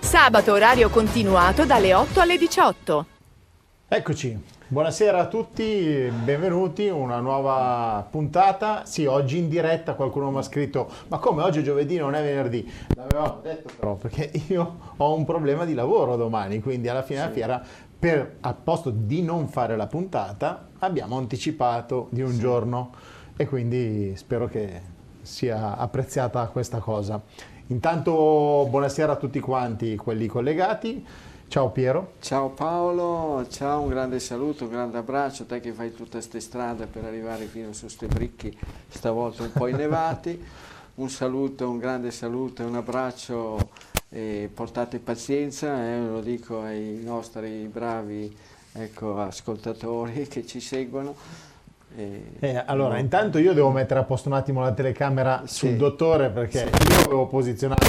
Sabato orario continuato dalle 8 alle 18. Eccoci, buonasera a tutti, benvenuti, una nuova puntata. Sì, oggi in diretta qualcuno mi ha scritto, ma come oggi è giovedì non è venerdì? L'avevamo detto però perché io ho un problema di lavoro domani, quindi alla fine della fiera per, a posto di non fare la puntata abbiamo anticipato di un giorno e quindi spero che sia apprezzata questa cosa. Intanto buonasera a tutti quanti quelli collegati. Ciao Piero. Ciao Paolo, ciao, un grande saluto, un grande abbraccio te che fai tutta queste strade per arrivare fino su queste bricchi, stavolta un po' innevati. Un saluto, un grande saluto un abbraccio e portate pazienza, eh, lo dico ai nostri bravi ecco, ascoltatori che ci seguono eh, allora, intanto io devo mettere a posto un attimo la telecamera sì. sul dottore perché sì. io avevo posizionato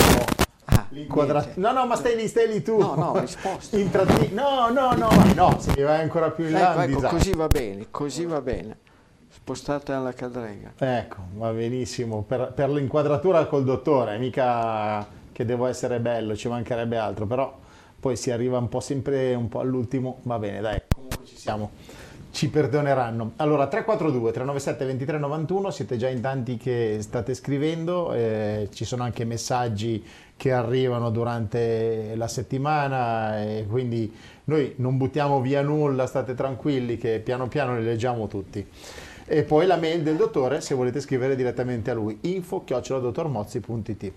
ah, l'inquadratura. No, no, ma stai lì, stai lì tu. No, no, risposta. Intratti... No, no, no, no, se vai ancora più in là. Ecco, ecco così va bene, così va bene. Spostate alla cadrega. Ecco, va benissimo. Per, per l'inquadratura col dottore, mica che devo essere bello, ci mancherebbe altro, però poi si arriva un po' sempre un po' all'ultimo. Va bene, dai, comunque ci siamo ci perdoneranno. Allora, 342 397 2391, siete già in tanti che state scrivendo, eh, ci sono anche messaggi che arrivano durante la settimana e quindi noi non buttiamo via nulla, state tranquilli che piano piano li leggiamo tutti. E poi la mail del dottore se volete scrivere direttamente a lui, info chioccioladottormozzi.it.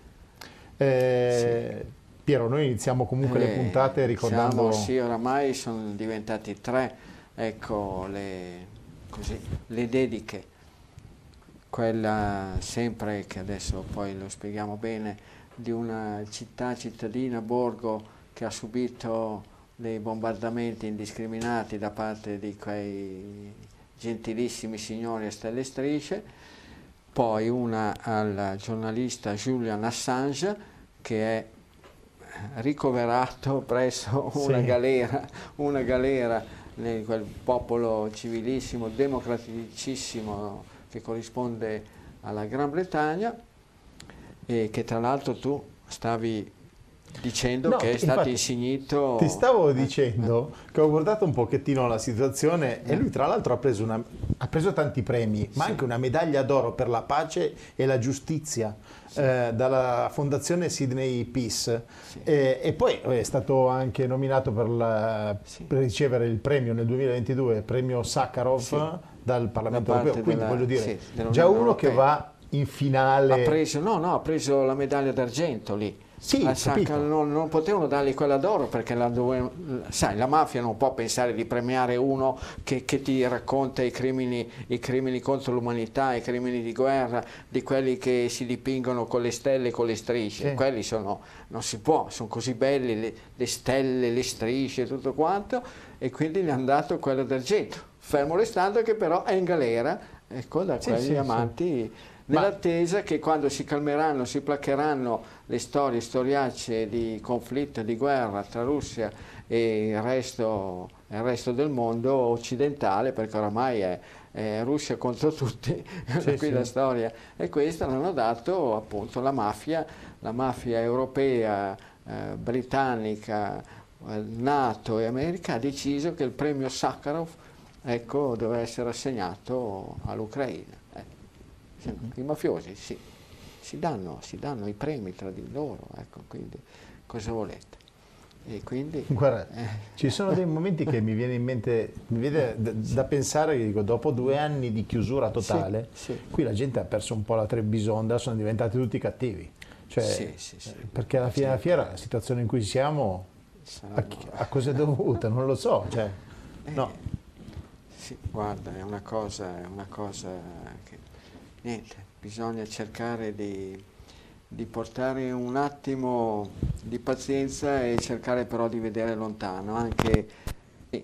Eh, sì. Piero, noi iniziamo comunque eh, le puntate ricordando... Siamo, sì, oramai sono diventati tre ecco le, così, le dediche, quella sempre che adesso poi lo spieghiamo bene, di una città, cittadina, borgo che ha subito dei bombardamenti indiscriminati da parte di quei gentilissimi signori a stelle strisce, poi una al giornalista Julian Assange che è ricoverato presso una sì. galera, una galera quel popolo civilissimo, democraticissimo che corrisponde alla Gran Bretagna e che tra l'altro tu stavi dicendo no, che è stato insignito... Ti stavo dicendo che ho guardato un pochettino la situazione e lui tra l'altro ha preso, una, ha preso tanti premi, ma sì. anche una medaglia d'oro per la pace e la giustizia sì. eh, dalla fondazione Sydney Peace sì. e, e, poi è stato anche nominato per, la, per, ricevere il premio nel 2022, il premio Sakharov dal Parlamento Europeo, quindi della, voglio dire, già uno Europea. che va in finale... Ha preso, no, no, ha preso la medaglia d'argento lì sì, a Sacca non, non, potevano dargli quella d'oro perché la, dove, sai, la mafia non può pensare di premiare uno che, che ti racconta i crimini, i crimini, contro l'umanità, i crimini di guerra, di quelli che si dipingono con le stelle e con le strisce. Sì. Quelli sono, non si può, sono così belli le, le stelle, le strisce e tutto quanto e quindi gli hanno dato quello d'argento. Fermo restando che però è in galera, ecco, da sì, quegli sì, amanti nell'attesa che quando si calmeranno, si placheranno le storie storiacce di conflitto, di guerra tra Russia e il resto, il resto del mondo occidentale, perché oramai è, è Russia contro tutti, sì, qui sì. la storia è questa, hanno dato appunto la mafia, la mafia europea, eh, britannica, eh, Nato e America ha deciso che il premio Sakharov ecco, doveva essere assegnato all'Ucraina. Eh, I mafiosi, sì si danno, si danno i premi tra di loro, ecco, quindi cosa volete? E quindi, Guarda, eh. ci sono dei momenti che mi viene in mente, mi viene da, da pensare che dico, dopo due anni di chiusura totale, sì, sì. qui la gente ha perso un po' la Trebisonda, sono diventati tutti cattivi. Cioè, sì, perché alla fine della fiera la situazione in cui siamo, a, a cosa è dovuta? Non lo so. Cioè, eh, no. Sì, guarda, è una cosa, è una cosa che niente, bisogna cercare di, di portare un attimo di pazienza e cercare però di vedere lontano. Anche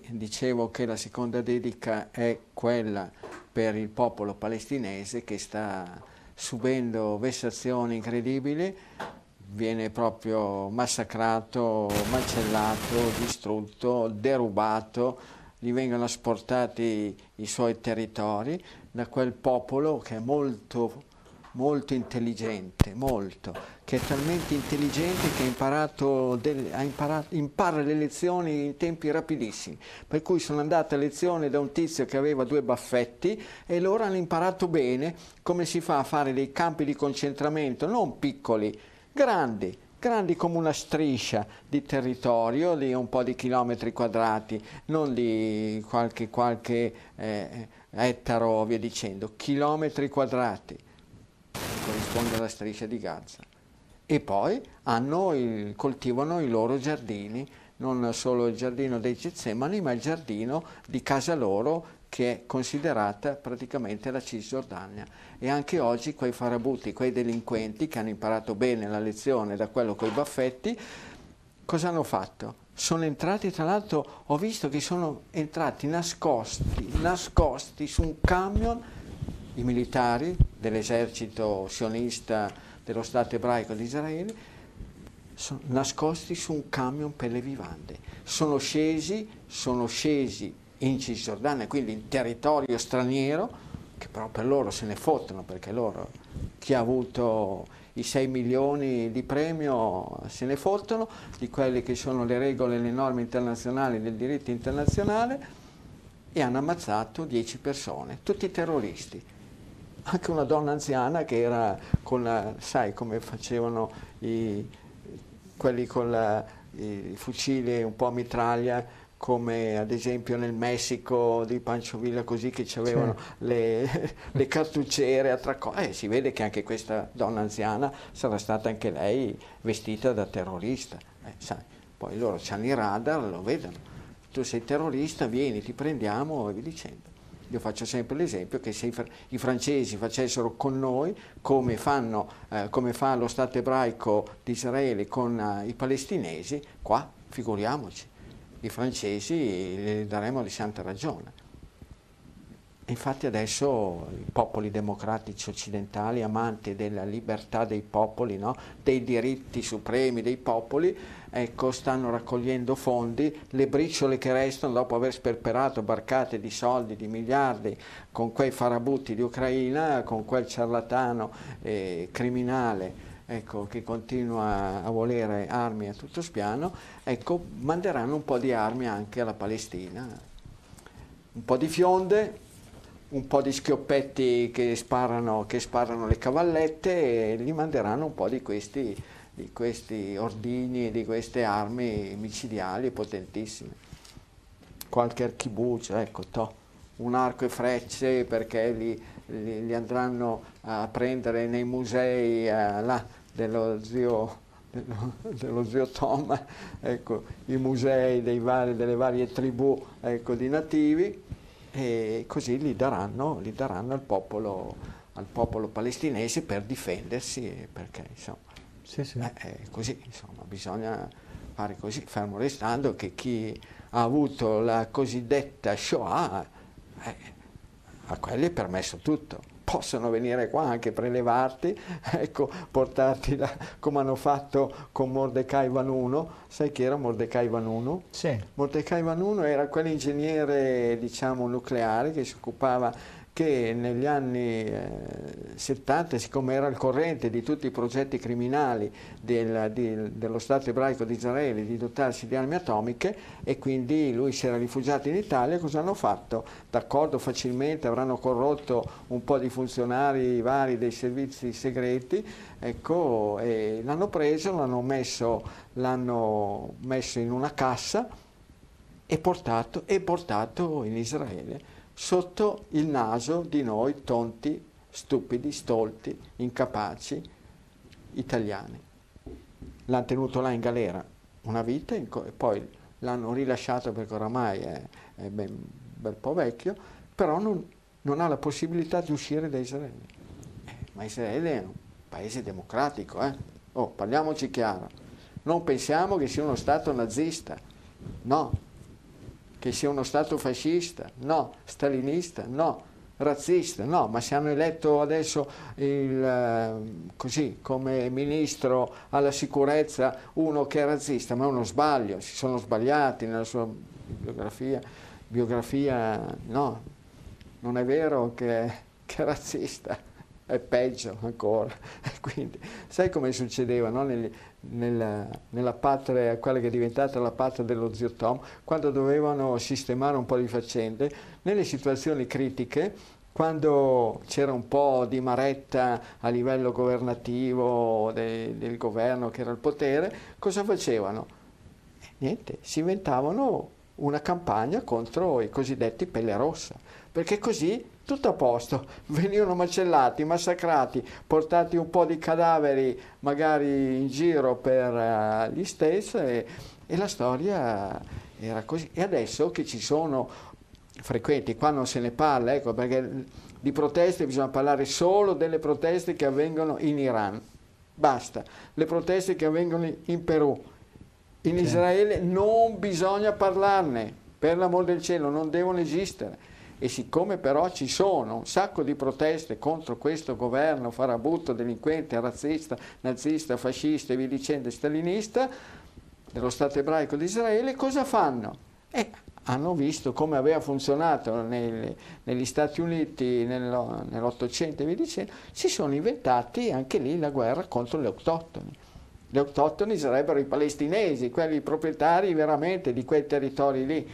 dicevo che la seconda dedica è quella per il popolo palestinese che sta subendo vessazioni incredibili, viene proprio massacrato, macellato, distrutto, derubato, gli vengono asportati i suoi territori da quel popolo che è molto molto intelligente, molto, che è talmente intelligente che ha imparato, delle, imparato, impara le lezioni in tempi rapidissimi. Per cui sono andate a lezione da un tizio che aveva due baffetti e loro hanno imparato bene come si fa a fare dei campi di concentramento, non piccoli, grandi, grandi come una striscia di territorio di un po' di chilometri quadrati, non di qualche, qualche eh, ettaro, via dicendo, chilometri quadrati corrisponde alla striscia di Gaza. E poi il, coltivano i loro giardini, non solo il giardino dei Getsemani, ma il giardino di casa loro che è considerata praticamente la Cisgiordania. E anche oggi quei farabuti, quei delinquenti che hanno imparato bene la lezione da quello con i baffetti, cosa hanno fatto? Sono entrati, tra l'altro ho visto che sono entrati nascosti, nascosti su un camion i militari dell'esercito sionista dello Stato ebraico di Israele sono nascosti su un camion per le vivande. Sono scesi, sono scesi in Cisgiordania, quindi in territorio straniero, che però per loro se ne fottono, perché loro, chi ha avuto i 6 milioni di premio se ne fottono, di quelle che sono le regole e le norme internazionali del diritto internazionale, e hanno ammazzato 10 persone, tutti terroristi anche una donna anziana che era con la, sai come facevano i, quelli con la, i fucili un po' a mitraglia come ad esempio nel Messico di Pancho Villa così che avevano sì. le, le, cartucciere a tracco. Eh, si vede che anche questa donna anziana sarà stata anche lei vestita da terrorista. Eh, sai, poi loro hanno i radar, lo vedono. Tu sei terrorista, vieni, ti prendiamo e vi dicendo. Io faccio sempre l'esempio che se i, francesi facessero con noi come, fanno, eh, come fa lo Stato ebraico di Israele con eh, i palestinesi, qua figuriamoci, i francesi gli daremo di santa ragione. Infatti adesso i popoli democratici occidentali, amanti della libertà dei popoli, no? dei diritti supremi dei popoli, ecco, stanno raccogliendo fondi, le briciole che restano dopo aver sperperato barcate di soldi, di miliardi, con quei farabutti di Ucraina, con quel ciarlatano eh, criminale ecco, che continua a volere armi a tutto spiano, ecco, manderanno un po' di armi anche alla Palestina. Un po' di fionde, un po' di schioppetti che sparano, che sparano le cavallette e gli manderanno un po' di questi, di questi ordigni, di queste armi micidiali potentissime. Qualche archibuccio, ecco, to, un arco e frecce perché li, li, li andranno a prendere nei musei eh, là, dello zio dello, zio Tom, ecco, i musei vari, delle varie tribù ecco, di nativi e così li daranno, li daranno al, popolo, al, popolo, palestinese per difendersi, perché insomma, sì, sì. Eh, così, insomma, bisogna fare così, fermo restando che chi ha avuto la cosiddetta Shoah, eh, a quelli è permesso tutto possono venire qua anche prelevarti, ecco, portarti là, come hanno fatto con Mordecai Vanuno. Sai chi era Mordecai Vanuno? Sì. Mordecai Vanuno era quell'ingegnere, diciamo, nucleare che si occupava che negli anni eh, 70, siccome era al corrente di tutti i progetti criminali del, di, dello Stato ebraico di Israele di dotarsi di armi atomiche e quindi lui si era rifugiato in Italia, cosa hanno fatto? D'accordo facilmente, avranno corrotto un po' di funzionari vari dei servizi segreti, ecco, l'hanno preso, l'hanno messo, messo in una cassa e portato, e portato in Israele sotto il naso di noi tonti, stupidi, stolti, incapaci italiani. L'hanno tenuto là in galera una vita e poi l'hanno rilasciato perché oramai è, è ben, bel po' vecchio, però non, non, ha la possibilità di uscire da Israele. Eh, ma Israele è un paese democratico, eh? Oh, parliamoci chiaro. Non pensiamo che sia uno Stato nazista, no. Che sia uno Stato fascista, no. Stalinista, no. Razzista, no. Ma se hanno eletto adesso il, eh, così, come ministro alla sicurezza uno che è razzista, ma è uno sbaglio, si sono sbagliati nella sua biografia. Biografia, no, non è vero che, che è razzista è peggio ancora. Quindi, sai come succedeva no? Nel, nella, nella, patria, quella che è diventata la patria dello zio Tom, quando dovevano sistemare un po' di faccende, nelle situazioni critiche, quando c'era un po' di maretta a livello governativo de, del governo che era al potere, cosa facevano? Niente, si inventavano una campagna contro i cosiddetti pelle rossa, perché così tutto a posto, venivano macellati, massacrati, portati un po' di cadaveri magari in giro per uh, gli stessi e, e la storia era così. E adesso che ci sono frequenti, qua non se ne parla, ecco, perché di proteste bisogna parlare solo delle proteste che avvengono in Iran, basta, le proteste che avvengono in Perù, in. Israele non bisogna parlarne, per l'amor del cielo, non devono esistere e siccome però ci sono un sacco di proteste contro questo governo farabutto, delinquente, razzista, nazista, fascista e via dicendo, stalinista, dello Stato ebraico di Israele, cosa fanno? Eh, hanno visto come aveva funzionato nel, negli Stati Uniti nell'Ottocento e via dicendo, si sono inventati anche lì la guerra contro gli autoctoni. Gli autoctoni sarebbero i palestinesi, quelli proprietari veramente di quei territori lì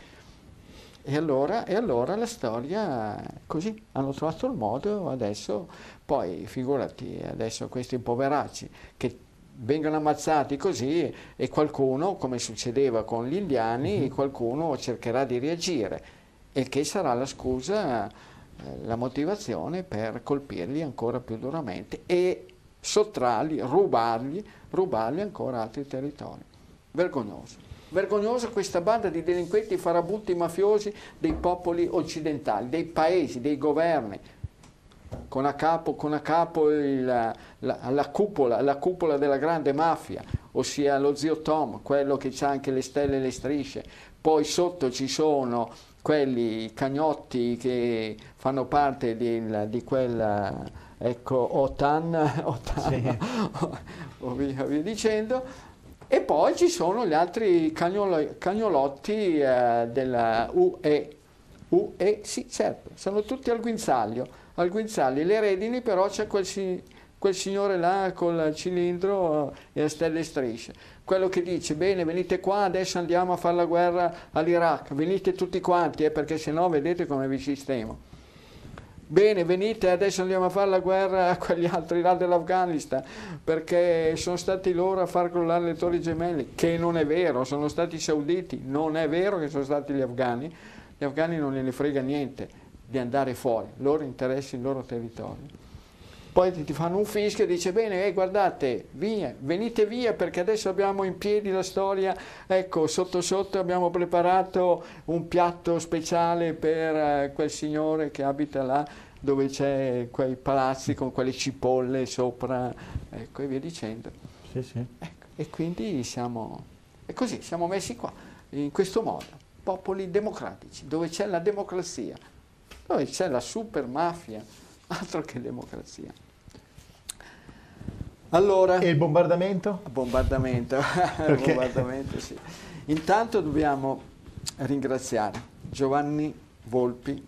e allora, e allora la storia, così, hanno trovato il modo adesso, poi figurati adesso questi poveracci che vengono ammazzati così e qualcuno, come succedeva con gli indiani, mm-hmm. qualcuno cercherà di reagire e che sarà la scusa, eh, la motivazione per colpirli ancora più duramente e sottrarli, rubargli, rubargli ancora altri territori. Vergognoso. Vergognosa questa banda di delinquenti farabutti mafiosi dei popoli occidentali, dei paesi, dei governi, con a capo, con a capo il, la, la, cupola, la, cupola, della grande mafia, ossia lo zio Tom, quello che ha anche le stelle e le strisce. Poi sotto ci sono quelli cagnotti che fanno parte di, di quella ecco, OTAN, OTAN sì. o via, via dicendo e poi ci sono gli altri cagnolo, cagnolotti eh, della UE. UE, sì, certo, sono tutti al guinzaglio. Al guinzaglio. Le redini però c'è quel, quel signore là col cilindro e le stelle strisce. Quello che dice, bene, venite qua, adesso andiamo a fare la guerra all'Iraq, venite tutti quanti, eh, perché sennò vedete come vi sistemo bene venite adesso andiamo a fare la guerra a quegli altri là dell'Afghanistan perché sono stati loro a far crollare le torri gemelle che non è vero sono stati i sauditi non è vero che sono stati gli afghani gli afghani non gliene frega niente di andare fuori loro interessa il loro territorio poi ti fanno un fischio e dice bene, eh, guardate, via, venite via perché adesso abbiamo in piedi la storia, ecco, sotto sotto abbiamo preparato un piatto speciale per eh, quel signore che abita là dove c'è quei palazzi con quelle cipolle sopra, ecco, e via dicendo. Sì, sì. Ecco, e quindi siamo, e così, siamo messi qua, in questo modo, popoli democratici, dove c'è la democrazia, dove c'è la super mafia, altro che democrazia. Allora, e il bombardamento? Bombardamento, il bombardamento sì. Intanto dobbiamo ringraziare Giovanni Volpi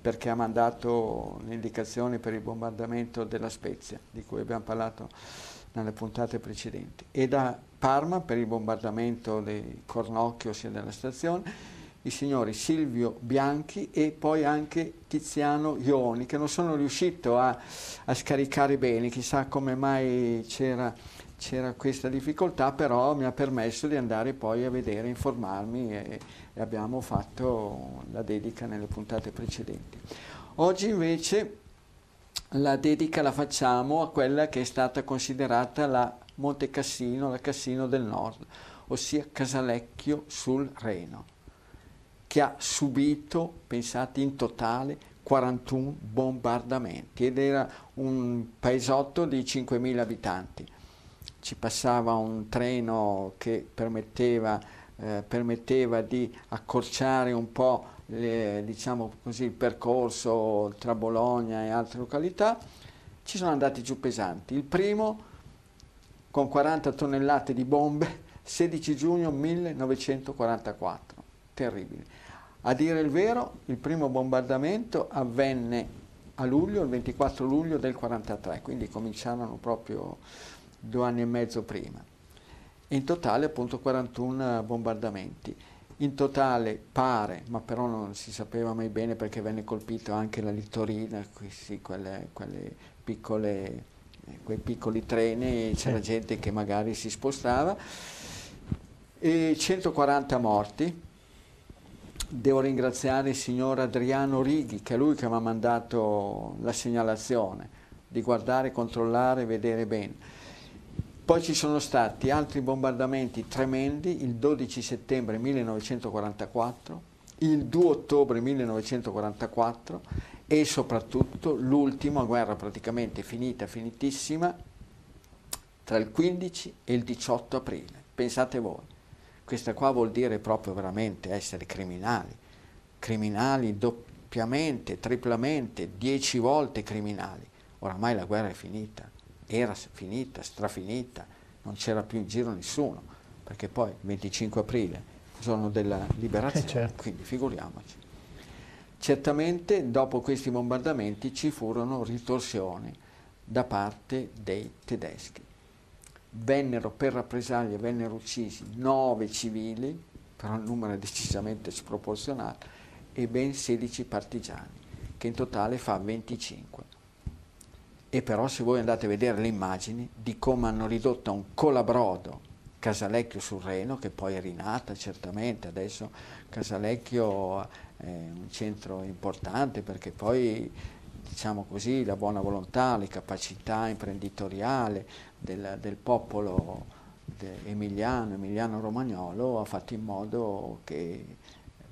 perché ha mandato le indicazioni per il bombardamento della Spezia, di cui abbiamo parlato nelle puntate precedenti, e da Parma per il bombardamento dei Cornocchio, ossia della stazione, i signori Silvio Bianchi e poi anche Tiziano Ioni, che non sono riuscito a, a scaricare bene, chissà come mai c'era, questa difficoltà, però mi ha permesso di andare poi a vedere, informarmi e, e abbiamo fatto la dedica nelle puntate precedenti. Oggi invece la dedica la facciamo a quella che è stata considerata la Monte Cassino, la Cassino del Nord, ossia Casalecchio sul Reno che ha subito, pensate in totale, 41 bombardamenti ed era un paesotto di 5.000 abitanti. Ci passava un treno che permetteva, eh, permetteva di accorciare un po' le, diciamo così, il percorso tra Bologna e altre località. Ci sono andati giù pesanti. Il primo con 40 tonnellate di bombe 16 giugno 1944. Terribile. A dire il vero, il primo bombardamento avvenne a luglio, il 24 luglio del 43, quindi cominciarono proprio due anni e mezzo prima. In totale appunto 41 bombardamenti. In totale pare, ma però non si sapeva mai bene perché venne colpito anche la Littorina, sì, quelle, quelle piccole, quei piccoli treni, c'era gente che magari si spostava, e 140 morti, devo ringraziare il signor Adriano Righi, che è lui che mi ha mandato la segnalazione di guardare, controllare, vedere bene. Poi ci sono stati altri bombardamenti tremendi il 12 settembre 1944, il 2 ottobre 1944 e soprattutto l'ultima guerra praticamente finita, finitissima, tra il 15 e il 18 aprile. Pensate voi. Questa qua vuol dire proprio veramente essere criminali, criminali doppiamente, triplamente, dieci volte criminali. Oramai la guerra è finita, era finita, strafinita, non c'era più in giro nessuno, perché poi il 25 aprile, giorno della liberazione, eh certo. quindi figuriamoci. Certamente dopo questi bombardamenti ci furono ritorsioni da parte dei tedeschi vennero per rappresaglie vennero uccisi nove civili, però il numero è decisamente sproporzionato, e ben 16 partigiani, che in totale fa 25. E però se voi andate a vedere le immagini di come hanno ridotto a un colabrodo Casalecchio sul Reno, che poi è rinata certamente, adesso Casalecchio è un centro importante perché poi diciamo così, la buona volontà, le capacità imprenditoriali del, del popolo de emiliano, emiliano-romagnolo ha fatto in modo che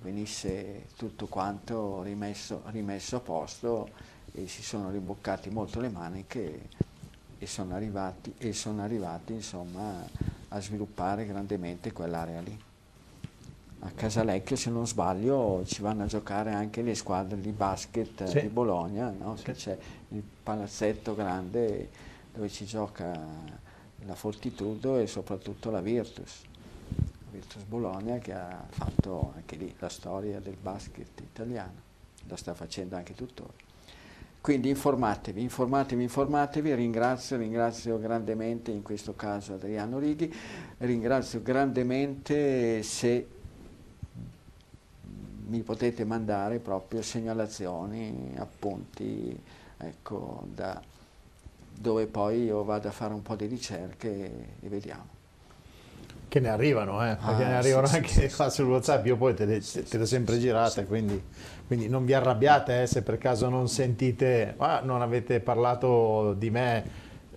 venisse tutto quanto rimesso, rimesso a posto e si sono rimboccati molto le maniche e sono arrivati, e sono arrivati insomma, a sviluppare grandemente quell'area lì a Casalecchio se non sbaglio ci vanno a giocare anche le squadre di basket sì. di Bologna, no? sì. c'è il palazzetto grande dove ci gioca la Fortitudo e soprattutto la Virtus. La Virtus Bologna che ha fatto anche lì la storia del basket italiano, la sta facendo anche tuttora. Quindi informatevi, informatevi, informatevi, ringrazio, ringrazio grandemente in questo caso Adriano Righi, ringrazio grandemente se mi potete mandare proprio segnalazioni, appunti, ecco, da dove poi io vado a fare un po' di ricerche e, vediamo. Che ne arrivano, eh? perché ah, ne arrivano sì, anche sì, qua sul WhatsApp, io poi te le, te le sempre girate, quindi, quindi, non vi arrabbiate eh, se per caso non sentite, ah, non avete parlato di me,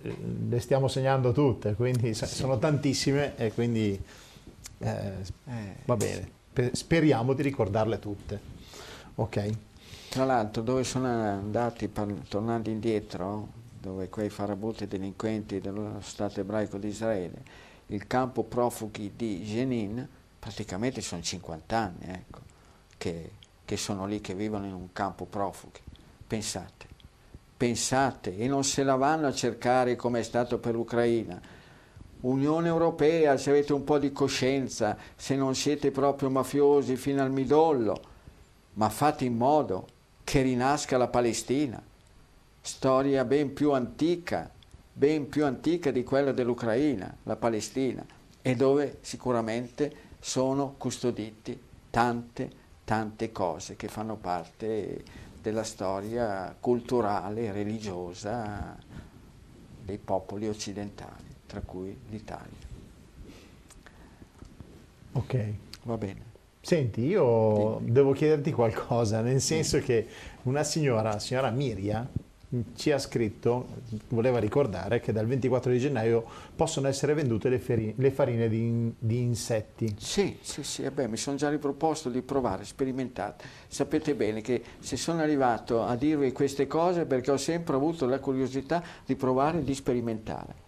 eh, le stiamo segnando tutte, quindi sono tantissime e quindi eh, eh va bene speriamo di ricordarle tutte. Ok. Tra l'altro dove sono andati, tornando indietro, dove quei farabutti delinquenti dello Stato ebraico di Israele, il campo profughi di Jenin, praticamente sono 50 anni ecco, che, che sono lì, che vivono in un campo profughi. Pensate, pensate, e non se la vanno a cercare come è stato per l'Ucraina, Unione Europea, se avete un po' di coscienza, se non siete proprio mafiosi fino al midollo, ma fate in modo che rinasca la Palestina, storia ben più antica, ben più antica di quella dell'Ucraina, la Palestina, e dove sicuramente sono custoditi tante, tante cose che fanno parte della storia culturale e religiosa dei popoli occidentali tra cui l'Italia. Ok. Va bene. Senti, io Dimmi. devo chiederti qualcosa, nel senso Dimmi. che una signora, la signora Miria, ci ha scritto, voleva ricordare che dal 24 di gennaio possono essere vendute le, farine, le farine di, di, insetti. Sì, sì, sì, e beh, mi sono già riproposto di provare, sperimentate. Sapete bene che se sono arrivato a dirvi queste cose perché ho sempre avuto la curiosità di provare e di sperimentare.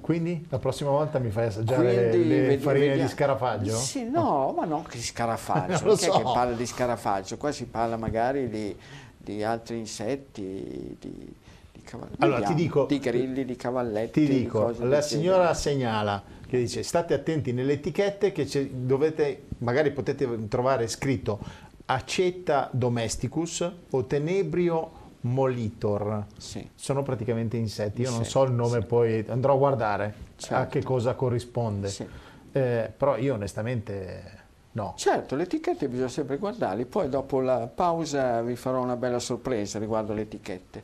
Quindi la prossima volta mi fai assaggiare Quindi, le, le farine vediamo. di scarafaggio? Sì, no, ma non che scarafaggio, non, so. che parla di scarafaggio, qua si parla magari di di altri insetti, di, di cavalletti, allora, ti dico, di grilli, di cavalletti. Ti dico, la signora genere. segnala che dice state attenti nelle etichette che dovete, magari potete trovare scritto aceta domesticus o tenebrio molitor. Sì. Sono praticamente insetti, io non so il nome, sì. poi andrò a guardare certo. a che cosa corrisponde. Sì. Eh, però io onestamente No. Certo, le etichette bisogna sempre guardarle, poi dopo la pausa vi farò una bella sorpresa riguardo le etichette.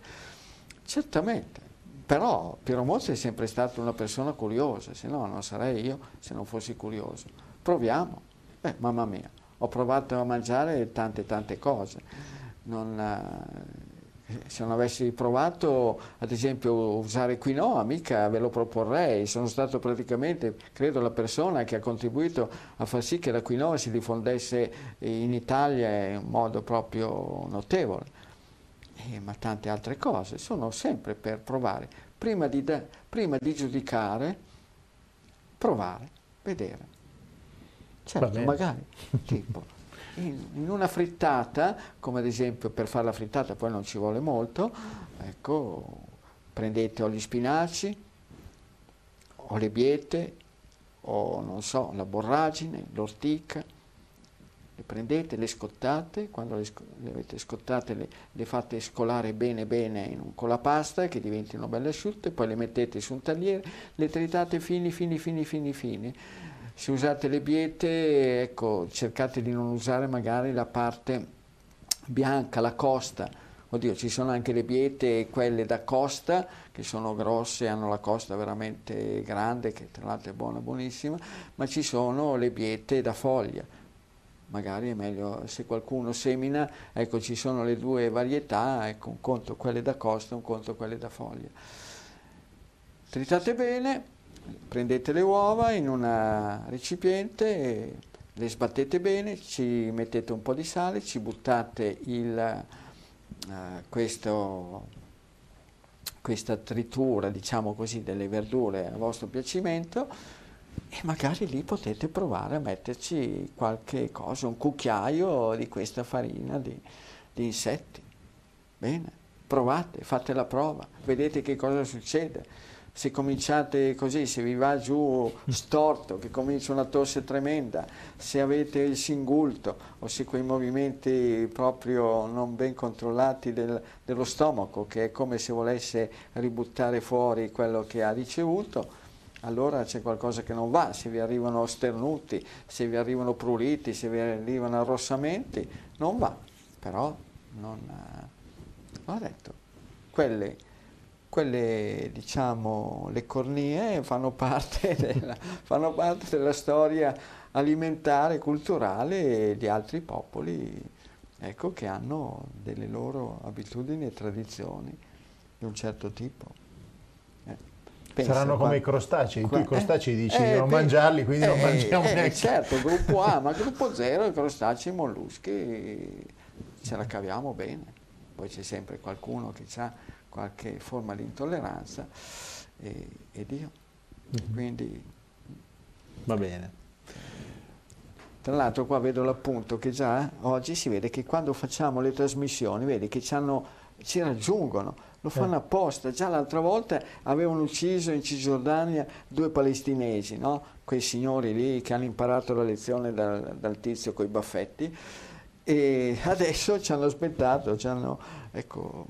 Certamente, però Piero Mozzi è sempre stato una persona curiosa, se no non sarei io se non fossi curioso. Proviamo. Beh, mamma mia, ho provato a mangiare tante tante cose. Non, eh, se non avessi provato ad esempio usare quinoa mica ve lo proporrei. Sono stato praticamente credo la persona che ha contribuito a far sì che la quinoa si diffondesse in Italia in modo proprio notevole. Eh, ma tante altre cose. Sono sempre per provare. Prima di, da, prima di giudicare provare vedere. Certo magari tipo in, una frittata, come ad esempio per fare la frittata poi non ci vuole molto, ecco, prendete o gli spinaci, o le biete, o non so, la borragine, l'ortica, le prendete, le scottate, quando le, le avete scottate le, le, fate scolare bene bene in, con la pasta che diventino belle asciutte, poi le mettete su un tagliere, le tritate fini fini fini fini fini se usate le biete, ecco, cercate di non usare magari la parte bianca, la costa. Oddio, ci sono anche le biete, quelle da costa, che sono grosse, hanno la costa veramente grande, che tra l'altro è buona, buonissima, ma ci sono le biete da foglia. Magari è meglio se qualcuno semina, ecco, ci sono le due varietà, ecco, un conto quelle da costa, un conto quelle da foglia. Tritate bene, prendete le uova in un recipiente, le sbattete bene, ci mettete un po' di sale, ci buttate il, uh, questo, questa tritura, diciamo così, delle verdure a vostro piacimento e magari lì potete provare a metterci qualche cosa, un cucchiaio di questa farina di, di insetti. Bene, provate, fate la prova, vedete che cosa succede se cominciate così, se vi va giù storto, che comincia una tosse tremenda, se avete il singulto o se quei movimenti proprio non ben controllati del, dello stomaco, che è come se volesse ributtare fuori quello che ha ricevuto, allora c'è qualcosa che non va, se vi arrivano sternuti, se vi arrivano pruriti, se vi arrivano arrossamenti, non va, però non... Eh, ho detto, quelle quelle, diciamo, le cornie fanno parte, della, fanno parte della storia alimentare, culturale di altri popoli, ecco, che hanno delle loro abitudini e tradizioni di un certo tipo. Eh, pensa, Saranno come i crostacei, qua, tu i crostacei eh, dici eh, di non mangiarli, quindi non eh, mangiamo eh, neanche. Certo, gruppo A, ma gruppo 0, i crostacei, i molluschi, ce la caviamo bene. Poi c'è sempre qualcuno che ha qualche forma di intolleranza e, ed io. Mm-hmm. Quindi... Va bene. Tra l'altro qua vedo l'appunto che già oggi si vede che quando facciamo le trasmissioni, vedi che ci, hanno, ci raggiungono, lo fanno eh. apposta. Già l'altra volta avevano ucciso in Cisgiordania due palestinesi, no? quei signori lì che hanno imparato la lezione dal, dal tizio con i baffetti e adesso ci hanno aspettato, ci hanno, ecco,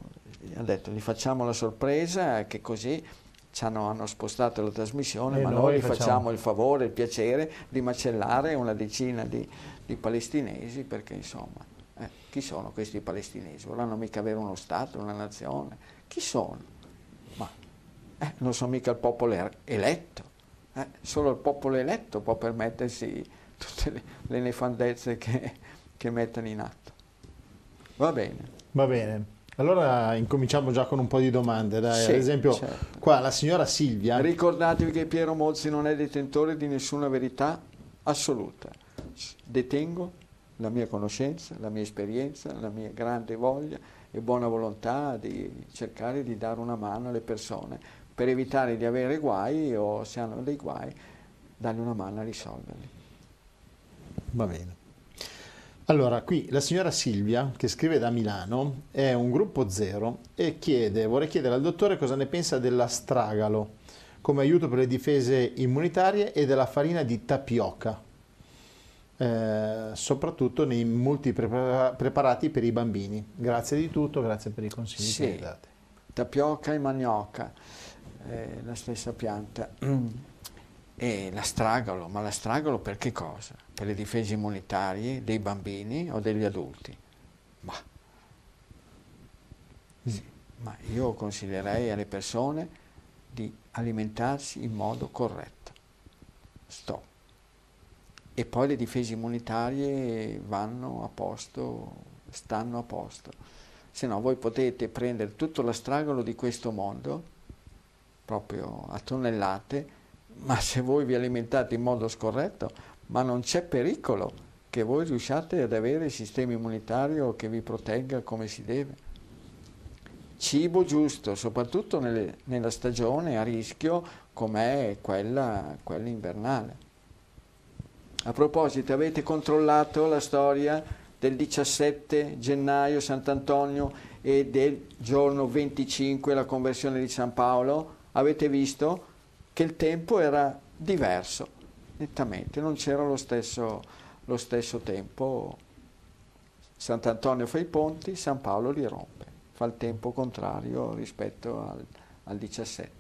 hanno detto gli facciamo la sorpresa che così ci hanno, hanno spostato la trasmissione, e ma noi, gli facciamo... facciamo... il favore, il piacere di macellare una decina di, di palestinesi perché insomma, eh, chi sono questi palestinesi? Vorranno mica avere uno Stato, una nazione? Chi sono? Ma eh, non sono mica il popolo er-, eletto, eh, solo il popolo eletto può permettersi tutte le, le nefandezze che, che mettono in atto. Va bene. Va bene. Allora incominciamo già con un po' di domande. Dai. Sì, Ad esempio, certo. qua la signora Silvia. Ricordatevi che Piero Mozzi non è detentore di nessuna verità assoluta. Detengo la mia conoscenza, la mia esperienza, la mia grande voglia e buona volontà di cercare di dare una mano alle persone per evitare di avere guai o se hanno dei guai, dargli una mano a risolverli. Va bene. Allora, qui la signora Silvia, che scrive da Milano, è un gruppo zero e chiede, vorrei chiedere al dottore cosa ne pensa dell'astragalo come aiuto per le difese immunitarie e della farina di tapioca, eh, soprattutto nei multi prepara- preparati per i bambini. Grazie di tutto, grazie per i consigli Sì. che mi date. Tapioca e manioca, eh, la stessa pianta. E l'astragalo, ma l'astragalo per che cosa? Per le difese immunitarie dei bambini o degli adulti? Ma, sì, ma io consiglierei alle persone di alimentarsi in modo corretto. Stop. E poi le difese immunitarie vanno a posto, stanno a posto. Se no voi potete prendere tutto l'astragalo di questo mondo, proprio a tonnellate, ma se voi vi alimentate in modo scorretto, ma non c'è pericolo che voi riusciate ad avere il sistema immunitario che vi protegga come si deve. Cibo giusto, soprattutto nelle- nella stagione a rischio come quella, quella invernale. A proposito, avete controllato la storia del 17 gennaio Sant'Antonio e del giorno 25 la conversione di San Paolo? Avete visto che il tempo era diverso, nettamente, non c'era lo stesso, lo stesso tempo. Sant'Antonio fa i ponti, San Paolo li rompe, fa il tempo contrario rispetto al, al 17.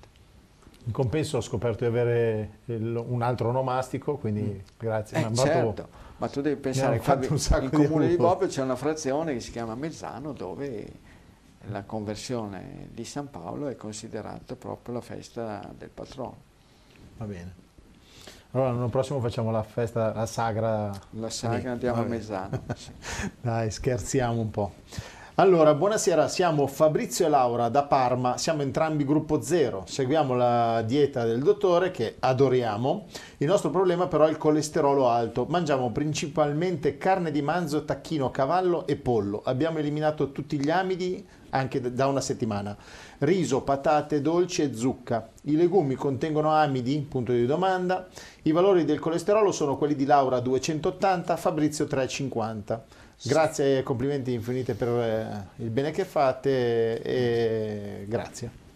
In compenso ho scoperto di avere il- un altro onomastico, quindi grazie. Eh, fatto- certo, ma tu devi pensare che di comune di. Bobbio c'è una frazione che si chiama Mezzano dove la conversione di San Paolo è considerata proprio la festa del patrono. Va bene. Allora l'anno prossimo facciamo la festa, la sagra. La sagra lì. andiamo a sì. Dai, scherziamo un po'. Allora, buonasera, siamo Fabrizio e Laura da Parma, siamo entrambi gruppo zero, seguiamo la dieta del dottore che adoriamo. Il nostro problema però è il colesterolo alto, mangiamo principalmente carne di manzo, tacchino, cavallo e pollo. Abbiamo eliminato tutti gli amidi anche da una settimana. Riso, patate, dolci e zucca. I legumi contengono amidi? Punto di domanda. I valori del colesterolo sono quelli di Laura 280, Fabrizio 350. Grazie e complimenti infinite per eh, il bene che fate e grazie.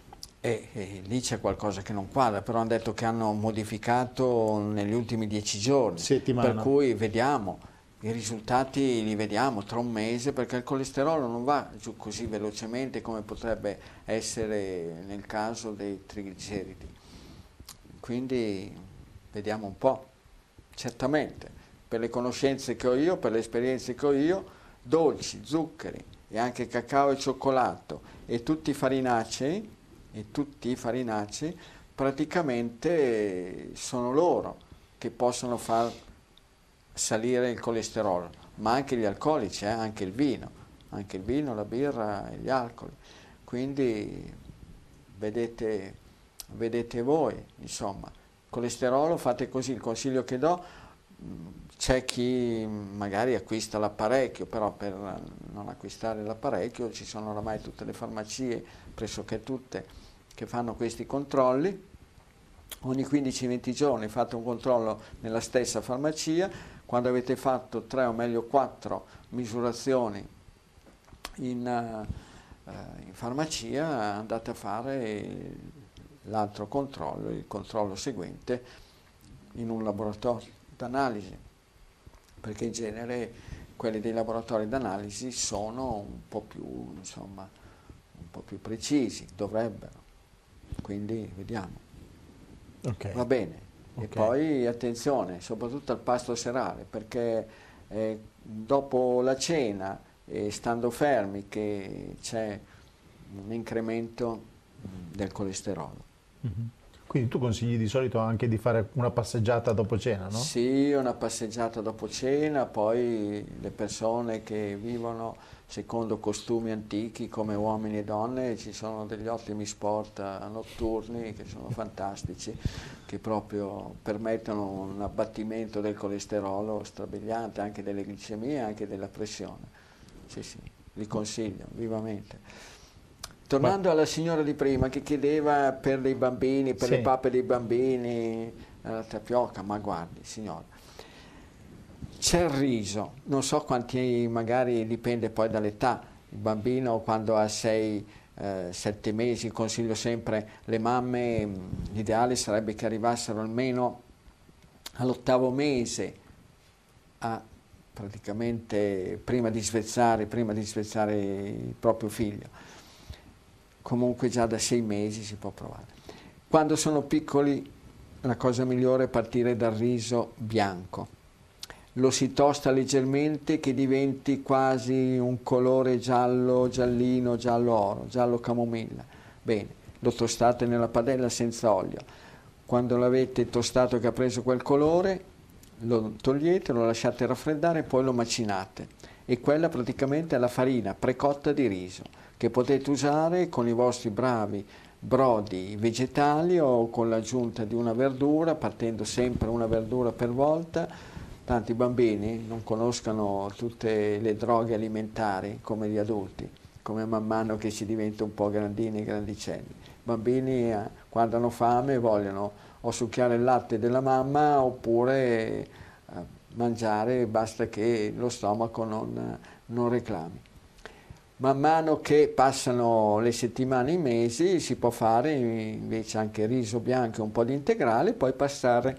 E, e lì c'è qualcosa che non quadra, però hanno detto che hanno modificato negli ultimi dieci giorni, Settimana. per cui vediamo, i risultati li vediamo tra un mese perché il colesterolo non va giù così velocemente come potrebbe essere nel caso dei trigliceridi. Quindi vediamo un po', certamente, per le conoscenze che ho io, per le esperienze che ho io, dolci, zuccheri e anche cacao e cioccolato e tutti i farinacei, e tutti i farinacei praticamente sono loro che possono far salire il colesterolo, ma anche gli alcolici, eh, anche il vino, anche il vino, la birra e gli alcoli. Quindi vedete, vedete voi, insomma, colesterolo fate così, il consiglio che do, c'è chi magari acquista l'apparecchio, però per non acquistare l'apparecchio ci sono oramai tutte le farmacie, pressoché tutte, che fanno questi controlli. Ogni 15-20 giorni fate un controllo nella stessa farmacia, quando avete fatto tre o meglio quattro misurazioni in, eh, in farmacia andate a fare l'altro controllo, il controllo seguente in un laboratorio d'analisi, perché in genere quelli dei laboratori d'analisi sono un po' più, insomma, un po' più precisi, dovrebbero. Quindi vediamo. Ok. Va bene. E Ok. poi attenzione, soprattutto al pasto serale, perché eh, dopo la cena, e stando fermi, che c'è un incremento del colesterolo. Mhm. Quindi tu consigli di solito anche di fare una passeggiata dopo cena, no? Sì, una passeggiata dopo cena, poi le persone che vivono secondo costumi antichi come uomini e donne, ci sono degli ottimi sport eh, notturni che sono fantastici, che proprio permettono un abbattimento del colesterolo strabiliante, anche delle glicemie, anche della pressione. Sì, sì, li consiglio vivamente. Tornando alla signora di prima che chiedeva per dei bambini, per sì. le pappe dei bambini, la tapioca, ma guardi signora, c'è il riso, non so quanti, magari dipende poi dall'età, il bambino quando ha 6 eh, sette mesi, consiglio sempre le mamme, l'ideale sarebbe che arrivassero almeno all'ottavo mese a praticamente prima di svezzare, prima di svezzare il proprio figlio comunque già da sei mesi si può provare. Quando sono piccoli la cosa migliore è partire dal riso bianco. Lo si tosta leggermente che diventi quasi un colore giallo, giallino, giallo oro, giallo camomilla. Bene, lo tostate nella padella senza olio. Quando l'avete tostato che ha preso quel colore, lo togliete, lo lasciate raffreddare e poi lo macinate. E quella praticamente è la farina precotta di riso che potete usare con i vostri bravi brodi vegetali o con l'aggiunta di una verdura, partendo sempre una verdura per volta. Tanti bambini non conoscono tutte le droghe alimentari come gli adulti, come man mano che si diventa un po' grandini e grandicelli. I bambini eh, quando hanno fame vogliono o succhiare il latte della mamma oppure eh, mangiare, basta che lo stomaco non, non reclami man mano che passano le settimane i mesi si può fare invece anche riso bianco e un po' di integrale, poi passare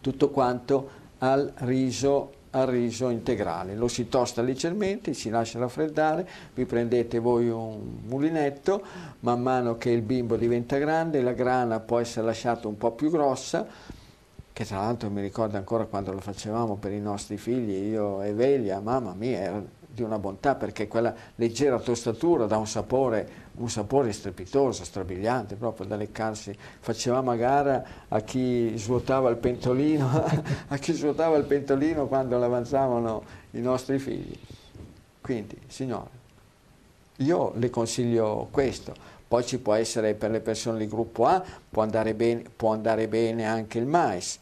tutto quanto al riso, al riso integrale. Lo si tosta leggermente, si lascia raffreddare, vi prendete voi un mulinetto, man mano che il bimbo diventa grande, la grana può essere lasciata un po' più grossa, che tra l'altro mi ricordo ancora quando lo facevamo per i nostri figli, io e Velia, mamma mia, era di una bontà perché quella leggera tostatura dà un sapore, un sapore strepitoso, strabiliante, proprio da leccarsi. Facevamo a gara a chi svuotava il pentolino, a chi svuotava il pentolino quando l'avanzavano i nostri figli. Quindi, signore, io le consiglio questo. Poi ci può essere per le persone di gruppo A, può andare bene, può andare bene anche il mais.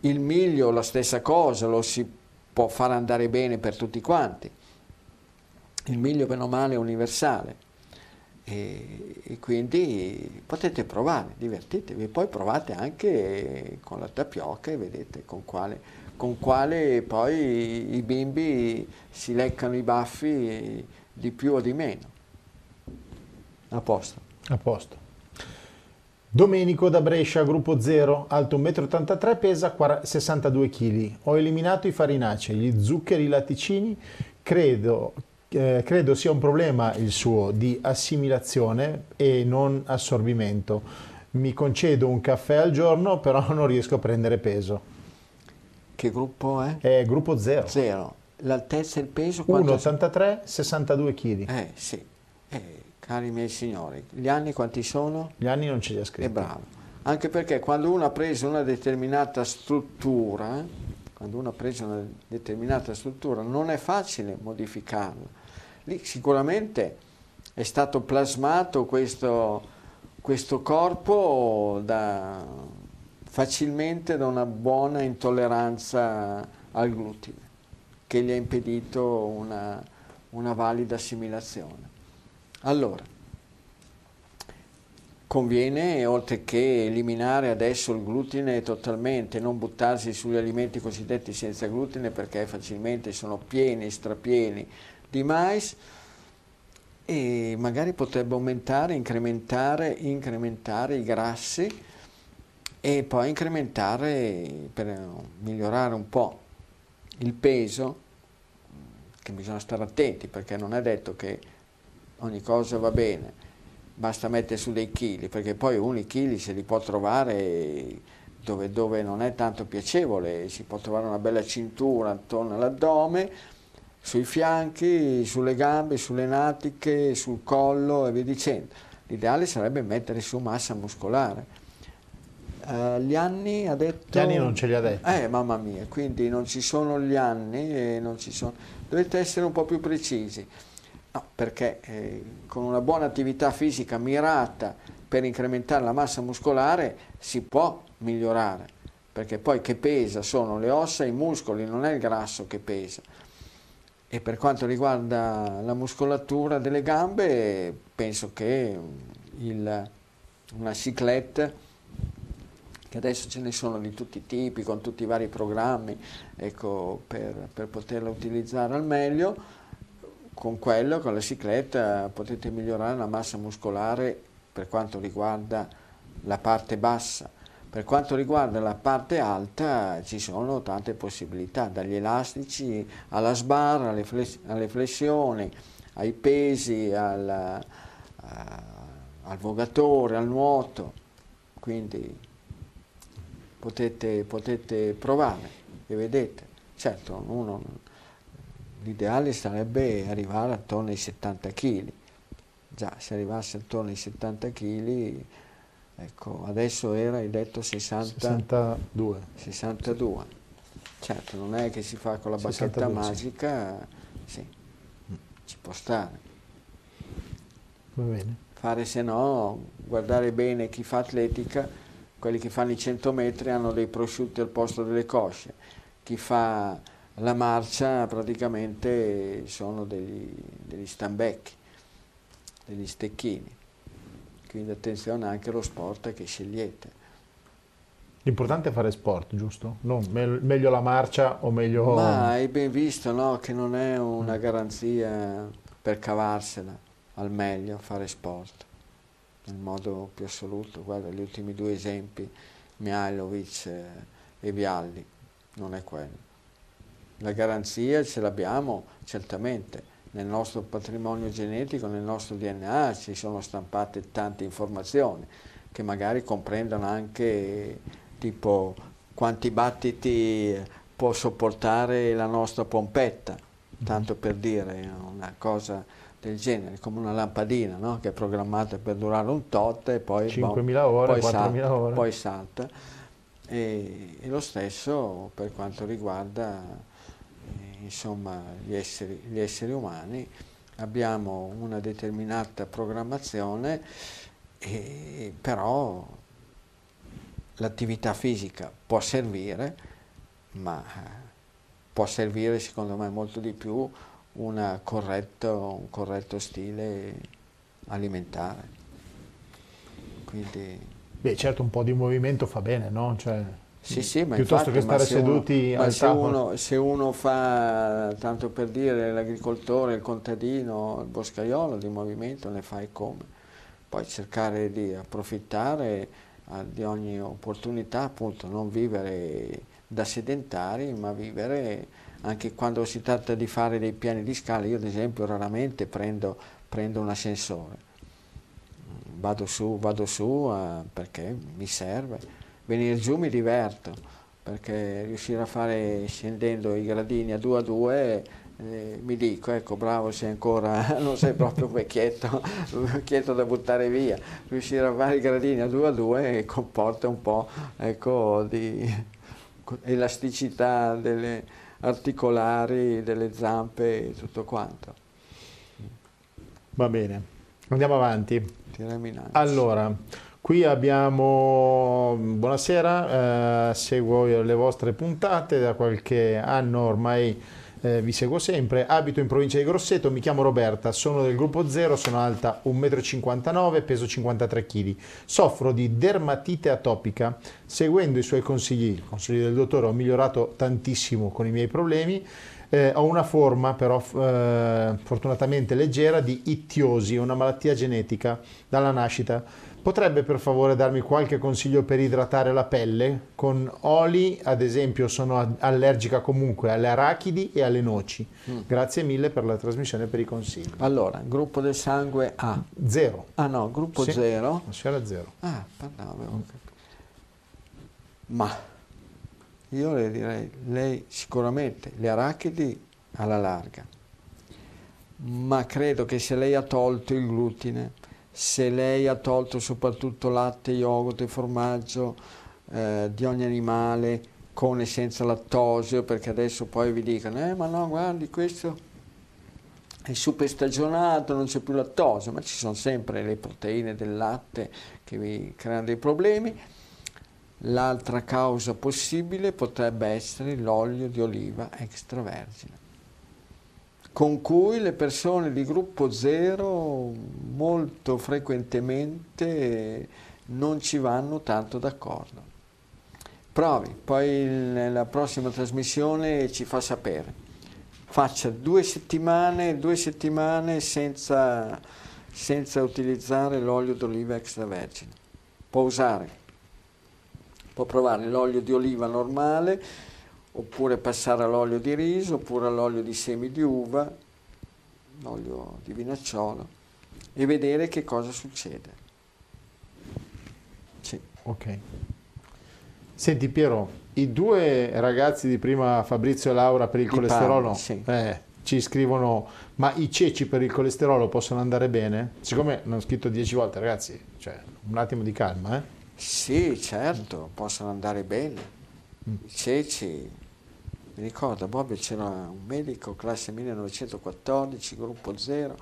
Il miglio, la stessa cosa, lo si può far andare bene per tutti quanti il miglio meno male universale e, e, quindi potete provare, divertitevi, poi provate anche con la tapioca e vedete con quale, con quale poi i bimbi si leccano i baffi di più o di meno. A posto. A posto. Domenico da Brescia, gruppo 0, alto 1,83 m, pesa 62 kg. Ho eliminato i farinacei, gli zuccheri, i latticini. Credo eh, credo sia un problema il suo di assimilazione e non assorbimento. Mi concedo un caffè al giorno, però non riesco a prendere peso. Che gruppo è? È gruppo 0. 0. L'altezza e il peso? 1,83, 62 kg. Eh sì, eh, cari miei signori, gli anni quanti sono? Gli anni non ce li ha scritti. È bravo. Anche perché quando uno ha preso una determinata struttura, quando uno ha preso una determinata struttura, non è facile modificarla lì sicuramente è stato plasmato questo, questo corpo da, facilmente da una buona intolleranza al glutine che gli ha impedito una, una valida assimilazione. Allora, conviene, oltre che eliminare adesso il glutine totalmente, non buttarsi sugli alimenti cosiddetti senza glutine perché facilmente sono pieni, strapieni di mais e magari potrebbe aumentare, incrementare, incrementare i grassi e poi incrementare per migliorare un po' il peso, che bisogna stare attenti perché non è detto che ogni cosa va bene, basta mettere su dei chili, perché poi uno i chili se li può trovare dove, dove non è tanto piacevole, si può trovare una bella cintura attorno all'addome, sui fianchi, sulle gambe, sulle natiche, sul collo e via dicendo. L'ideale sarebbe mettere su massa muscolare. Uh, gli anni ha detto... Gli anni non ce li ha detti. Eh, mamma mia, quindi non ci sono gli anni e non ci sono... Dovete essere un po' più precisi. No, perché eh, con una buona attività fisica mirata per incrementare la massa muscolare si può migliorare, perché poi che pesa sono le ossa e i muscoli, non è il grasso che pesa. E per quanto riguarda la muscolatura delle gambe, penso che il, una ciclette, che adesso ce ne sono di tutti i tipi, con tutti i vari programmi, ecco, per, per poterla utilizzare al meglio, con quello, con la cicletta, potete migliorare la massa muscolare per quanto riguarda la parte bassa. Per quanto riguarda la parte alta ci sono tante possibilità, dagli elastici alla sbarra, alle, fless alle flessioni, ai pesi, al, uh, al vogatore, al nuoto, quindi potete, potete provare e vedete. Certo, l'ideale sarebbe arrivare attorno ai 70 kg. Già, se arrivasse attorno ai 70 kg, ecco, adesso era, hai detto 60, 62. 62. Certo, non è che si fa con la bacchetta 62, magica, sì. sì, ci può stare. Va bene. Fare se no, guardare bene chi fa atletica, quelli che fanno i 100 metri hanno dei prosciutti al posto delle cosce, chi fa la marcia praticamente sono degli, degli stambecchi, degli stecchini. Quindi attenzione anche allo sport che scegliete. L'importante è fare sport, giusto? Non me meglio la marcia o meglio... Ma hai ben visto no? che non è una garanzia per cavarsela al meglio fare sport, nel modo più assoluto. Guarda, gli ultimi due esempi, Mihailovic e Vialli, non è quello. La garanzia ce l'abbiamo certamente nel nostro patrimonio genetico, nel nostro DNA ci sono stampate tante informazioni che magari comprendono anche tipo quanti battiti può sopportare la nostra pompetta, tanto per dire una cosa del genere, come una lampadina no? che è programmata per durare un tot e poi, 5.000 boh, ore, poi, salta, ore. poi salta. E, e, lo stesso per quanto riguarda insomma, gli esseri, gli esseri umani, abbiamo una determinata programmazione, e, però l'attività fisica può servire, ma può servire secondo me molto di più corretto, un corretto stile alimentare. Quindi, Beh, certo un po' di movimento fa bene, no? Cioè... Sì, sì, ma piuttosto infatti, che stare se seduti uno, al se uno, se uno fa, tanto per dire, l'agricoltore, il contadino, il boscaiolo di movimento, ne fai come. Poi cercare di approfittare eh, di ogni opportunità, appunto, non vivere da sedentari, ma vivere anche quando si tratta di fare dei piani di scala. Io ad esempio raramente prendo, prendo un ascensore, vado su, vado su eh, perché mi serve venire giù mi diverto perché riuscire a fare scendendo i gradini a due a due eh, mi dico ecco bravo sei ancora non sei proprio vecchietto vecchietto da buttare via. Riuscire a fare i gradini a due a due comporta un po' ecco di elasticità delle articolari delle zampe e tutto quanto. Va bene andiamo avanti. Allora Qui abbiamo, buonasera, eh, seguo le vostre puntate, da qualche anno ormai eh, vi seguo sempre, abito in provincia di Grosseto, mi chiamo Roberta, sono del gruppo 0, sono alta 1,59 m, peso 53 kg, soffro di dermatite atopica, seguendo i suoi consigli, i consigli del dottore ho migliorato tantissimo con i miei problemi, eh, ho una forma però eh, fortunatamente leggera di ittiosi, una malattia genetica dalla nascita Potrebbe per favore darmi qualche consiglio per idratare la pelle? Con oli, ad esempio, sono allergica comunque alle arachidi e alle noci. Mm. Grazie mille per la trasmissione e per i consigli. Allora, gruppo del sangue A. Zero. Ah no, gruppo sì. zero. C'era zero. Ah, parlavo. Mm. Ma io le direi, lei sicuramente le arachidi alla larga, ma credo che se lei ha tolto il glutine se lei ha tolto soprattutto latte, yogurt e formaggio, eh, di ogni animale con e senza lattosio, perché adesso poi vi dicono, eh ma no, guardi, questo è super stagionato, non c'è più lattosio, ma ci sono sempre le proteine del latte che vi creano dei problemi. L'altra causa possibile potrebbe essere l'olio di oliva extravergine, con cui le persone di gruppo 0 molto frequentemente non ci vanno tanto d'accordo. Provi, poi nella prossima trasmissione ci fa sapere. Faccia due settimane, due settimane senza, senza utilizzare l'olio d'oliva extravergine. Può usare può provare l'olio di oliva normale, oppure passare all'olio di riso, oppure all'olio di semi di uva, l'olio di vinacciolo, e vedere che cosa succede. Sì. Ok. Senti Piero, i due ragazzi di prima, Fabrizio e Laura, per il Di colesterolo, Parma, sì. eh, ci scrivono, ma i ceci per il colesterolo possono andare bene? Siccome hanno scritto dieci volte, ragazzi, cioè, un attimo di calma, eh? Sì, certo, possono andare bene. Mm. I ceci, mi ricordo, Bobbio c'era un medico, classe 1914, gruppo 0,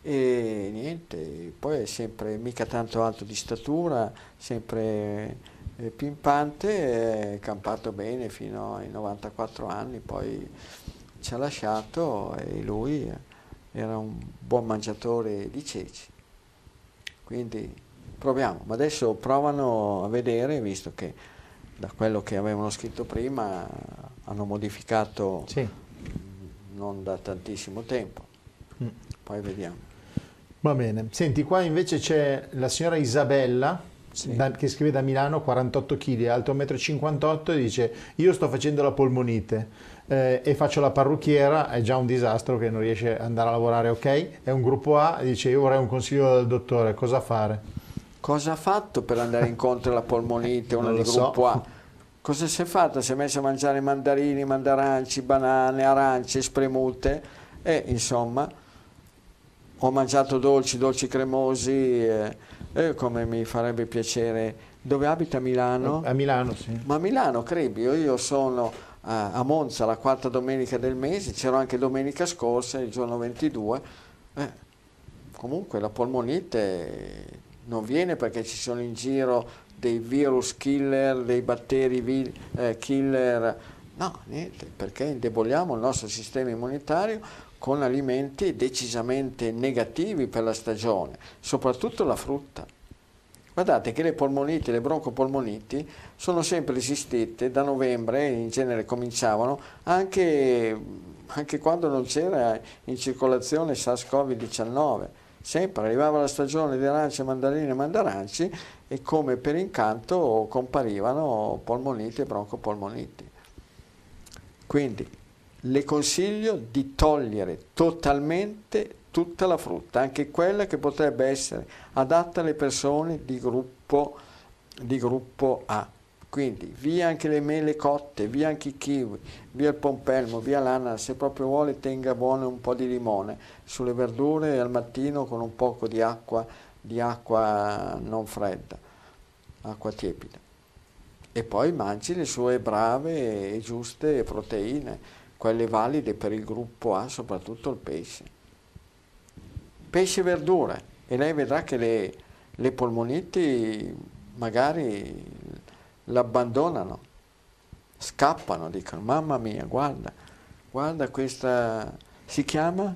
e niente, poi è sempre mica tanto alto di statura, sempre eh, pimpante, è campato bene fino ai 94 anni, poi ci ha lasciato e lui era un buon mangiatore di ceci. Quindi proviamo, ma adesso provano a vedere, visto che da quello che avevano scritto prima hanno modificato sì. non da tantissimo tempo. Mm. Poi vediamo. Va bene. Senti, qua invece c'è la signora Isabella sì. da, che scrive da Milano, 48 kg, alto 1,58 m e dice io sto facendo la polmonite. Eh, e faccio la parrucchiera, è già un disastro che non riesce ad andare a lavorare, ok? È un gruppo A, dice io vorrei un consiglio dal dottore, cosa fare? Cosa ha fatto per andare incontro alla polmonite, una di gruppo so. A? Cosa si è fatto? Si è messo a mangiare mandarini, mandaranci, banane, arance, spremute e insomma ho mangiato dolci, dolci cremosi e, e come mi farebbe piacere. Dove abita Milano? A Milano, sì. Ma a Milano, Crebbio, io sono a, a Monza la quarta domenica del mese, c'ero anche domenica scorsa, il giorno 22. Eh, comunque la polmonite non viene perché ci sono in giro dei virus killer, dei batteri eh, killer, no, niente, perché indeboliamo il nostro sistema immunitario con alimenti decisamente negativi per la stagione, soprattutto la frutta. Guardate che le polmoniti, le broncopolmoniti sono sempre esistite da novembre, in genere cominciavano, anche, anche quando non c'era in circolazione SARS-CoV-19 sempre arrivava la stagione di arance, mandarine e mandaranci e come per incanto comparivano polmoniti e broncopolmoniti. Quindi le consiglio di togliere totalmente tutta la frutta, anche quella che potrebbe essere adatta alle persone di gruppo, di gruppo A. Quindi via anche le mele cotte, via anche i kiwi, via il pompelmo, via l'ananas, se proprio vuole tenga buono un po' di limone sulle verdure al mattino con un poco di acqua, di acqua non fredda, acqua tiepida. E poi mangi le sue brave e giuste proteine, quelle valide per il gruppo A, soprattutto il pesce. Pesce e verdure, e lei vedrà che le, le polmoniti magari l'abbandonano, scappano, dicono mamma mia, guarda, guarda questa, si chiama?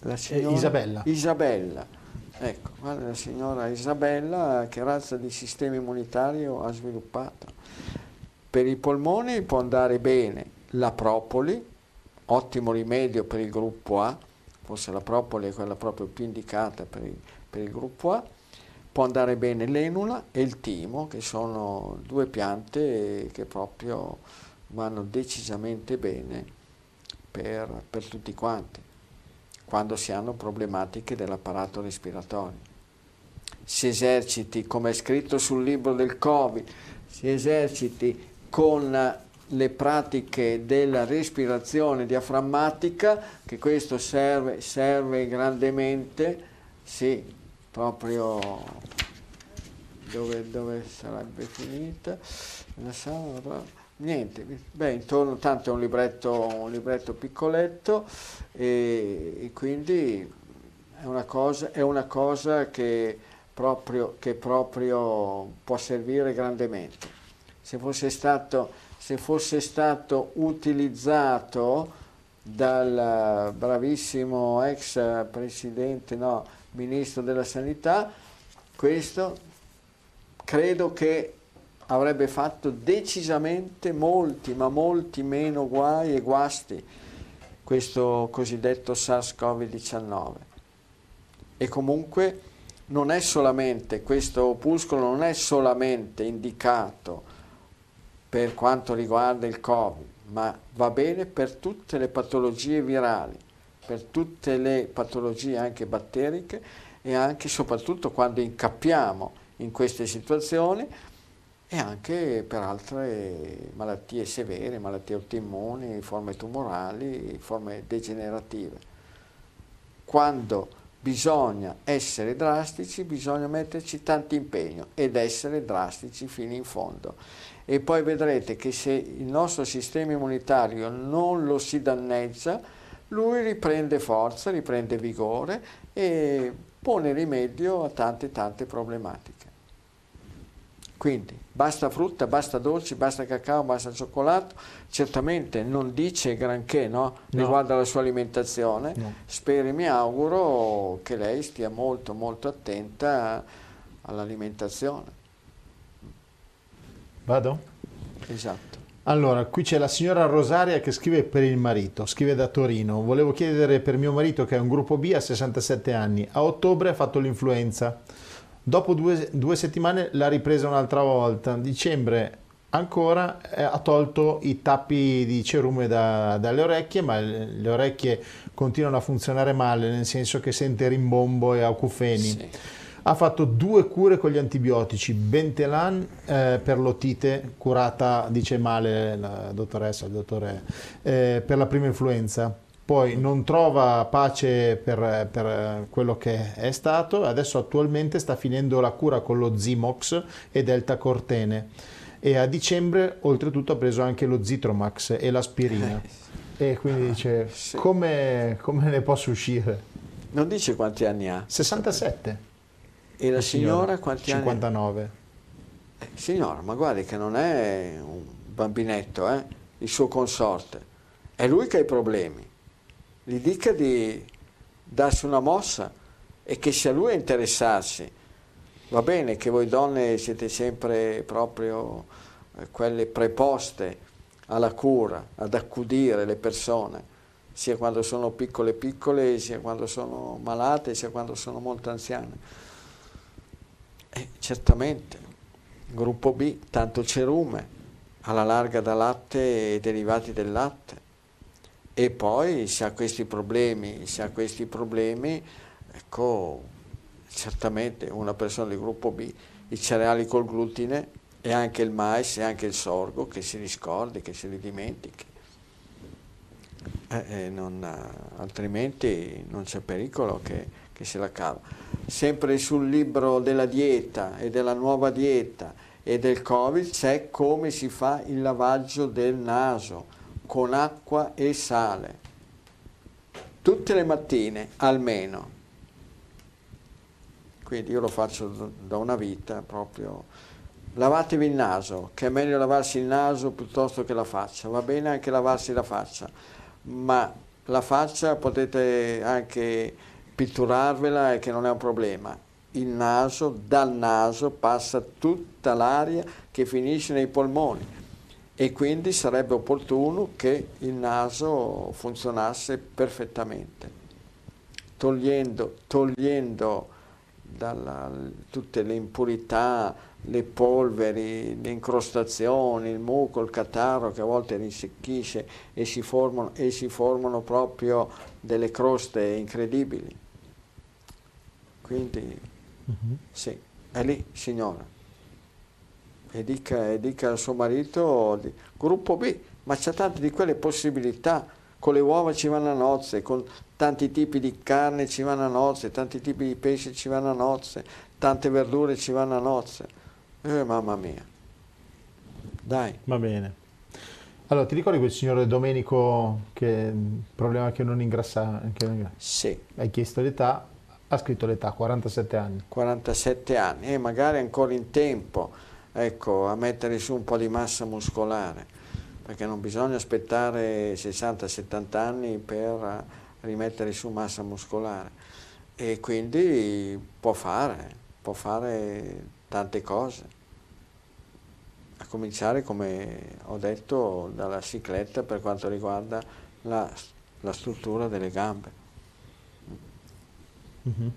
La signora? Isabella. Isabella. Ecco, guarda la signora Isabella che razza di sistema immunitario ha sviluppato. Per i polmoni può andare bene la propoli, ottimo rimedio per il gruppo A, forse la propoli è quella proprio più indicata per il, per il gruppo A, può andare bene l'enula e il timo, che sono due piante che proprio vanno decisamente bene per, per tutti quanti, quando si hanno problematiche dell'apparato respiratorio. Si eserciti, come è scritto sul libro del Covid, si eserciti con le pratiche della respirazione diaframmatica, che questo serve, serve grandemente, sì, proprio dove, dove sarebbe finita? Niente, beh, intorno tanto è un libretto, un libretto piccoletto e, e quindi è una cosa, è una cosa che, proprio, che proprio può servire grandemente. Se fosse stato, se fosse stato utilizzato dal bravissimo ex presidente, no, ministro della sanità, questo credo che avrebbe fatto decisamente molti, ma molti meno guai e guasti questo cosiddetto SARS-CoV-19. E comunque non è solamente, questo opuscolo non è solamente indicato per quanto riguarda il Covid, ma va bene per tutte le patologie virali, per tutte le patologie anche batteriche e anche soprattutto quando incappiamo in queste situazioni e anche per altre malattie severe, malattie autoimmuni, forme tumorali, forme degenerative. Quando bisogna essere drastici, bisogna metterci tanto impegno ed essere drastici fino in fondo e poi vedrete che se il nostro sistema immunitario non lo si danneggia, lui riprende forza, riprende vigore e pone rimedio a tante tante problematiche. Quindi basta frutta, basta dolci, basta cacao, basta cioccolato, certamente non dice granché no? no. riguardo alla sua alimentazione, no. spero e mi auguro che lei stia molto molto attenta all'alimentazione. Vado? Esatto. Allora, qui c'è la signora Rosaria che scrive per il marito, scrive da Torino. Volevo chiedere per mio marito che è un gruppo B a 67 anni. A ottobre ha fatto l'influenza. Dopo due, due settimane l'ha ripresa un'altra volta. Dicembre ancora eh, ha tolto i tappi di cerume da, dalle orecchie, ma le orecchie continuano a funzionare male, nel senso che sente rimbombo e acufeni. Sì ha fatto due cure con gli antibiotici, Bentelan eh, per l'otite, curata, dice male la dottoressa, il dottore, eh, per la prima influenza, poi non trova pace per, per, quello che è stato, adesso attualmente sta finendo la cura con lo Zimox e Delta Cortene e a dicembre oltretutto ha preso anche lo Zitromax e l'aspirina eh, e quindi dice sì. come, come ne posso uscire? Non dice quanti anni ha? 67. E la, signora, signora quanti 59. anni? 59. Eh, signora, ma guardi che non è un bambinetto, eh? il suo consorte. È lui che ha i problemi. Gli dica di darsi una mossa e che sia lui a interessarsi. Va bene che voi donne siete sempre proprio eh, quelle preposte alla cura, ad accudire le persone, sia quando sono piccole piccole, sia quando sono malate, sia quando sono molto anziane eh, certamente, gruppo B, tanto cerume, alla larga da latte e derivati del latte. E poi se ha questi problemi, se ha questi problemi, ecco, certamente una persona di gruppo B, i cereali col glutine e anche il mais e anche il sorgo che si riscordi, che si ridimentichi. Eh, eh, non, altrimenti non c'è pericolo che, che se la cava sempre sul libro della dieta e della nuova dieta e del Covid c'è come si fa il lavaggio del naso con acqua e sale. Tutte le mattine almeno. Quindi io lo faccio da una vita proprio. Lavatevi il naso, che è meglio lavarsi il naso piuttosto che la faccia. Va bene anche lavarsi la faccia, ma la faccia potete anche pitturarvela e che non è un problema. Il naso, dal naso passa tutta l'aria che finisce nei polmoni e quindi sarebbe opportuno che il naso funzionasse perfettamente. Togliendo, togliendo dalla, tutte le impurità, le polveri, le incrostazioni, il muco, il catarro che a volte risecchisce e si formano, e si formano proprio delle croste incredibili. Quindi uh-huh. sì, è lì, signora. E dica, e dica al suo marito, gruppo B, ma c'è tante di quelle possibilità. Con le uova ci vanno a nozze, con tanti tipi di carne ci vanno a nozze, tanti tipi di pesce ci vanno a nozze, tante verdure ci vanno a nozze. Eh, mamma mia. Dai. Va bene. Allora, ti ricordi quel signore Domenico che il problema che non ingrassa? Che non ingrassa? Sì. Hai chiesto l'età, ha scritto l'età, 47 anni. 47 anni e magari ancora in tempo ecco, a mettere su un po' di massa muscolare, perché non bisogna aspettare 60-70 anni per rimettere su massa muscolare e quindi può fare, può fare tante cose. A cominciare, come ho detto, dalla cicletta per quanto riguarda la, la struttura delle gambe. Mm-hmm.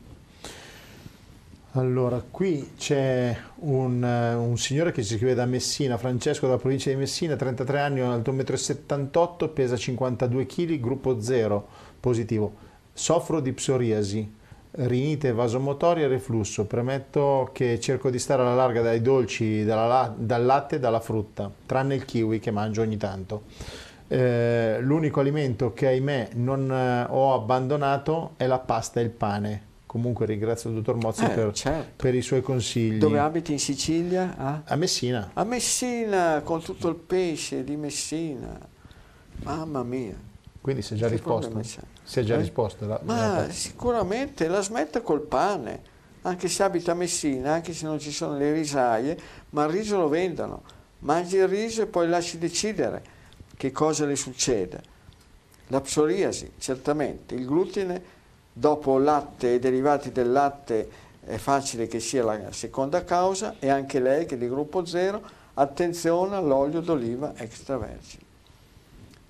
Allora, qui c'è un, uh, un, signore che si scrive da Messina, Francesco dalla provincia di Messina, 33 anni, alto 1,78 m, pesa 52 kg, gruppo 0, positivo. Soffro di psoriasi, rinite vasomotoria e reflusso. Premetto che cerco di stare alla larga dai dolci, dalla, dal latte e dalla frutta, tranne il kiwi che mangio ogni tanto. Eh, l'unico alimento che ahimè non eh, ho abbandonato è la pasta e il pane. Comunque ringrazio il dottor Mozzi eh, per, certo. per, i suoi consigli. Dove abiti in Sicilia? Ah? A Messina. A Messina, con tutto il pesce di Messina. Mamma mia. Quindi si è già che risposto? Si è già eh? risposto? La, Ma la sicuramente la smetta col pane. Anche se abita a Messina, anche se non ci sono le risaie, ma il riso lo vendono. Mangi il riso e poi lasci decidere che cosa le succede? La psoriasi, certamente, il glutine dopo latte e derivati del latte è facile che sia la seconda causa e anche lei che è di gruppo 0, attenzione all'olio d'oliva extravergine.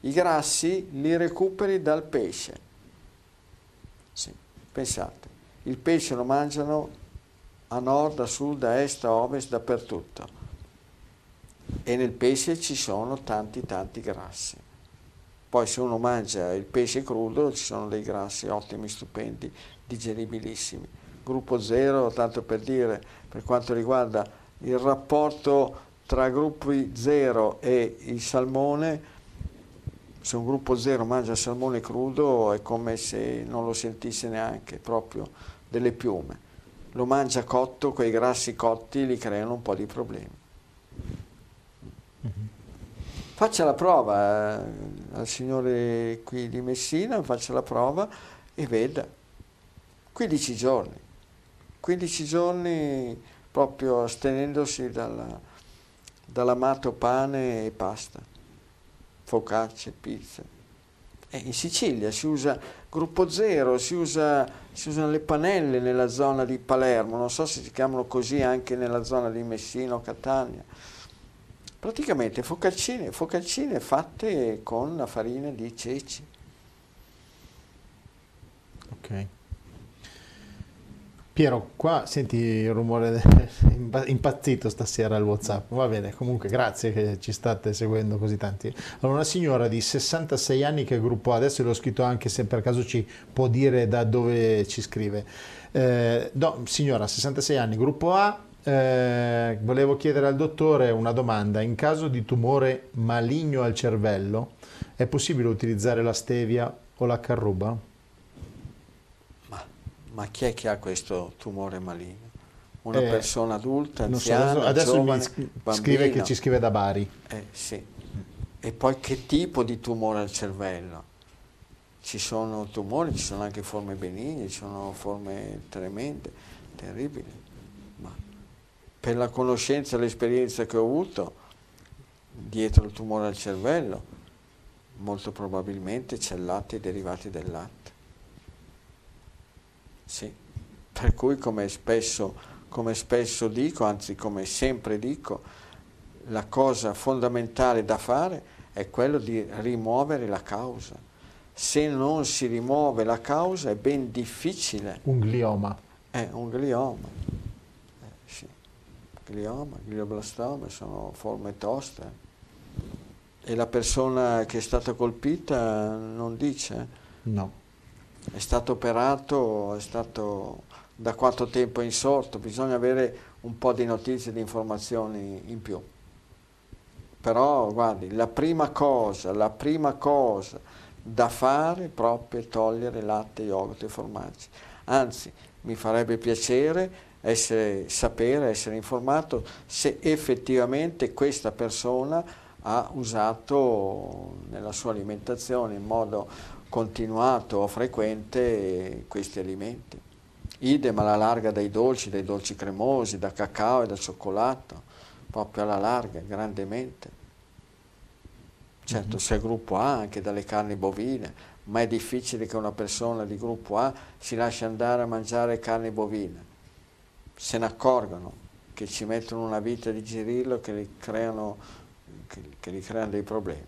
I grassi li recuperi dal pesce. Sì, pensate, il pesce lo mangiano a nord, a sud, a est, a ovest, dappertutto e nel pesce ci sono tanti tanti grassi. Poi se uno mangia il pesce crudo ci sono dei grassi ottimi, stupendi, digeribilissimi. Gruppo 0, tanto per dire, per quanto riguarda il rapporto tra gruppi 0 e il salmone, se un gruppo 0 mangia salmone crudo è come se non lo sentisse neanche, proprio delle piume. Lo mangia cotto, quei grassi cotti gli creano un po' di problemi. Faccia la prova eh, al signore qui di Messina, faccia la prova e veda. 15 giorni, 15 giorni proprio astenendosi dalla, dall'amato pane e pasta, focacce, pizza. E in Sicilia si usa gruppo zero, si, usa, si usano le panelle nella zona di Palermo, non so se si chiamano così anche nella zona di Messina o Catania praticamente focaccine, focaccine fatte con la farina di ceci. Ok. Piero, qua senti il rumore impazzito stasera al WhatsApp. Va bene, comunque grazie che ci state seguendo così tanti. Allora, una signora di 66 anni che gruppo adesso l'ho scritto anche se per caso ci può dire da dove ci scrive. Eh, no, signora, 66 anni, gruppo A, eh, volevo chiedere al dottore una domanda. In caso di tumore maligno al cervello, è possibile utilizzare la stevia o la carruba? Ma, ma chi è che ha questo tumore maligno? Una eh, persona adulta, anziana, so, adesso giovane, mi scrive che ci scrive da Bari. Eh, sì. E poi che tipo di tumore al cervello? Ci sono tumori, ci sono anche forme benigne, ci sono forme tremende, terribili per la conoscenza e l'esperienza che ho avuto dietro il tumore al cervello, molto probabilmente c'è il latte e derivati del latte. Sì, per cui come spesso, come spesso dico, anzi come sempre dico, la cosa fondamentale da fare è quello di rimuovere la causa. Se non si rimuove la causa è ben difficile. Un glioma. È un glioma glioma, glioblastoma, sono forme toste. E la persona che è stata colpita non dice? No. È stato operato, è stato da quanto tempo è insorto, bisogna avere un po' di notizie, di informazioni in più. Però guardi, la prima cosa, la prima cosa da fare proprio è togliere latte, yogurt e formaggi. Anzi, mi farebbe piacere essere, sapere, essere informato se effettivamente questa persona ha usato nella sua alimentazione in modo continuato o frequente questi alimenti. Idem alla larga dai dolci, dai dolci cremosi, da cacao e da cioccolato, proprio alla larga, grandemente. Certo, se è gruppo A, anche dalle carni bovine, ma è difficile che una persona di gruppo A si lasci andare a mangiare carne bovina. Se ne accorgono che ci mettono una vita di girillo che gli creano, che, che gli creano dei problemi.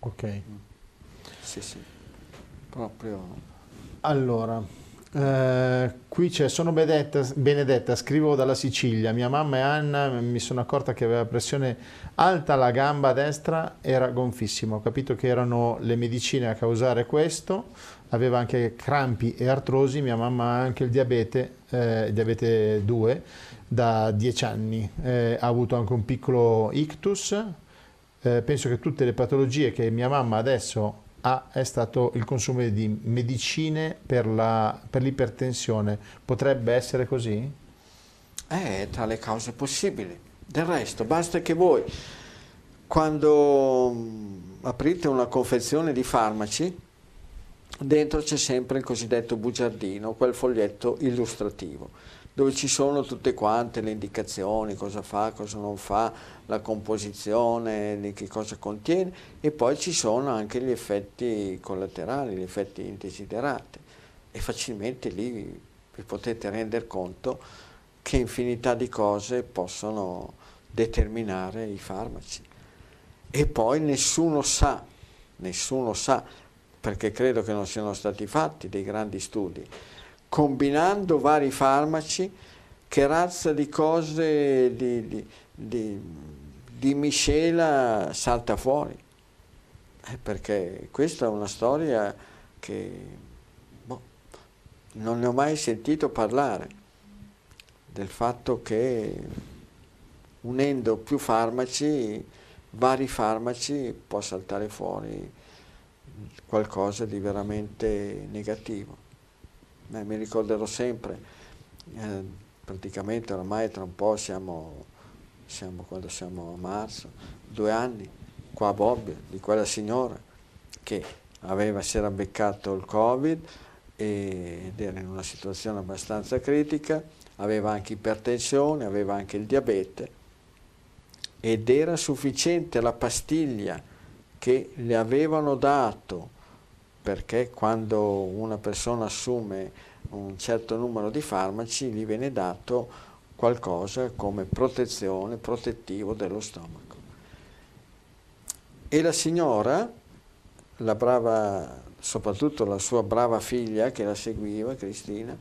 Ok. Mm. Sì, sì proprio... Allora, eh, qui c'è, sono Benedetta, Benedetta, scrivo dalla Sicilia, mia mamma e Anna mi sono accorta che aveva pressione alta alla gamba destra, era gonfissima, ho capito che erano le medicine a causare questo, aveva anche crampi e artrosi, mia mamma ha anche il diabete, eh, diabete 2 da 10 anni, eh, ha avuto anche un piccolo ictus, eh, penso che tutte le patologie che mia mamma adesso A è stato il consumo di medicine per, la, per l'ipertensione. Potrebbe essere così? È tra le cause possibili. Del resto, basta che voi, quando mm, aprite una confezione di farmaci, dentro c'è sempre il cosiddetto bugiardino, quel foglietto illustrativo dove ci sono tutte quante le indicazioni, cosa fa, cosa non fa, la composizione, di che cosa contiene e poi ci sono anche gli effetti collaterali, gli effetti indesiderati e facilmente lì vi potete rendere conto che infinità di cose possono determinare i farmaci. E poi nessuno sa, nessuno sa, perché credo che non siano stati fatti dei grandi studi, combinando vari farmaci, che razza di cose di, di, di, di miscela salta fuori. Eh, perché questa è una storia che boh, non ne ho mai sentito parlare, del fatto che unendo più farmaci, vari farmaci, può saltare fuori qualcosa di veramente negativo. Beh, mi ricorderò sempre, eh, praticamente ormai tra un po' siamo, siamo, quando siamo a marzo, due anni, qua a Bobbio, di quella signora che aveva, si era beccato il Covid ed era in una situazione abbastanza critica, aveva anche ipertensione, aveva anche il diabete ed era sufficiente la pastiglia che le avevano dato perché quando una persona assume un certo numero di farmaci gli viene dato qualcosa come protezione, protettivo dello stomaco. E la signora, la brava, soprattutto la sua brava figlia che la seguiva, Cristina,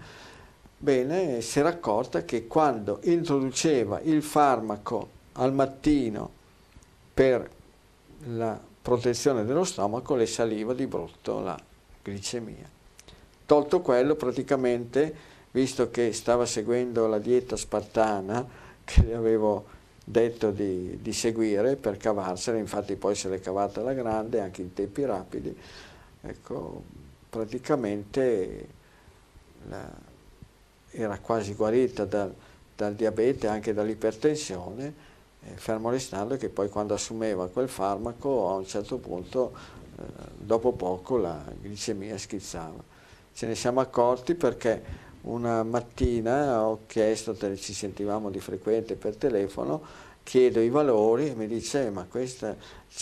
bene, si era accorta che quando introduceva il farmaco al mattino per la protezione dello stomaco le saliva di brutto la glicemia. Tolto quello praticamente, visto che stava seguendo la dieta spartana che le avevo detto di, di seguire per cavarsela, infatti poi se l'è cavata alla grande anche in tempi rapidi, ecco, praticamente la, era quasi guarita dal, dal diabete anche dall'ipertensione fermo restando che poi quando assumeva quel farmaco a un certo punto, eh, dopo poco, la glicemia schizzava. Ce ne siamo accorti perché una mattina ho chiesto, ci sentivamo di frequente per telefono, chiedo i valori e mi dice eh, ma questa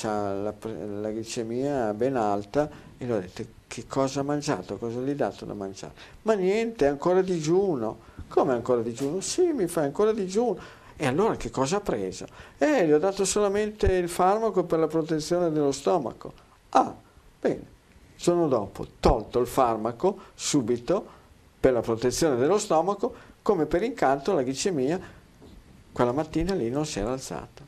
ha la, la, glicemia ben alta e gli ho detto che cosa ha mangiato, cosa gli hai dato da mangiare? Ma niente, ancora digiuno. Come ancora digiuno? Sì, mi fa ancora digiuno e allora che cosa ha preso? Eh, gli ho dato solamente il farmaco per la protezione dello stomaco. Ah, bene. Giorno dopo, tolto il farmaco, subito, per la protezione dello stomaco, come per incanto la glicemia quella mattina lì non si era alzata.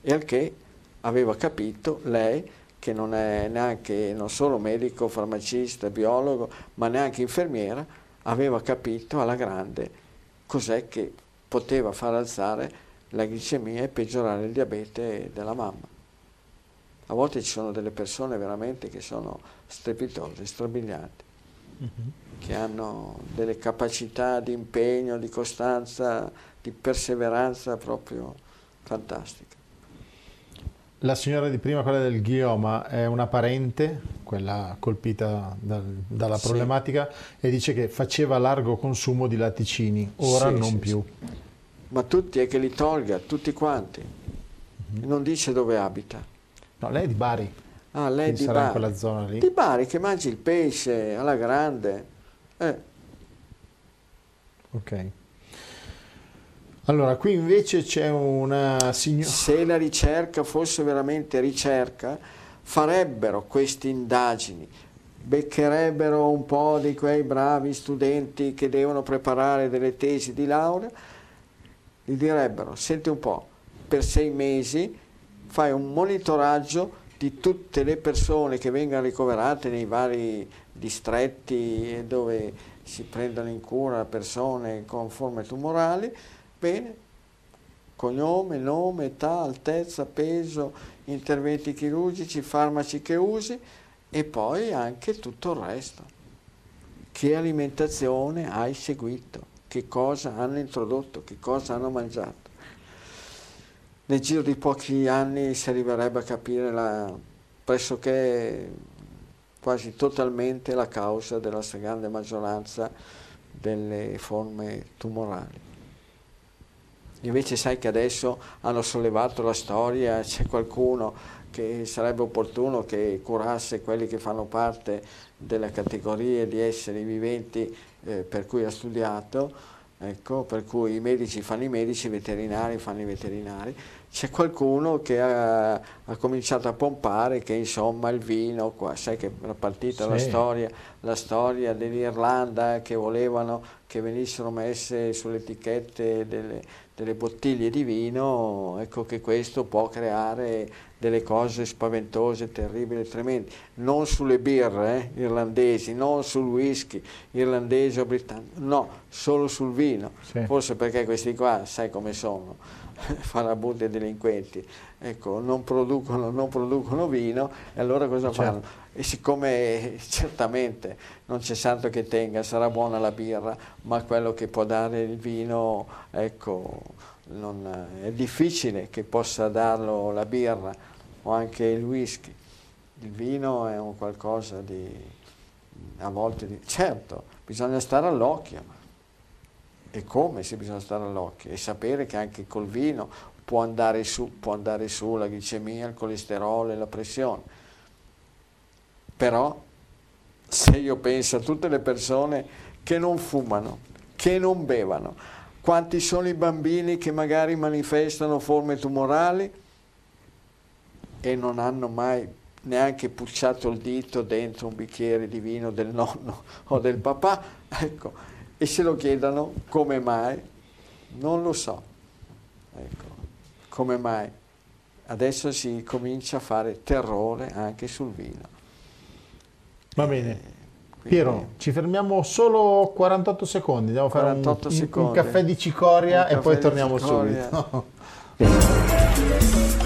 E al che aveva capito lei, che non è neanche non solo medico, farmacista, biologo, ma neanche infermiera, aveva capito alla grande cos'è che poteva far alzare la glicemia e peggiorare il diabete della mamma. A volte ci sono delle persone veramente che sono strepitose, strabilianti. Mm-hmm. che hanno delle capacità di impegno, di costanza, di perseveranza proprio fantastiche. La signora di prima, quella del ghioma, è una parente, quella colpita dal, dalla sì. problematica, e dice che faceva largo consumo di latticini, ora sì, non sì, più. Ma tutti è che li tolga, tutti quanti. Mm-hmm. Non dice dove abita. No, lei è di Bari. Ah, lei è di Bari. in quella zona lì. Di Bari che mangi il pesce alla grande. Eh. Ok. Allora, qui invece c'è una signora... Se la ricerca fosse veramente ricerca, farebbero queste indagini, beccherebbero un po' di quei bravi studenti che devono preparare delle tesi di laurea, gli direbbero, senti un po', per sei mesi fai un monitoraggio di tutte le persone che vengono ricoverate nei vari distretti dove si prendono in cura persone con forme tumorali, Bene, cognome, nome, età, altezza, peso, interventi chirurgici, farmaci che usi e poi anche tutto il resto. Che alimentazione hai seguito? Che cosa hanno introdotto? Che cosa hanno mangiato? Nel giro di pochi anni si arriverebbe a capire la, pressoché quasi totalmente la causa della stragrande maggioranza delle forme tumorali. Invece sai che adesso hanno sollevato la storia, c'è qualcuno che sarebbe opportuno che curasse quelli che fanno parte della categoria di esseri viventi eh, per cui ha studiato, ecco, per cui i medici fanno i medici, i veterinari fanno i veterinari. C'è qualcuno che ha, ha, cominciato a pompare che insomma il vino, qua, sai che era partita sì. la, storia, la storia dell'Irlanda che volevano che venissero messe sulle etichette delle, delle bottiglie di vino, ecco che questo può creare delle cose spaventose, terribili, tremende. Non sulle birre eh, irlandesi, non sul whisky irlandese o britannico, no, solo sul vino. Sì. Forse perché questi qua, sai come sono, farabutti e delinquenti, ecco, non producono, non producono, vino e allora cosa certo. fanno? E siccome certamente non c'è santo che tenga, sarà buona la birra, ma quello che può dare il vino, ecco, non, è difficile che possa darlo la birra o anche il whisky. Il vino è un qualcosa di, a volte, di, certo, bisogna stare all'occhio, e come se bisogna stare all'occhio e sapere che anche col vino può andare su, può andare su la glicemia, il colesterolo e la pressione però se io penso a tutte le persone che non fumano, che non bevano, quanti sono i bambini che magari manifestano forme tumorali e non hanno mai neanche pucciato il dito dentro un bicchiere di vino del nonno o del papà, ecco, e se lo chiedono come mai, non lo so, ecco, come mai. Adesso si comincia a fare terrore anche sul vino. Va bene. Piero, ci fermiamo solo 48 secondi, andiamo a fare un, un, un, caffè di cicoria un e poi torniamo subito.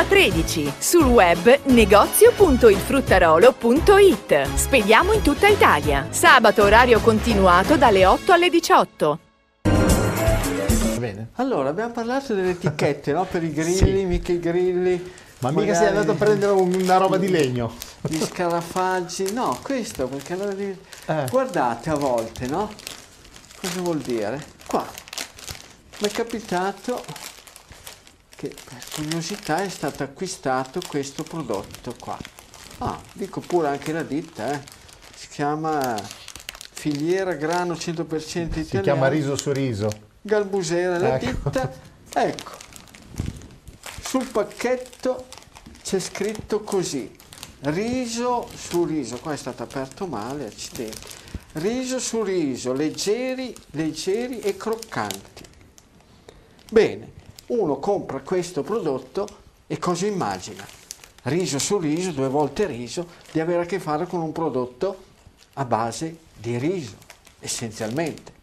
Roma 13. Sul web negozio.ilfruttarolo.it. Spediamo in tutta Italia. Sabato orario continuato dalle 8 alle 18. Bene. Allora, abbiamo parlato delle etichette, no? Per i grilli, sì. mica i grilli. Ma mica sei andato a prendere una roba di legno. Gli scarafaggi. No, questo perché allora eh. guardate a volte, no? Cosa vuol dire? Qua. Mi è capitato che per curiosità è stato acquistato questo prodotto qua. Ah, dico pure anche la ditta, eh. si chiama Filiera Grano 100% italiano. Si chiama Riso su Riso. Galbusera, la ecco. ditta, ecco, sul pacchetto c'è scritto così, riso su riso, qua è stato aperto male, accidenti, riso su riso, leggeri, leggeri e croccanti. Bene, uno compra questo prodotto e cosa immagina? Riso su riso, due volte riso, di avere a che fare con un prodotto a base di riso, essenzialmente.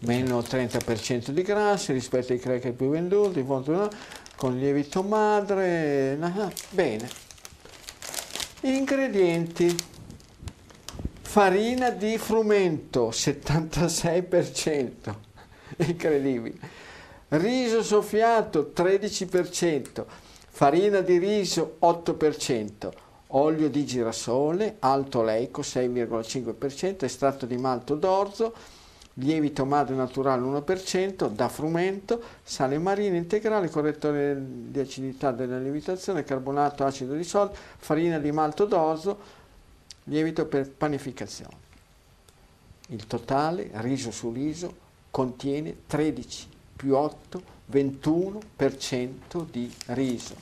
Meno 30% di grassi rispetto ai cracker più venduti, con lievito madre, bene. Ingredienti. Farina di frumento, 76%, incredibile. Riso soffiato, 13%. Farina di riso, 8% olio di girasole, alto oleico 6,5%, estratto di malto d'orzo, lievito madre naturale 1%, da frumento, sale marino integrale, correttore di acidità della lievitazione, carbonato acido di sodio, farina di malto d'orzo, lievito per panificazione. Il totale, riso su riso, contiene 13 più 8, 21% di riso.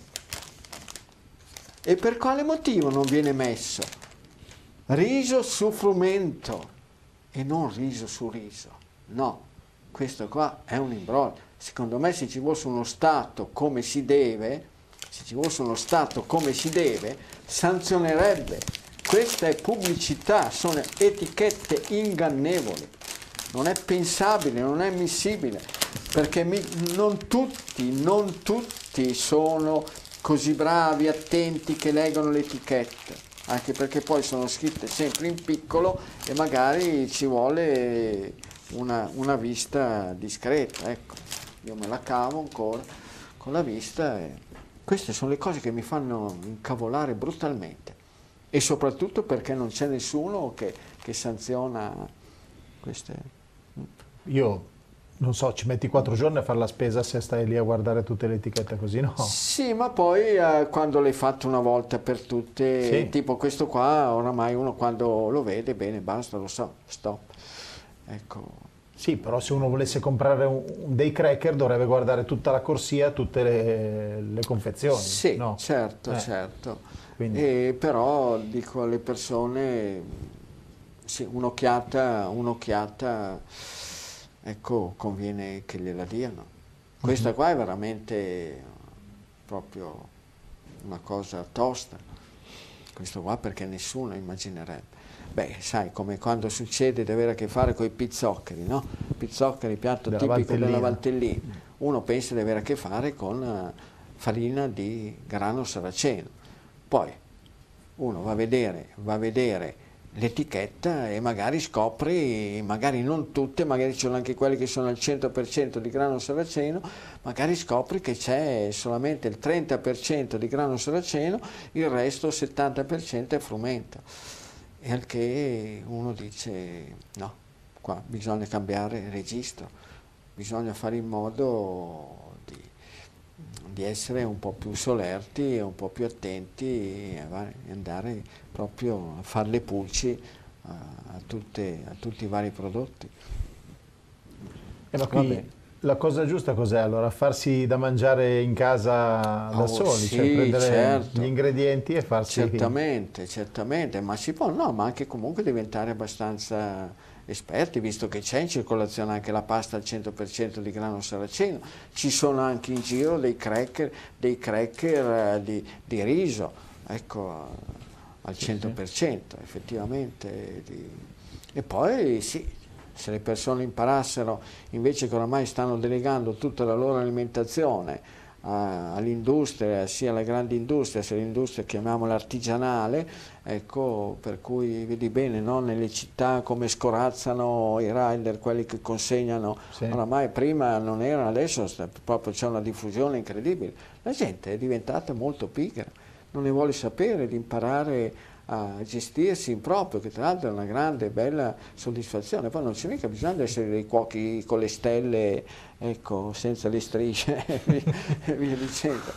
E per quale motivo non viene messo? Riso su frumento e non riso su riso. No, questo qua è un imbroglio. Secondo me se ci fosse uno Stato come si deve, se ci fosse uno Stato come si deve, sanzionerebbe. Questa è pubblicità, sono etichette ingannevoli. Non è pensabile, non è ammissibile, perché mi, non tutti, non tutti sono così bravi, attenti che leggono le etichette, anche perché poi sono scritte sempre in piccolo e magari ci vuole una, una vista discreta. Ecco, io me la cavo ancora con la vista e queste sono le cose che mi fanno incavolare brutalmente e soprattutto perché non c'è nessuno che, che sanziona queste... Io non so, ci metti quattro giorni a fare la spesa se stai lì a guardare tutte le etichette così, no? Sì, ma poi eh, quando l'hai fatto una volta per tutte, sì. tipo questo qua, oramai uno quando lo vede, bene, basta, lo so, stop. Ecco. Sì, però se uno volesse comprare un, dei cracker dovrebbe guardare tutta la corsia, tutte le, le confezioni. Sì, no? certo, eh. certo. E però dico alle persone, sì, un'occhiata, un'occhiata ecco, conviene che gliela diano. Questa mhm. qua è veramente proprio una cosa tosta, questo qua perché nessuno immaginerebbe. Beh, sai, come quando succede di avere a che fare con i pizzoccheri, no? Pizzoccheri, piatto della tipico Valtellina. della Valtellina. Uno pensa di avere a che fare con uh, farina di grano saraceno. Poi uno va a vedere, va a vedere l'etichetta e magari scopri, magari non tutte, magari ci sono anche quelle che sono al 100% di grano saraceno, magari scopri che c'è solamente il 30% di grano saraceno, il resto 70% è frumento. E al che uno dice no, qua bisogna cambiare registro, bisogna fare in modo di essere un po' più solerti e un po' più attenti e andare proprio a fare le pulci a, a, tutte, a tutti i vari prodotti. Eh, ma qui la cosa giusta cos'è allora? Farsi da mangiare in casa da oh, soli, cioè sì, cioè prendere certo. gli ingredienti e farsi... Certamente, certamente, ma si può, no, ma anche comunque diventare abbastanza esperti, visto che c'è in circolazione anche la pasta al 100% di grano saraceno, ci sono anche in giro dei cracker, dei cracker uh, di, di, riso, ecco, al 100%, sì, sì. effettivamente. E poi sì, se le persone imparassero, invece che oramai stanno delegando tutta la loro alimentazione, all'industria, sia alla grande industria, sia all'industria chiamiamola artigianale, ecco, per cui vedi bene no? nelle città come scorazzano i rider, quelli che consegnano, sì. oramai prima non erano, adesso proprio c'è una diffusione incredibile, la gente è diventata molto pigra, non ne vuole sapere di imparare a gestirsi in proprio, che tra l'altro è una grande e bella soddisfazione. Poi non c'è mica bisogno di essere dei cuochi con le stelle, ecco, senza le strisce e via dicendo.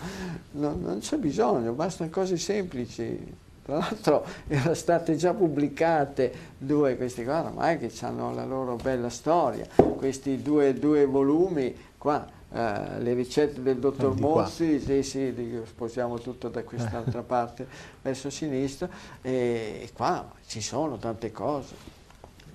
Non, non c'è bisogno, bastano cose semplici. Tra l'altro erano state già pubblicate due, questi qua ormai che hanno la loro bella storia, questi due, due volumi qua eh, le ricette del dottor Mozzi, sì, sì, sposiamo tutto da quest'altra parte verso sinistra e, e qua ci sono tante cose.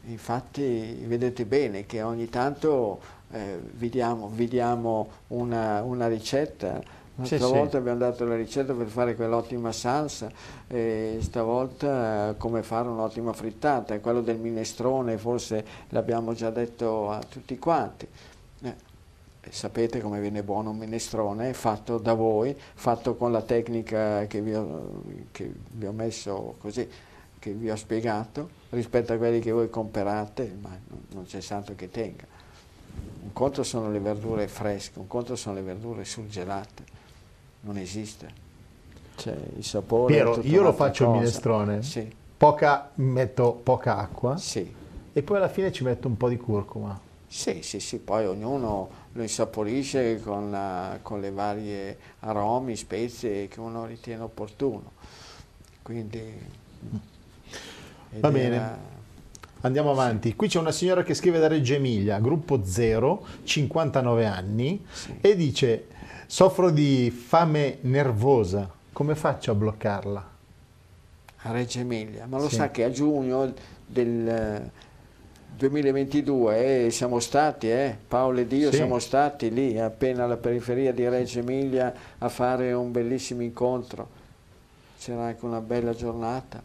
Infatti vedete bene che ogni tanto eh, vi, diamo, vi diamo una, una ricetta L'altra sì, volta sì. abbiamo dato la ricetta per fare quell'ottima salsa e stavolta eh, come fare un'ottima frittata. Quello del minestrone forse l'abbiamo già detto a tutti quanti. Eh, sapete come viene buono un minestrone fatto da voi, fatto con la tecnica che vi ho, che vi ho messo così, che vi ho spiegato, rispetto a quelli che voi comprate, ma non c'è santo che tenga. Un conto sono le verdure fresche, un conto sono le verdure surgelate non esiste. Cioè, il sapore Piero, io lo faccio cosa. il minestrone, sì. poca, metto poca acqua sì. e poi alla fine ci metto un po' di curcuma. Sì, sì, sì, poi ognuno lo insaporisce con, la, con le varie aromi, spezie che uno ritiene opportuno. Quindi... Va bene. Andiamo avanti. Sì. Qui c'è una signora che scrive da Reggio Emilia, gruppo 0, 59 anni, sì. e dice Soffro di fame nervosa, come faccio a bloccarla? A Reggio Emilia, ma lo sì. sa che a giugno del 2022 eh, siamo stati, eh, Paolo ed io sì. siamo stati lì appena alla periferia di Reggio Emilia a fare un bellissimo incontro, c'era anche una bella giornata.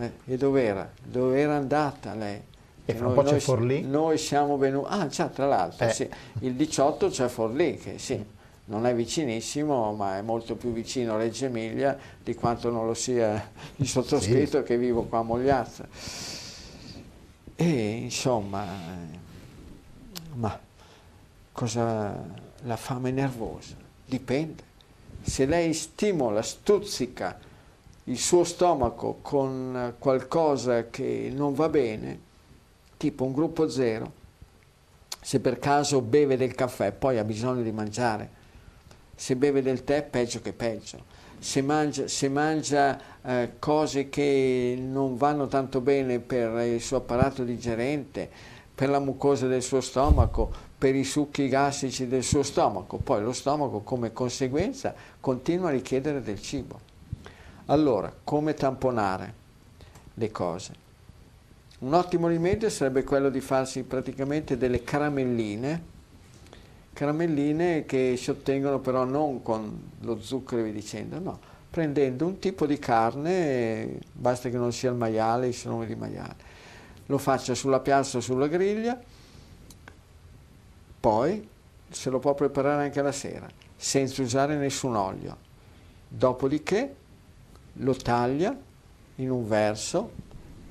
Eh, e dov'era? Dove era andata lei? E fra un po' c'è Forlì? Noi siamo venuti, ah già tra l'altro, eh. sì. il 18 c'è Forlì, che sì non è vicinissimo, ma è molto più vicino a Reggio Emilia di quanto non lo sia il sottoscritto sì. che vivo qua a Mogliazza. E insomma, ma cosa la fame nervosa? Dipende. Se lei stimola, stuzzica il suo stomaco con qualcosa che non va bene, tipo un gruppo zero, se per caso beve del caffè, poi ha bisogno di mangiare, se beve del tè peggio che peggio, se mangia, se mangia eh, cose che non vanno tanto bene per il suo apparato digerente, per la mucosa del suo stomaco, per i succhi gastrici del suo stomaco, poi lo stomaco come conseguenza continua a richiedere del cibo. Allora, come tamponare le cose? Un ottimo rimedio sarebbe quello di farsi praticamente delle caramelline, caramelline che si ottengono però non con lo zucchero via dicendo, no, prendendo un tipo di carne, basta che non sia il maiale, il nome di maiale, lo faccia sulla o sulla griglia, poi se lo può preparare anche la sera, senza usare nessun olio. Dopodiché lo taglia in un verso,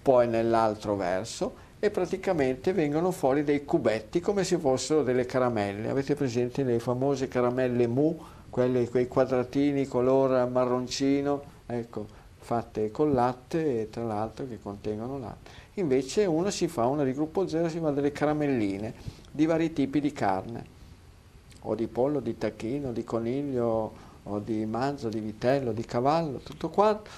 poi nell'altro verso e praticamente vengono fuori dei cubetti come se fossero delle caramelle. Avete presente le famose caramelle mu, quelle, quei quadratini color marroncino, ecco, fatte con latte tra l'altro che contengono latte. Invece uno si fa, una di gruppo 0 si fa delle caramelline di vari tipi di carne, o di pollo, di tacchino, di coniglio, o di manzo, di vitello, di cavallo, tutto quanto.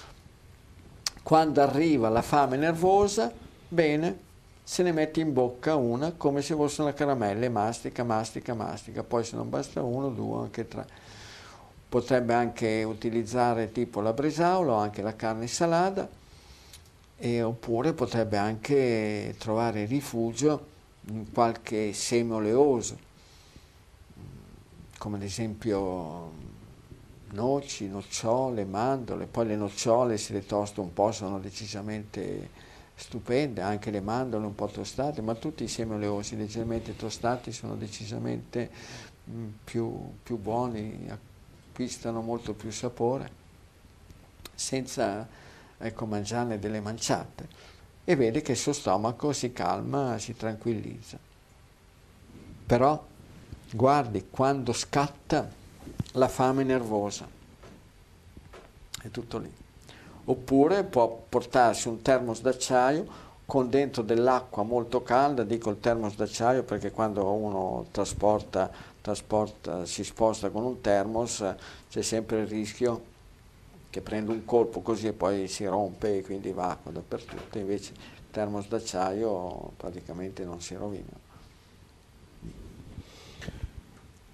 Quando arriva la fame nervosa, bene, se ne mette in bocca una come se fosse una caramella e mastica, mastica, mastica, poi se non basta uno, due, anche tre. Potrebbe anche utilizzare tipo la bresaola o anche la carne salata, e, oppure potrebbe anche trovare rifugio in qualche seme oleoso, come ad esempio noci, nocciole, mandorle, poi le nocciole se le tosto un po' sono decisamente stupende, anche le mandorle un po' tostate, ma tutti i semi oleosi leggermente tostati sono decisamente mm, più, più buoni, acquistano molto più sapore, senza ecco, mangiarne delle manciate. E vede che il suo stomaco si calma, si tranquillizza. Però guardi quando scatta la fame nervosa. È tutto lì oppure può portarsi un termos d'acciaio con dentro dell'acqua molto calda, dico il termos d'acciaio perché quando uno trasporta, trasporta, si sposta con un termos c'è sempre il rischio che prende un colpo così e poi si rompe e quindi va acqua dappertutto, invece il termos d'acciaio praticamente non si rovina.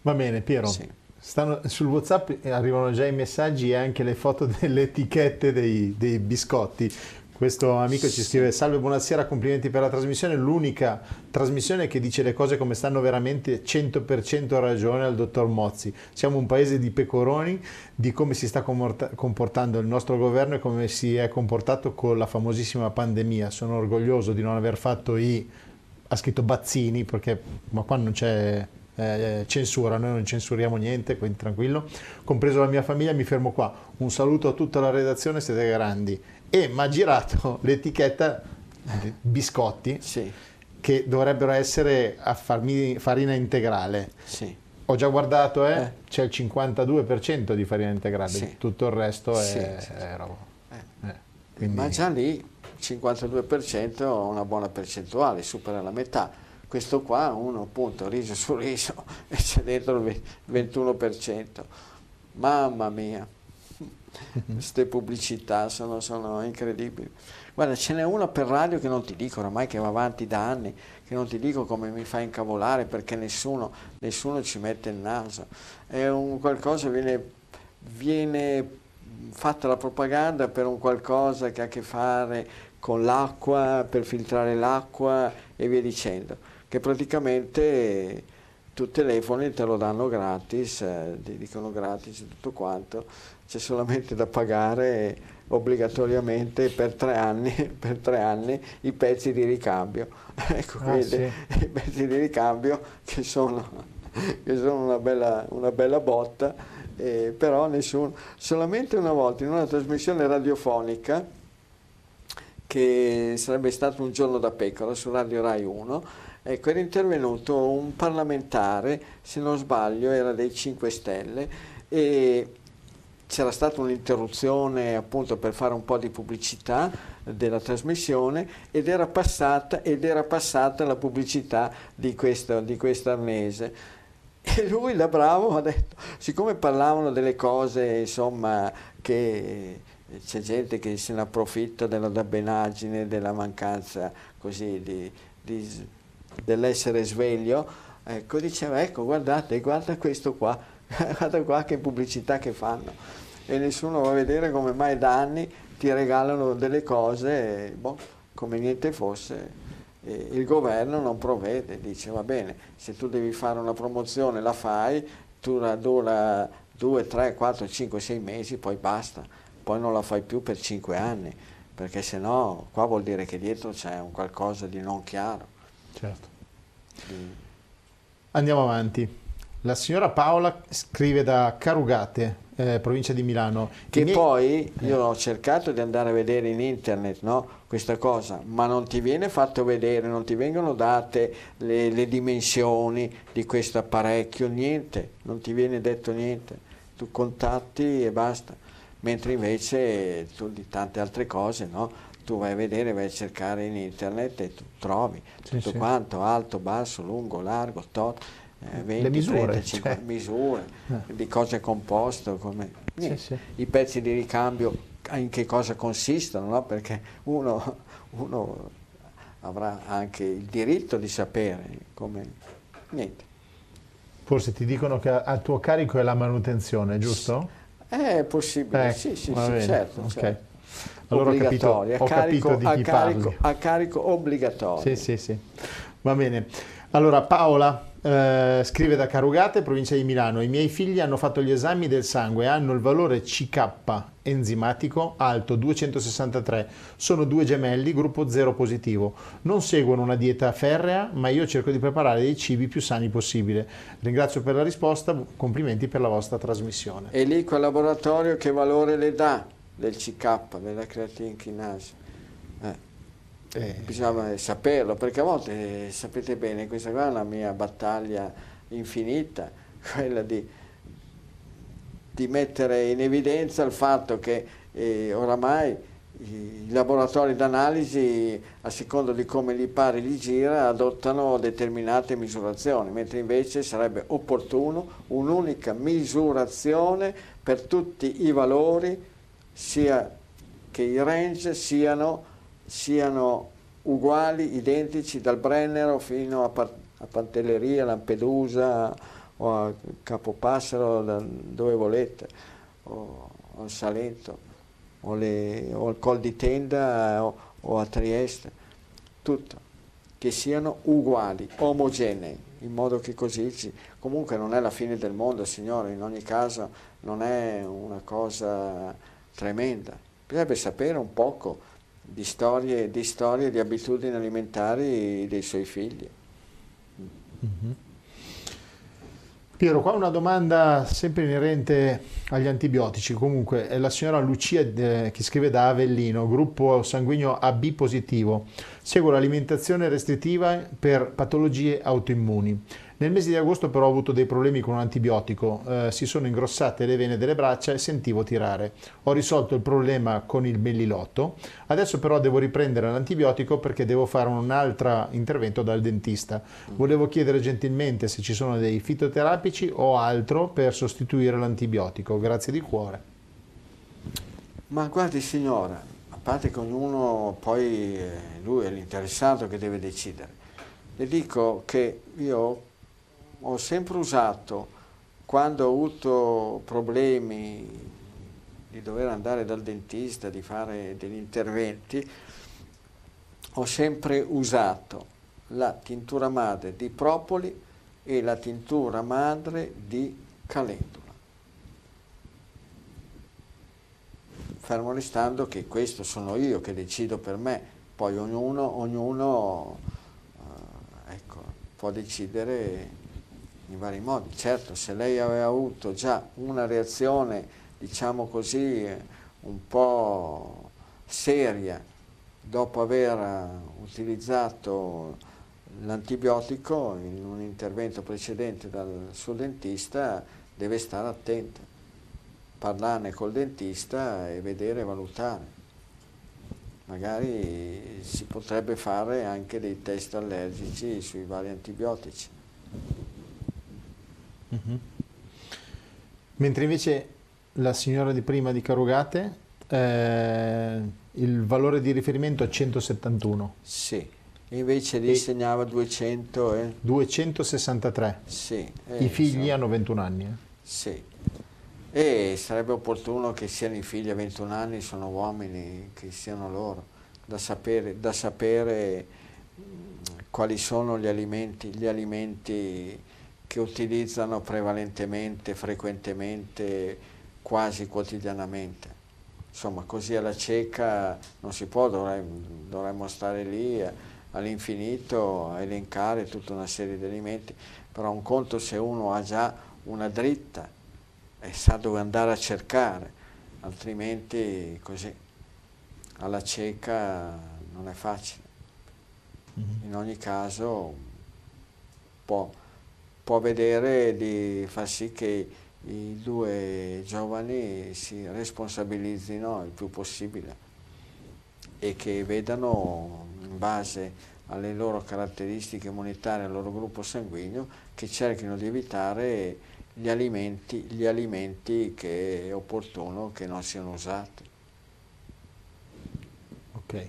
Va bene, Piero. Sì. Stanno, sul WhatsApp arrivano già i messaggi e anche le foto delle etichette dei, dei biscotti. Questo amico ci scrive: Salve, buonasera, complimenti per la trasmissione. L'unica trasmissione che dice le cose come stanno veramente 100% ragione al dottor Mozzi. Siamo un paese di pecoroni, di come si sta comportando il nostro governo e come si è comportato con la famosissima pandemia. Sono orgoglioso di non aver fatto i. ha scritto Bazzini, perché ma qua non c'è eh, censura, noi non censuriamo niente, quindi tranquillo, compreso la mia famiglia, mi fermo qua. Un saluto a tutta la redazione, siete grandi. E mi ha girato l'etichetta biscotti sì. che dovrebbero essere a farmi, farina integrale. Sì. Ho già guardato, eh, eh. c'è il 52% di farina integrale, sì. tutto il resto è, è roba. Eh. eh quindi... Ma già lì il 52% è una buona percentuale, supera la metà questo qua uno appunto riso su riso e c'è dentro il 21%. Mamma mia, queste pubblicità sono, sono, incredibili. Guarda, ce n'è una per radio che non ti dico oramai che va avanti da anni, che non ti dico come mi fa incavolare perché nessuno, nessuno ci mette il naso. È un qualcosa, viene, viene fatta la propaganda per un qualcosa che ha a che fare con l'acqua, per filtrare l'acqua e via dicendo che praticamente tu telefoni te lo danno gratis, eh, ti dicono gratis tutto quanto, c'è solamente da pagare obbligatoriamente per tre anni, per tre anni i pezzi di ricambio. ecco, ah, quindi sì. i pezzi di ricambio che sono, che sono una, bella, una bella botta, eh, però nessuno, solamente una volta in una trasmissione radiofonica che sarebbe stato un giorno da pecora su Radio Rai 1, Ecco, era intervenuto un parlamentare, se non sbaglio era dei 5 Stelle, e c'era stata un'interruzione appunto per fare un po' di pubblicità della trasmissione ed era passata, ed era passata la pubblicità di questo, di questo arnese. E lui da bravo ha detto, siccome parlavano delle cose insomma che c'è gente che se ne approfitta della dabbenaggine, della mancanza così di, di dell'essere sveglio, ecco, diceva ecco guardate, guarda questo qua, guarda qua che pubblicità che fanno e nessuno va a vedere come mai da anni ti regalano delle cose boh, come niente fosse. E il governo non provvede, dice va bene, se tu devi fare una promozione la fai, dura, dura 2, 3, 4, 5, 6 mesi, poi basta, poi non la fai più per 5 anni, perché se no qua vuol dire che dietro c'è un qualcosa di non chiaro. Certo. Andiamo avanti. La signora Paola scrive da Carugate, eh, provincia di Milano. Che miei... poi io ho cercato di andare a vedere in internet no, questa cosa, ma non ti viene fatto vedere, non ti vengono date le, le dimensioni di questo apparecchio, niente, non ti viene detto niente. Tu contatti e basta. Mentre invece tu di tante altre cose, no? tu vai a vedere, vai a cercare in internet e tu trovi sì, tutto sì. quanto, alto, basso, lungo, largo, tot, eh, 20, Le misure, 30, 50 cioè. misure, eh. di cosa è composto, come, sì, i pezzi di ricambio in che cosa consistono, no? perché uno, uno, avrà anche il diritto di sapere come niente. Forse ti dicono che a tuo carico è la manutenzione, giusto? È possibile, eh, sì, sì, sì certo. Okay. certo allora ho capito, ho capito a, carico, a carico obbligatorio. Sì, sì, sì. Va bene. Allora Paola eh, scrive da Carugate, provincia di Milano. I miei figli hanno fatto gli esami del sangue e hanno il valore CK enzimatico alto 263. Sono due gemelli, gruppo 0 positivo. Non seguono una dieta ferrea, ma io cerco di preparare dei cibi più sani possibile. Ringrazio per la risposta, complimenti per la vostra trasmissione. E lì quel laboratorio che valore le dà? del CK, della creatina kinase. Eh. Eh. Bisogna saperlo, perché a volte, sapete bene, questa qua è una mia battaglia infinita, quella di, di mettere in evidenza il fatto che eh, oramai i laboratori d'analisi, a seconda di come gli pare gli gira, adottano determinate misurazioni, mentre invece sarebbe opportuno un'unica misurazione per tutti i valori sia che i range siano, siano uguali, identici dal Brennero fino a, a Pantelleria, Lampedusa o a Capopassero, dove volete, o al Salento, o, le, o al Col di Tenda o, o a Trieste, tutto, che siano uguali, omogenei, in modo che così ci, comunque non è la fine del mondo, signore, in ogni caso non è una cosa tremenda. Bisognerebbe sapere un poco di storie, di, storie, di abitudini alimentari dei suoi figli. Mm-hmm. Piero, qua una domanda sempre inerente agli antibiotici. Comunque è la signora Lucia eh, che scrive da Avellino, gruppo sanguigno AB positivo. Seguo l'alimentazione restrittiva per patologie autoimmuni. Nel mese di agosto però ho avuto dei problemi con un antibiotico, eh, si sono ingrossate le vene delle braccia e sentivo tirare. Ho risolto il problema con il mellilotto, adesso però devo riprendere l'antibiotico perché devo fare un altro intervento dal dentista. Volevo chiedere gentilmente se ci sono dei fitoterapici o altro per sostituire l'antibiotico. Grazie di cuore. Ma guardi signora, a parte che ognuno poi eh, lui è l'interessato che deve decidere. Le dico che io ho sempre usato, quando ho avuto problemi di dover andare dal dentista, di fare degli interventi, ho sempre usato la tintura madre di propoli e la tintura madre di calendula. Fermo restando che questo sono io che decido per me, poi ognuno, ognuno eh, ecco, può decidere in vari modi. Certo, se lei aveva avuto già una reazione, diciamo così, un po' seria dopo aver utilizzato l'antibiotico in un intervento precedente dal suo dentista, deve stare attenta, parlarne col dentista e vedere e valutare. Magari si potrebbe fare anche dei test allergici sui vari antibiotici. Uh-huh. Mentre invece la signora di prima di Carugate, eh, il valore di riferimento è 171. Sì, invece lì segnava 200 e... 263. Sì. Eh, I figli sono... hanno 21 anni. Eh. Sì. E sarebbe opportuno che siano i figli a 21 anni, sono uomini, che siano loro, da sapere, da sapere quali sono gli alimenti, gli alimenti che utilizzano prevalentemente, frequentemente, quasi quotidianamente. Insomma, così alla cieca non si può, dovremmo, dovremmo stare lì all'infinito a elencare tutta una serie di alimenti, però un conto se uno ha già una dritta e sa dove andare a cercare, altrimenti così alla cieca non è facile. Mm-hmm. In ogni caso può può vedere di far sì che i due giovani si responsabilizzino il più possibile e che vedano in base alle loro caratteristiche immunitarie, al loro gruppo sanguigno, che cerchino di evitare gli alimenti, gli alimenti che è opportuno che non siano usati. Ok.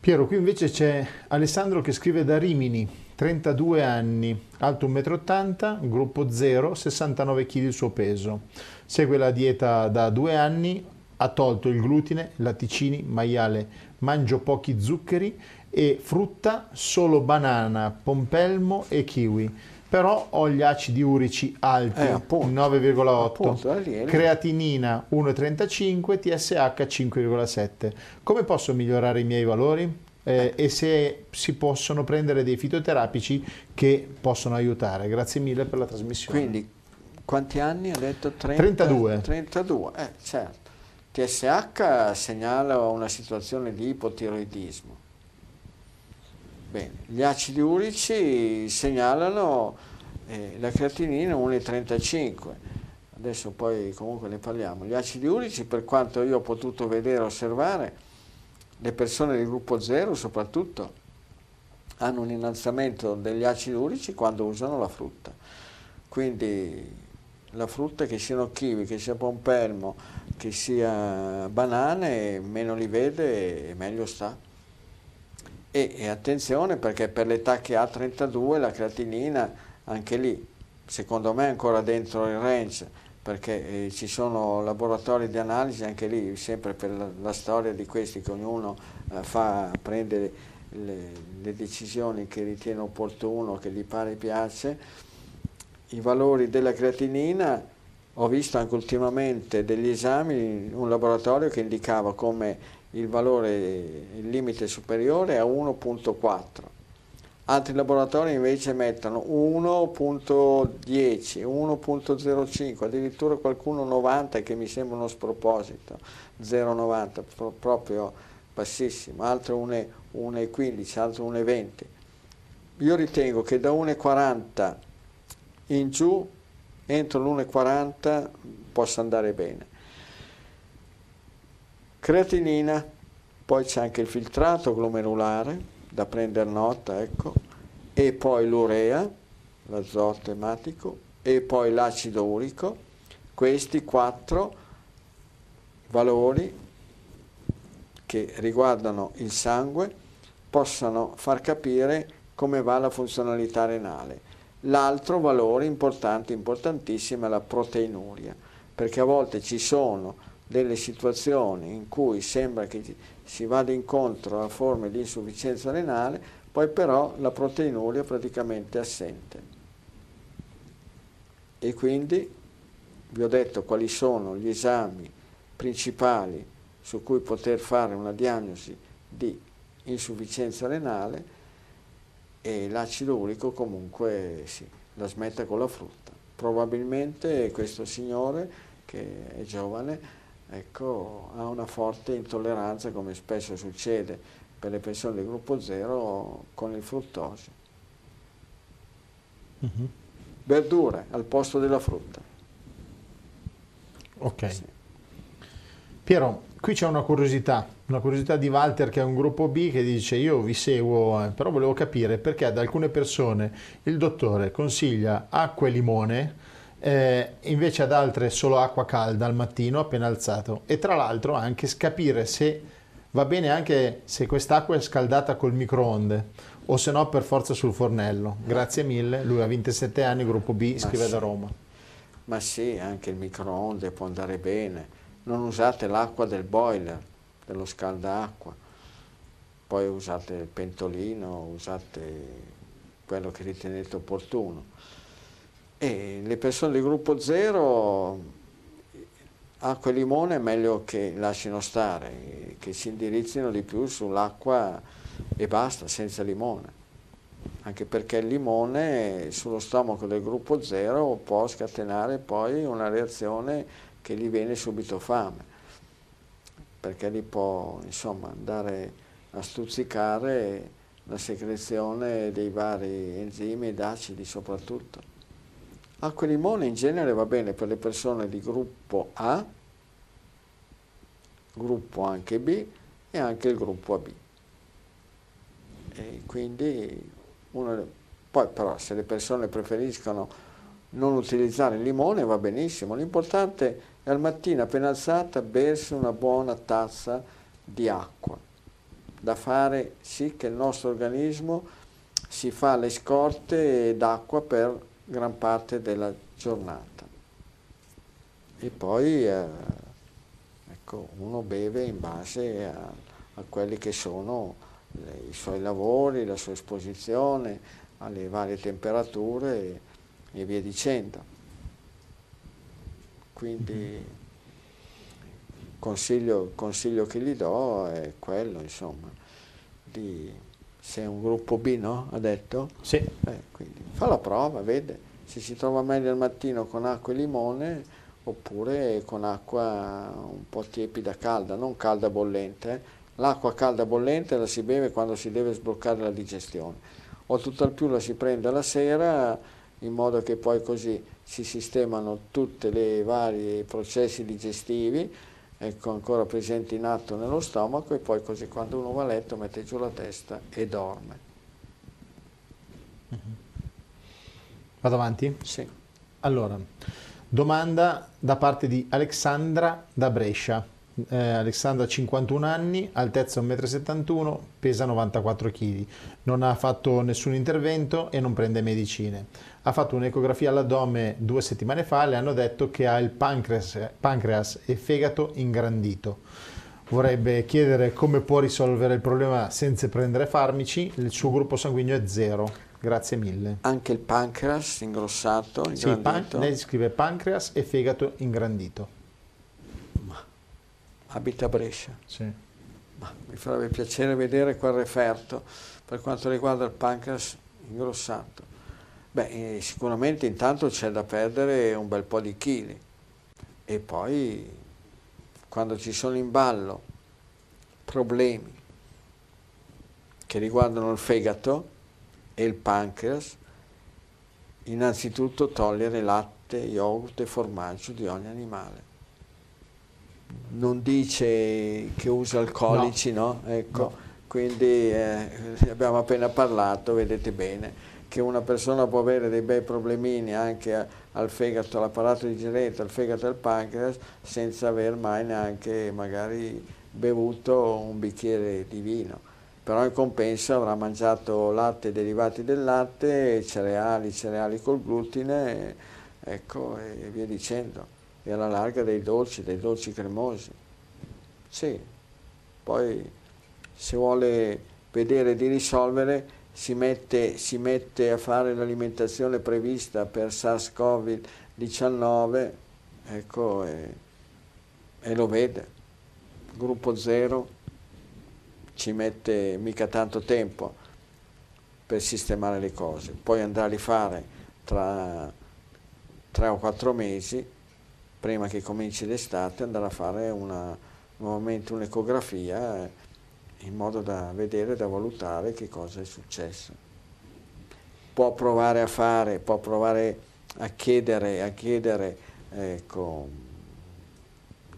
Piero, qui invece c'è Alessandro che scrive da Rimini. 32 anni, alto 1,80 m, gruppo 0, 69 kg il suo peso. Segue la dieta da due anni, ha tolto il glutine, latticini, maiale, mangio pochi zuccheri e frutta, solo banana, pompelmo e kiwi. Però ho gli acidi urici alti, eh, 9,8, creatinina 1,35, TSH 5,7. Come posso migliorare i miei valori? Eh, e se si possono prendere dei fitoterapici che possono aiutare. Grazie mille per la trasmissione. Quindi quanti anni ha detto? 30, 32. 32, eh, certo. TSH segnala una situazione di ipotiroidismo. Bene, gli acidi urici segnalano eh, la creatinina 1,35. Adesso poi comunque ne parliamo. Gli acidi urici, per quanto io ho potuto vedere e osservare, le persone del gruppo 0 soprattutto hanno un innalzamento degli acidi urici quando usano la frutta. Quindi la frutta che siano kiwi, che sia pompelmo, che sia banane, meno li vede e meglio sta. E, e attenzione perché per l'età che ha 32 la creatinina anche lì secondo me è ancora dentro il range perché eh, ci sono laboratori di analisi anche lì sempre per la, la storia di questi che ognuno eh, fa, prende le, le, decisioni che ritiene opportuno, che gli pare piace. I valori della creatinina ho visto anche ultimamente degli esami in un laboratorio che indicava come il valore, il limite superiore a 1.4 altri laboratori invece mettono 1.10, 1.05, addirittura qualcuno 90 che mi sembra uno sproposito, 0,90, proprio bassissimo, altro 1,15, altro 1,20. Io ritengo che da 1,40 in giù, entro l'1,40 possa andare bene. Creatinina, poi c'è anche il filtrato glomerulare, da prendere nota, ecco, e poi l'urea, l'azoto ematico, e poi l'acido urico, questi quattro valori che riguardano il sangue possano far capire come va la funzionalità renale. L'altro valore importante, importantissimo, è la proteinuria, perché a volte ci sono delle situazioni in cui sembra che si vada incontro a forme di insufficienza renale, poi però la proteinuria è praticamente assente. E quindi vi ho detto quali sono gli esami principali su cui poter fare una diagnosi di insufficienza renale e l'acido urico comunque sì, la smetta con la frutta. Probabilmente questo signore che è giovane ecco, ha una forte intolleranza, come spesso succede per le persone del gruppo 0, con il fruttosio. Mm-hmm. Verdure al posto della frutta. Ok. Sì. Piero, qui c'è una curiosità, una curiosità di Walter che è un gruppo B che dice io vi seguo, eh, però volevo capire perché ad alcune persone il dottore consiglia acqua e limone eh, invece ad altre solo acqua calda al mattino appena alzato e tra l'altro anche capire se va bene anche se quest'acqua è scaldata col microonde o se no per forza sul fornello. Grazie mille, lui ha 27 anni, gruppo B, scrive sì. da Roma. Ma sì, anche il microonde può andare bene. Non usate l'acqua del boiler, dello scaldacqua. Poi usate il pentolino, usate quello che ritenete opportuno e le persone del gruppo 0, acqua e limone è meglio che lasciano stare, che si indirizzino di più sull'acqua e basta, senza limone. Anche perché il limone sullo stomaco del gruppo 0 può scatenare poi una reazione che gli viene subito fame, perché gli può insomma, andare a stuzzicare la secrezione dei vari enzimi ed acidi soprattutto. Acqua e limone in genere va bene per le persone di gruppo A, gruppo anche B e anche il gruppo AB. E quindi uno, poi però se le persone preferiscono non utilizzare il limone va benissimo, l'importante è al mattino appena alzata bersi una buona tazza di acqua, da fare sì che il nostro organismo si fa le scorte d'acqua per gran parte della giornata. E poi eh, ecco, uno beve in base a, a quelli che sono le, i suoi lavori, la sua esposizione, alle varie temperature e, e via dicendo. Quindi consiglio, consiglio che gli do è quello, insomma, di se è un gruppo B, no? Ha detto? Sì. Eh, quindi fa la prova, vede se si trova meglio al mattino con acqua e limone oppure con acqua un po' tiepida calda, non calda bollente. L'acqua calda bollente la si beve quando si deve sbloccare la digestione o tutt'al più la si prende la sera in modo che poi così si sistemano tutti i vari processi digestivi ecco, ancora presenti in atto nello stomaco e poi così quando uno va a letto mette giù la testa e dorme. Mm-hmm. Vado avanti? Sì. Allora, domanda da parte di Alexandra da Brescia. Eh, Alexandra ha 51 anni, altezza 1,71 m, pesa 94 kg, non ha fatto nessun intervento e non prende medicine. Ha fatto un'ecografia all'addome due settimane fa e le hanno detto che ha il pancreas, pancreas e fegato ingrandito. Vorrebbe chiedere come può risolvere il problema senza prendere farmaci, il suo gruppo sanguigno è zero. Grazie mille. Anche il pancreas ingrossato, Sì, pan- lei scrive pancreas e fegato ingrandito. Abita a Brescia. Sì. Ma mi farebbe piacere vedere quel referto per quanto riguarda il pancreas ingrossato. Beh, eh, sicuramente intanto c'è da perdere un bel po' di chili e poi quando ci sono in ballo problemi che riguardano il fegato e il pancreas, innanzitutto togliere latte, yogurt e formaggio di ogni animale. Non dice che usa alcolici, no? no? Ecco, no. quindi eh, abbiamo appena parlato, vedete bene che una persona può avere dei bei problemini anche al fegato, all'apparato digerente, al fegato e al pancreas senza aver mai neanche magari bevuto un bicchiere di vino. Però in compenso avrà mangiato latte derivati del latte, cereali, cereali col glutine, ecco, e via dicendo. E alla larga dei dolci, dei dolci cremosi. Sì, poi se vuole vedere di risolvere si mette, si mette a fare l'alimentazione prevista per SARS-CoV-19 ecco, e, e lo vede. Gruppo zero ci mette mica tanto tempo per sistemare le cose, poi andrà a rifare tra tre o quattro mesi, prima che cominci l'estate, andrà a fare una, nuovamente un'ecografia in modo da vedere, da valutare che cosa è successo. Può provare a fare, può provare a chiedere, a chiedere ecco,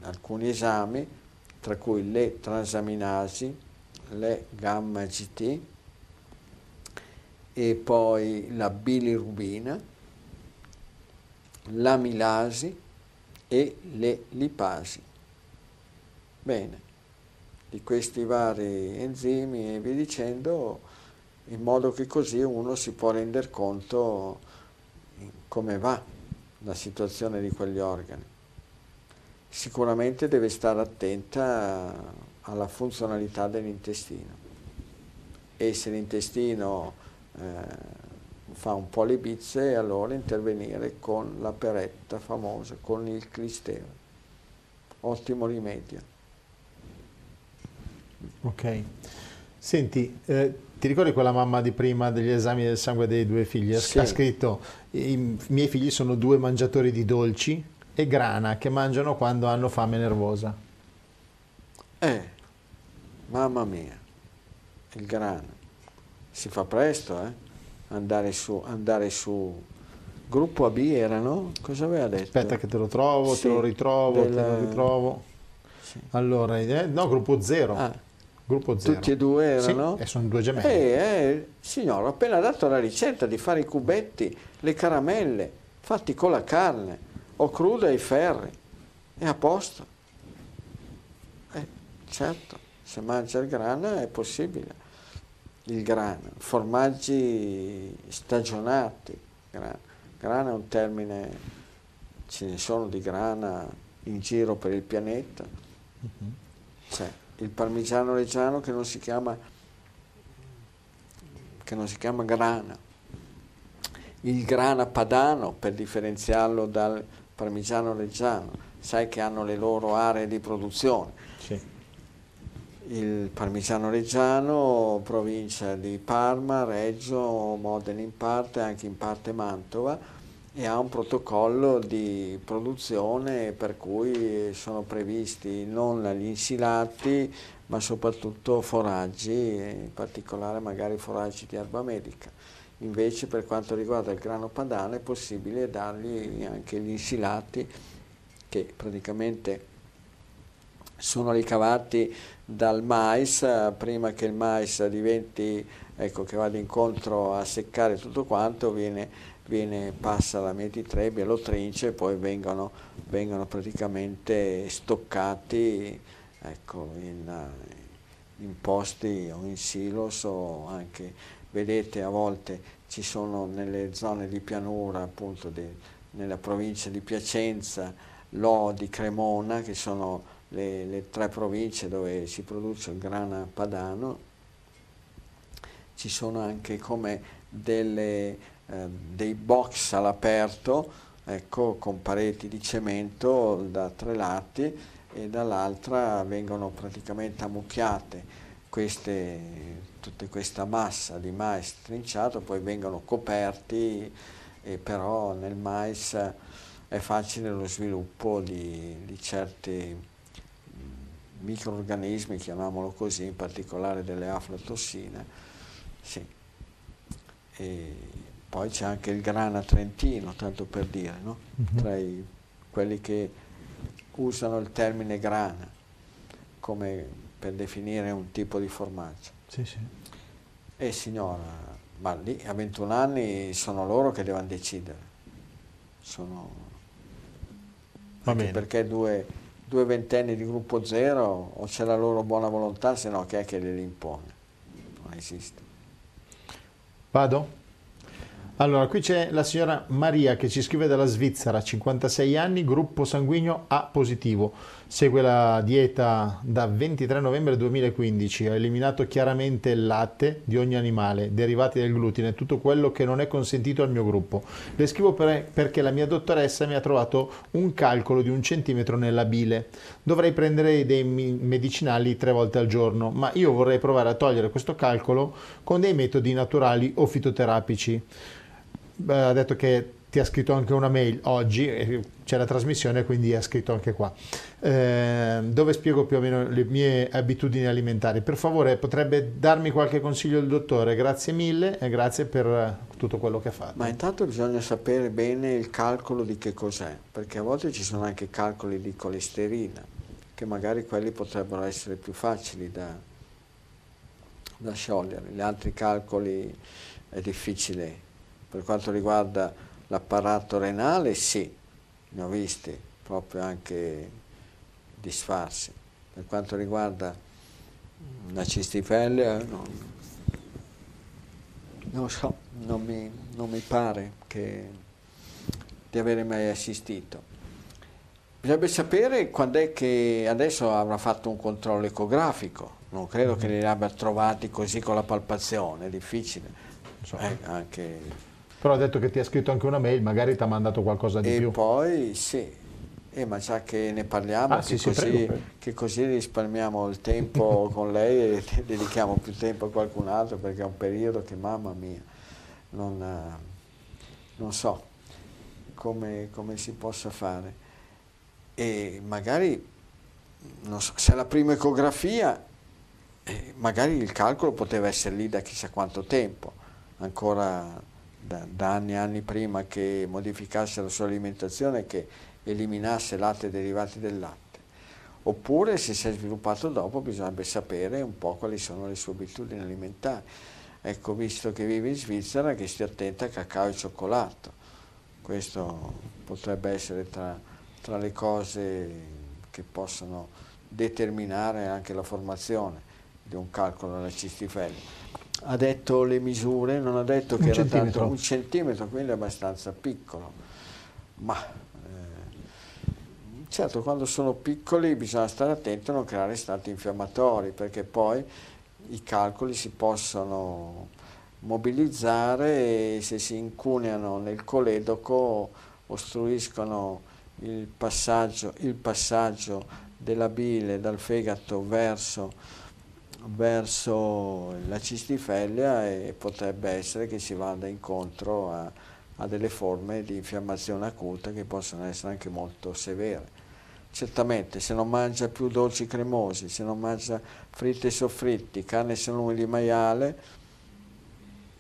alcuni esami, tra cui le transaminasi, le gamma GT e poi la bilirubina, l'amilasi e le lipasi. Bene, di questi vari enzimi e via dicendo, in modo che così uno si può rendere conto come va la situazione di quegli organi. Sicuramente deve stare attenta alla funzionalità dell'intestino e se l'intestino eh, fa un po' le bizze, allora intervenire con la peretta famosa, con il clistero. Ottimo rimedio. Ok. Senti, eh, ti ricordi quella mamma di prima degli esami del sangue dei due figli? Sì. Ha scritto, i miei figli sono due mangiatori di dolci e grana che mangiano quando hanno fame nervosa. Eh, mamma mia, il grano. Si fa presto, eh? Andare su, andare su. Gruppo AB erano? Cosa aveva detto? Aspetta che te lo trovo, sì, te lo ritrovo, del... te lo ritrovo. Sì. Allora, eh, no, gruppo 0. Ah. Gruppo 0. Tutti e due erano? Sì, e sono due gemelli. Eh, eh, signore, ho appena dato la ricetta di fare i cubetti, le caramelle, fatti con la carne, o cruda ai ferri. È a posto. Eh, certo, se mangia il grano è possibile. Il grano, formaggi stagionati. Grano, grano è un termine, ce ne sono di grana in giro per il pianeta. Uh-huh. Il parmigiano reggiano che non si chiama, che non si chiama grana, il grana padano per differenziarlo dal parmigiano reggiano, sai che hanno le loro aree di produzione. Sì. Il parmigiano reggiano, provincia di Parma, Reggio, Modena in parte, anche in parte Mantova, e ha un protocollo di produzione per cui sono previsti non gli insilati ma soprattutto foraggi, in particolare magari foraggi di erba medica. Invece per quanto riguarda il grano padano è possibile dargli anche gli insilati che praticamente sono ricavati dal mais prima che il mais diventi, ecco, che vada incontro a seccare tutto quanto, viene viene, passa la metitrebbia, lo trince e poi vengono, vengono praticamente stoccati ecco, in, in, posti o in silos o anche vedete a volte ci sono nelle zone di pianura, appunto de, nella provincia di Piacenza, Lodi, Cremona, che sono le, le, tre province dove si produce il grana padano, ci sono anche come delle, eh, dei box all'aperto, ecco, con pareti di cemento da tre lati e dall'altra vengono praticamente ammucchiate queste, tutta questa massa di mais trinciato, poi vengono coperti, e però nel mais è facile lo sviluppo di, di certi microorganismi, chiamiamolo così, in particolare delle aflatossine. Sì. E poi c'è anche il grana trentino, tanto per dire, no? uh-huh. tra i, quelli che usano il termine grana come per definire un tipo di formaggio. Sì, sì. E signora, ma lì a 21 anni sono loro che devono decidere. Sono... Perché due, due ventenni di gruppo zero o c'è la loro buona volontà, se no che è che le impone? Non esiste. Vado? Allora, qui c'è la signora Maria che ci scrive dalla Svizzera, 56 anni, gruppo sanguigno A positivo. Segue la dieta da 23 novembre 2015, ha eliminato chiaramente il latte di ogni animale, derivati del glutine, tutto quello che non è consentito al mio gruppo. Le scrivo per, perché la mia dottoressa mi ha trovato un calcolo di un centimetro nella bile. Dovrei prendere dei medicinali tre volte al giorno, ma io vorrei provare a togliere questo calcolo con dei metodi naturali o fitoterapici ha detto che ti ha scritto anche una mail oggi, c'è la trasmissione quindi ha scritto anche qua, eh, dove spiego più o meno le mie abitudini alimentari. Per favore potrebbe darmi qualche consiglio il dottore, grazie mille e grazie per tutto quello che ha fatto. Ma intanto bisogna sapere bene il calcolo di che cos'è, perché a volte ci sono anche calcoli di colesterina, che magari quelli potrebbero essere più facili da, da sciogliere, gli altri calcoli è difficile per quanto riguarda l'apparato renale, sì, ne ho visti proprio anche disfarsi. Per quanto riguarda la cistifellea, no, non so, non mi, non mi pare che, di avere mai assistito. Bisogna sapere quando è che adesso avrà fatto un controllo ecografico, non credo che li abbia trovati così con la palpazione, è difficile. So. Eh, anche però ha detto che ti ha scritto anche una mail, magari ti ha mandato qualcosa di e più. E poi sì, eh, ma già che ne parliamo, ah, che, sì, così, prego. che, così, risparmiamo il tempo con lei e dedichiamo più tempo a qualcun altro perché è un periodo che mamma mia, non, non so come, come, si possa fare. E magari, non so, se è la prima ecografia, eh, magari il calcolo poteva essere lì da chissà quanto tempo, ancora da, da anni e anni prima che modificasse la sua alimentazione, che eliminasse latte e derivati del latte. Oppure se si è sviluppato dopo bisognerebbe sapere un po' quali sono le sue abitudini alimentari. Ecco, visto che vive in Svizzera, che stia attenta a cacao e cioccolato. Questo potrebbe essere tra, tra le cose che possono determinare anche la formazione di un calcolo della cistifellea ha detto le misure, non ha detto che un era tanto un centimetro, quindi è abbastanza piccolo. Ma eh, certo, quando sono piccoli bisogna stare attenti a non creare stati infiammatori, perché poi i calcoli si possono mobilizzare e se si incuneano nel coledoco ostruiscono il passaggio, il passaggio della bile dal fegato verso verso la cistifellea e potrebbe essere che si vada incontro a, a delle forme di infiammazione acuta che possono essere anche molto severe. Certamente se non mangia più dolci cremosi, se non mangia fritti e soffritti, carne e salumi di maiale,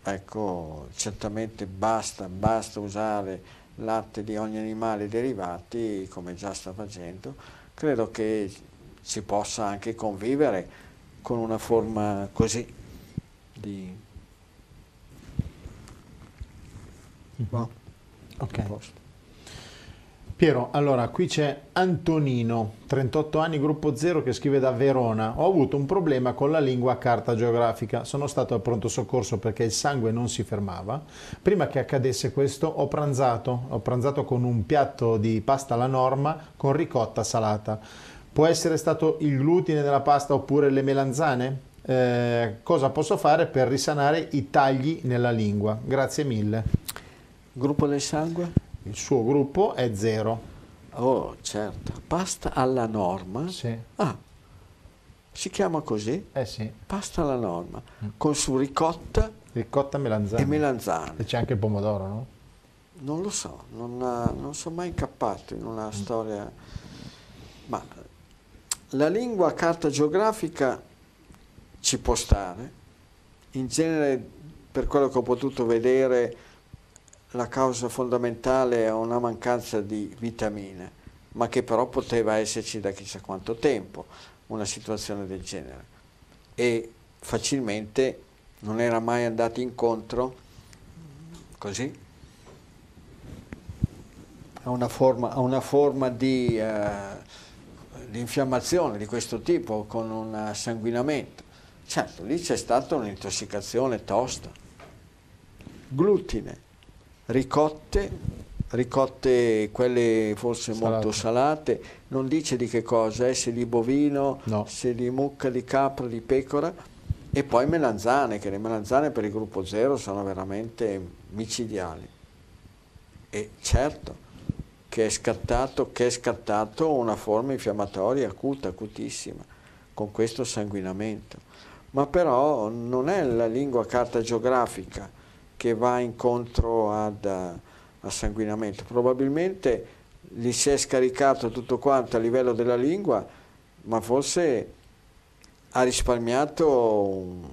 ecco, certamente basta, basta usare latte di ogni animale derivati come già sta facendo. Credo che si possa anche convivere con una forma così di... Wow. Ok. Piero, allora qui c'è Antonino, 38 anni, gruppo 0, che scrive da Verona. Ho avuto un problema con la lingua a carta geografica. Sono stato al pronto soccorso perché il sangue non si fermava. Prima che accadesse questo ho pranzato. Ho pranzato con un piatto di pasta alla norma con ricotta salata. Può essere stato il glutine della pasta oppure le melanzane? Eh, cosa posso fare per risanare i tagli nella lingua? Grazie mille. Gruppo del sangue? il suo gruppo è zero. Oh, certo. Pasta alla norma? Sì. Ah, si chiama così? Eh sì. Pasta alla norma, mm. con su ricotta, ricotta melanzane. e melanzane. E c'è anche il pomodoro, no? Non lo so, non, non sono mai incappato in una mm. storia... Ma la lingua carta geografica ci può stare. In genere, per quello che ho potuto vedere, la causa fondamentale è una mancanza di vitamine, ma che però poteva esserci da chissà quanto tempo una situazione del genere. E facilmente non era mai andato incontro così a una forma, a una forma di, eh, di infiammazione di questo tipo con un sanguinamento. Certo, lì c'è stata un'intossicazione tosta. Glutine, ricotte, ricotte quelle forse salate. molto salate, non dice di che cosa, eh, se di bovino, no. se di mucca, di capra, di pecora, e poi melanzane, che le melanzane per il gruppo zero sono veramente micidiali. E certo che è scattato, che è scattato una forma infiammatoria acuta, acutissima, con questo sanguinamento. Ma però non è la lingua carta geografica, che va incontro ad, a sanguinamento. Probabilmente gli si è scaricato tutto quanto a livello della lingua, ma forse ha risparmiato un,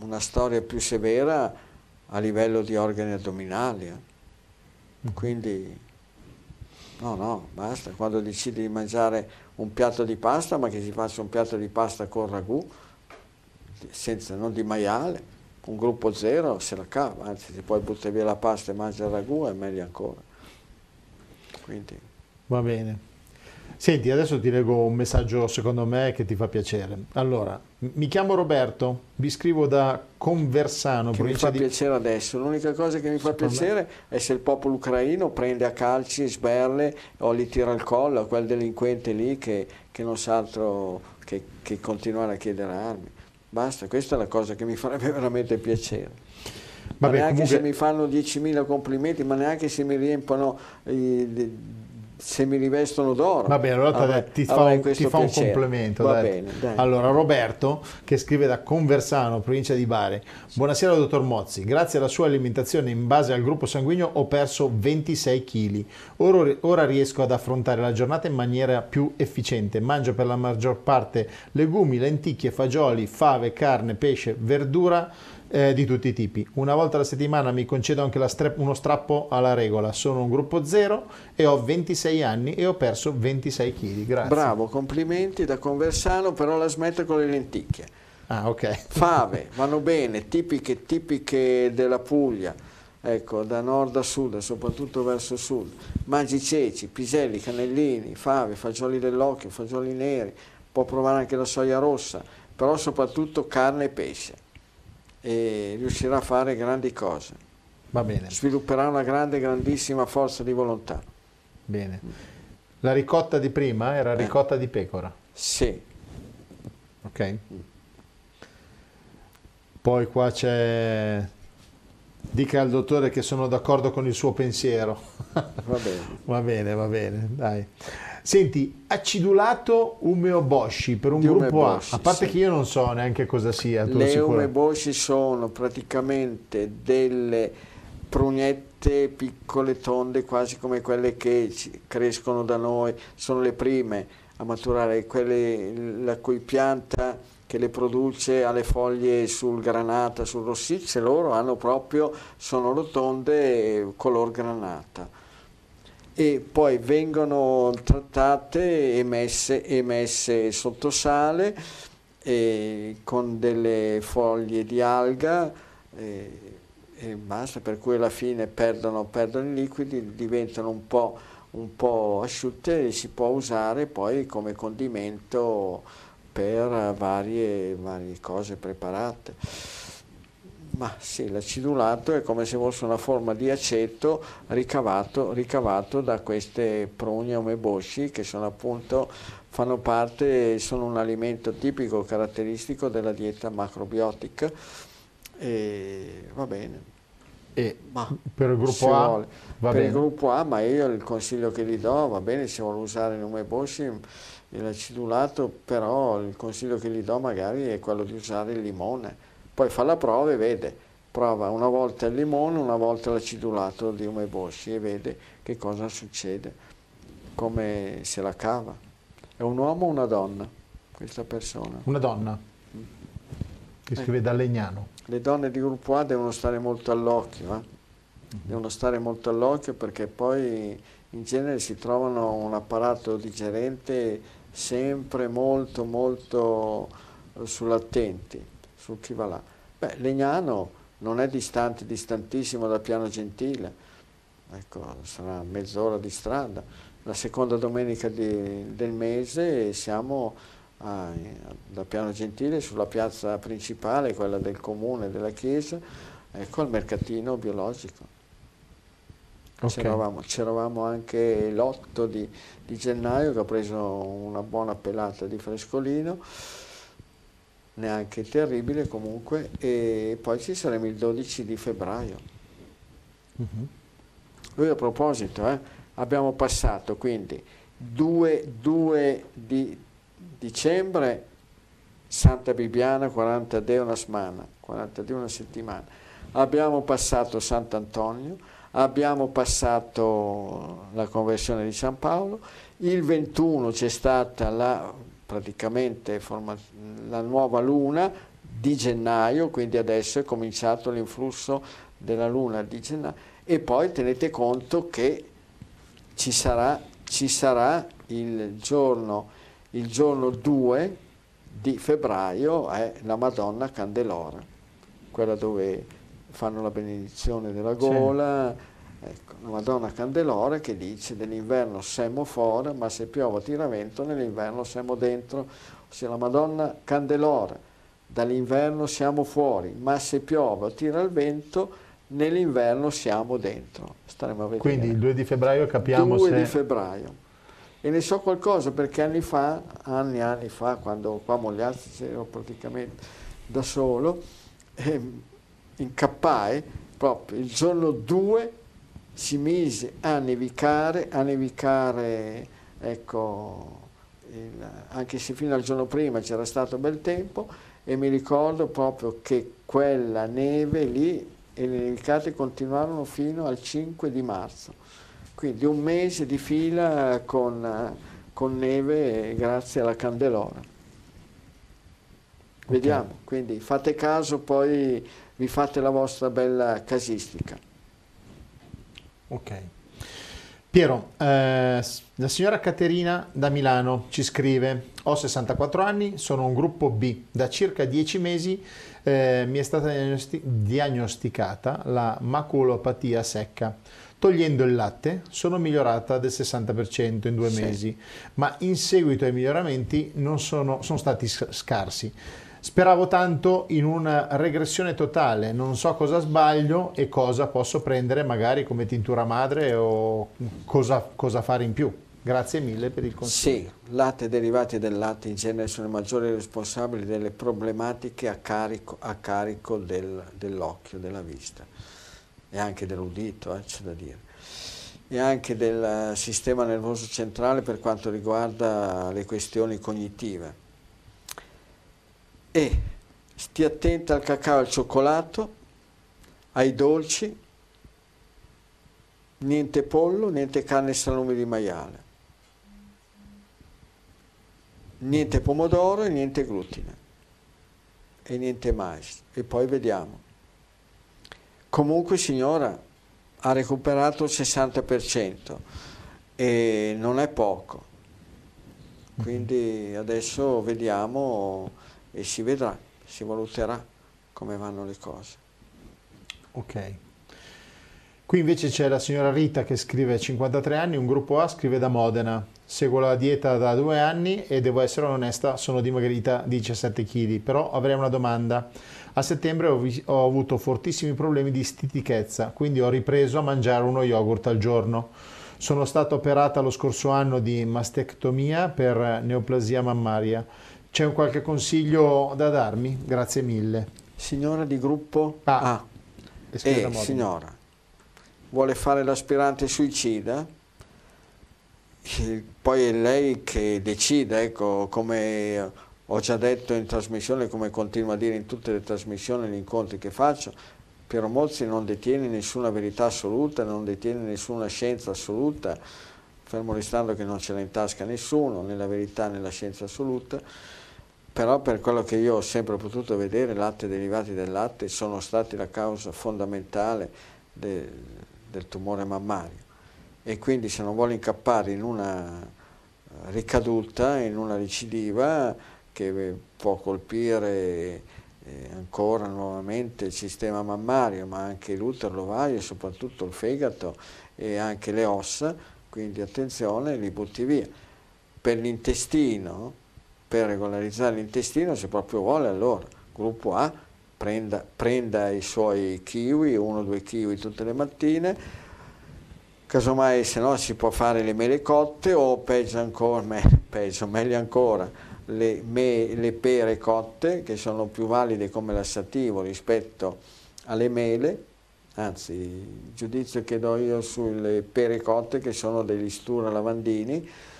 una storia più severa a livello di organi addominali. Eh. Quindi, no, no, basta. Quando decidi di mangiare un piatto di pasta, ma che si faccia un piatto di pasta con ragù, senza, non di maiale, un gruppo zero se la cava, anzi se poi butta via la pasta e mangia il ragù è meglio ancora. Quindi. Va bene. Senti, adesso ti leggo un messaggio secondo me che ti fa piacere. Allora, mi chiamo Roberto, vi scrivo da Conversano. Che mi fa di... piacere adesso, l'unica cosa che mi fa piacere è se il popolo ucraino prende a calci, sberle o li tira al collo a quel delinquente lì che, che non sa altro che, che continuare a chiedere armi. Basta, questa è la cosa che mi farebbe veramente piacere. Ma Vabbè, neanche comunque... se mi fanno 10.000 complimenti, ma neanche se mi riempono i, se mi rivestono d'oro. Va bene, allora avrei, ti, fa un, ti fa un, complimento. Va bene, dai. Allora, Roberto, che scrive da Conversano, provincia di Bari. Buonasera, dottor Mozzi. Grazie alla sua alimentazione in base al gruppo sanguigno ho perso 26 kg. Ora, ora riesco ad affrontare la giornata in maniera più efficiente. Mangio per la maggior parte legumi, lenticchie, fagioli, fave, carne, pesce, verdura eh, di tutti i tipi. Una volta alla settimana mi concedo anche stra- uno strappo alla regola. Sono un gruppo zero e ho 26 anni e ho perso 26 kg. Grazie. Bravo, complimenti da Conversano, però la smetto con le lenticchie. Ah, ok. Fave, vanno bene, tipiche, tipiche della Puglia ecco, da nord a sud, soprattutto verso sud, mangi ceci, piselli, cannellini, fave, fagioli dell'occhio, fagioli neri, può provare anche la soia rossa, però soprattutto carne e pesce e riuscirà a fare grandi cose. Va bene. Svilupperà una grande, grandissima forza di volontà. Bene. La ricotta di prima era eh. ricotta di pecora? Sì. Ok. Poi qua c'è... Dica al dottore che sono d'accordo con il suo pensiero. Va bene. va bene, va bene, dai. Senti, acidulato umeboshi per un Di gruppo umeboshi, A, a parte sì. che io non so neanche cosa sia. Le umeboshi sono praticamente delle prugnette piccole, tonde, quasi come quelle che crescono da noi, sono le prime a maturare, quelle la cui pianta che le produce ha le foglie sul granata, sul rossiccio, loro hanno proprio, sono rotonde color granata e poi vengono trattate e messe, e messe sotto sale e con delle foglie di alga e, e, basta, per cui alla fine perdono, perdono i liquidi, diventano un po', un po' asciutte li si può usare poi come condimento per varie, varie cose preparate. Ma sì, l'acidulato è come se fosse una forma di aceto ricavato, ricavato da queste prugne omeboshi che sono appunto, fanno parte, sono un alimento tipico, caratteristico della dieta macrobiotica e va bene. E ma per il gruppo A per bene. il gruppo A, ma io il consiglio che gli do va bene se vuole usare il umeboshi l'acidulato, però il consiglio che gli do magari è quello di usare il limone poi fa la prova e vede, prova una volta il limone, una volta l'acidulato di umeboshi e vede che cosa succede, come se la cava. È un uomo o una donna questa persona? Una donna, mm. che scrive eh. da Legnano. Le donne di gruppo A devono stare molto all'occhio, eh? Mm-hmm. devono stare molto all'occhio perché poi in genere si trovano un apparato digerente sempre molto molto sull'attenti sul chi va là. Beh, Legnano non è distante, distantissimo da Piano Gentile, ecco, sarà mezz'ora di strada. La seconda domenica di, del mese siamo a, da Piano Gentile sulla piazza principale, quella del comune, della chiesa, ecco al mercatino biologico. Okay. C'eravamo, c'eravamo, anche l'8 di, di gennaio che ho preso una buona pelata di frescolino neanche terribile comunque, e poi ci saremo il 12 di febbraio. Uh-huh. Lui a proposito, eh, abbiamo passato quindi 2, 2 di dicembre Santa Bibiana 40 de una settimana, 40 di una settimana. Abbiamo passato Sant'Antonio, abbiamo passato la conversione di San Paolo, il 21 c'è stata la praticamente la nuova luna di gennaio, quindi adesso è cominciato l'influsso della luna di gennaio e poi tenete conto che ci sarà, ci sarà il, giorno, il giorno 2 di febbraio è la Madonna Candelora, quella dove fanno la benedizione della gola. Sì Ecco, la Madonna Candelora che dice dell'inverno siamo fuori, ma se piove tira vento, nell'inverno siamo dentro. Ossia la Madonna Candelora, dall'inverno siamo fuori, ma se piove tira il vento, nell'inverno siamo dentro. Staremo a vedere. Quindi il 2 di febbraio capiamo 2 se... di febbraio. E ne so qualcosa perché anni fa, anni e anni fa, quando qua a Mogliazzi ero praticamente da solo, eh, incappai proprio il giorno 2 si mise a nevicare, a nevicare, ecco, il, anche se fino al giorno prima c'era stato bel tempo, e mi ricordo proprio che quella neve lì e le nevicate continuarono fino al 5 di marzo, quindi un mese di fila con, con neve grazie alla Candelora. Vediamo, okay. quindi fate caso, poi vi fate la vostra bella casistica. Ok. Piero, eh, la signora Caterina da Milano ci scrive, ho 64 anni, sono un gruppo B, da circa 10 mesi eh, mi è stata diagnosti- diagnosticata la maculopatia secca. Togliendo il latte sono migliorata del 60% in due sì. mesi, ma in seguito ai miglioramenti non sono, sono stati scarsi. Speravo tanto in una regressione totale, non so cosa sbaglio e cosa posso prendere magari come tintura madre o cosa, cosa fare in più. Grazie mille per il consiglio. Sì, latte e derivati del latte in genere sono i maggiori responsabili delle problematiche a carico, a carico del, dell'occhio, della vista e anche dell'udito, eh, c'è da dire, e anche del sistema nervoso centrale per quanto riguarda le questioni cognitive e stia attenta al cacao e al cioccolato, ai dolci, niente pollo, niente carne e salumi di maiale, niente pomodoro e niente glutine e niente mais. E poi vediamo. Comunque signora ha recuperato il 60% e non è poco. Quindi adesso vediamo e si vedrà, si valuterà come vanno le cose. Ok. Qui invece c'è la signora Rita che scrive 53 anni, un gruppo A scrive da Modena. Seguo la dieta da due anni e devo essere onesta, sono dimagrita 17 kg, però avrei una domanda. A settembre ho, ho avuto fortissimi problemi di stitichezza, quindi ho ripreso a mangiare uno yogurt al giorno. Sono stata operata lo scorso anno di mastectomia per neoplasia mammaria. C'è un qualche consiglio da darmi? Grazie mille. Signora di gruppo A. A. E scrive da E Modena. signora, vuole fare l'aspirante suicida? Eh, Poi è lei che decide, ecco, come ho già detto in trasmissione, come continuo a dire in tutte le trasmissioni e gli incontri che faccio, Piero Mozzi non detiene nessuna verità assoluta, non detiene nessuna scienza assoluta, fermo restando che non ce l'ha in tasca nessuno, né la verità né la scienza assoluta, però per quello che io ho sempre potuto vedere, latte e derivati del latte sono stati la causa fondamentale de- del tumore mammario e quindi se non vuole incappare in una eh, ricaduta, in una recidiva che eh, può colpire eh, ancora nuovamente il sistema mammario, ma anche l'utero, l'ovario e soprattutto il fegato e anche le ossa, quindi attenzione, li butti via. Per l'intestino, per regolarizzare l'intestino, se proprio vuole, allora, gruppo A, prenda, prenda i suoi kiwi, uno o due kiwi tutte le mattine, casomai se no si può fare le mele cotte o peggio ancora, me- peggio, meglio ancora, le, me- le pere cotte che sono più valide come lassativo rispetto alle mele, anzi il giudizio che do io sulle pere cotte che sono degli stura lavandini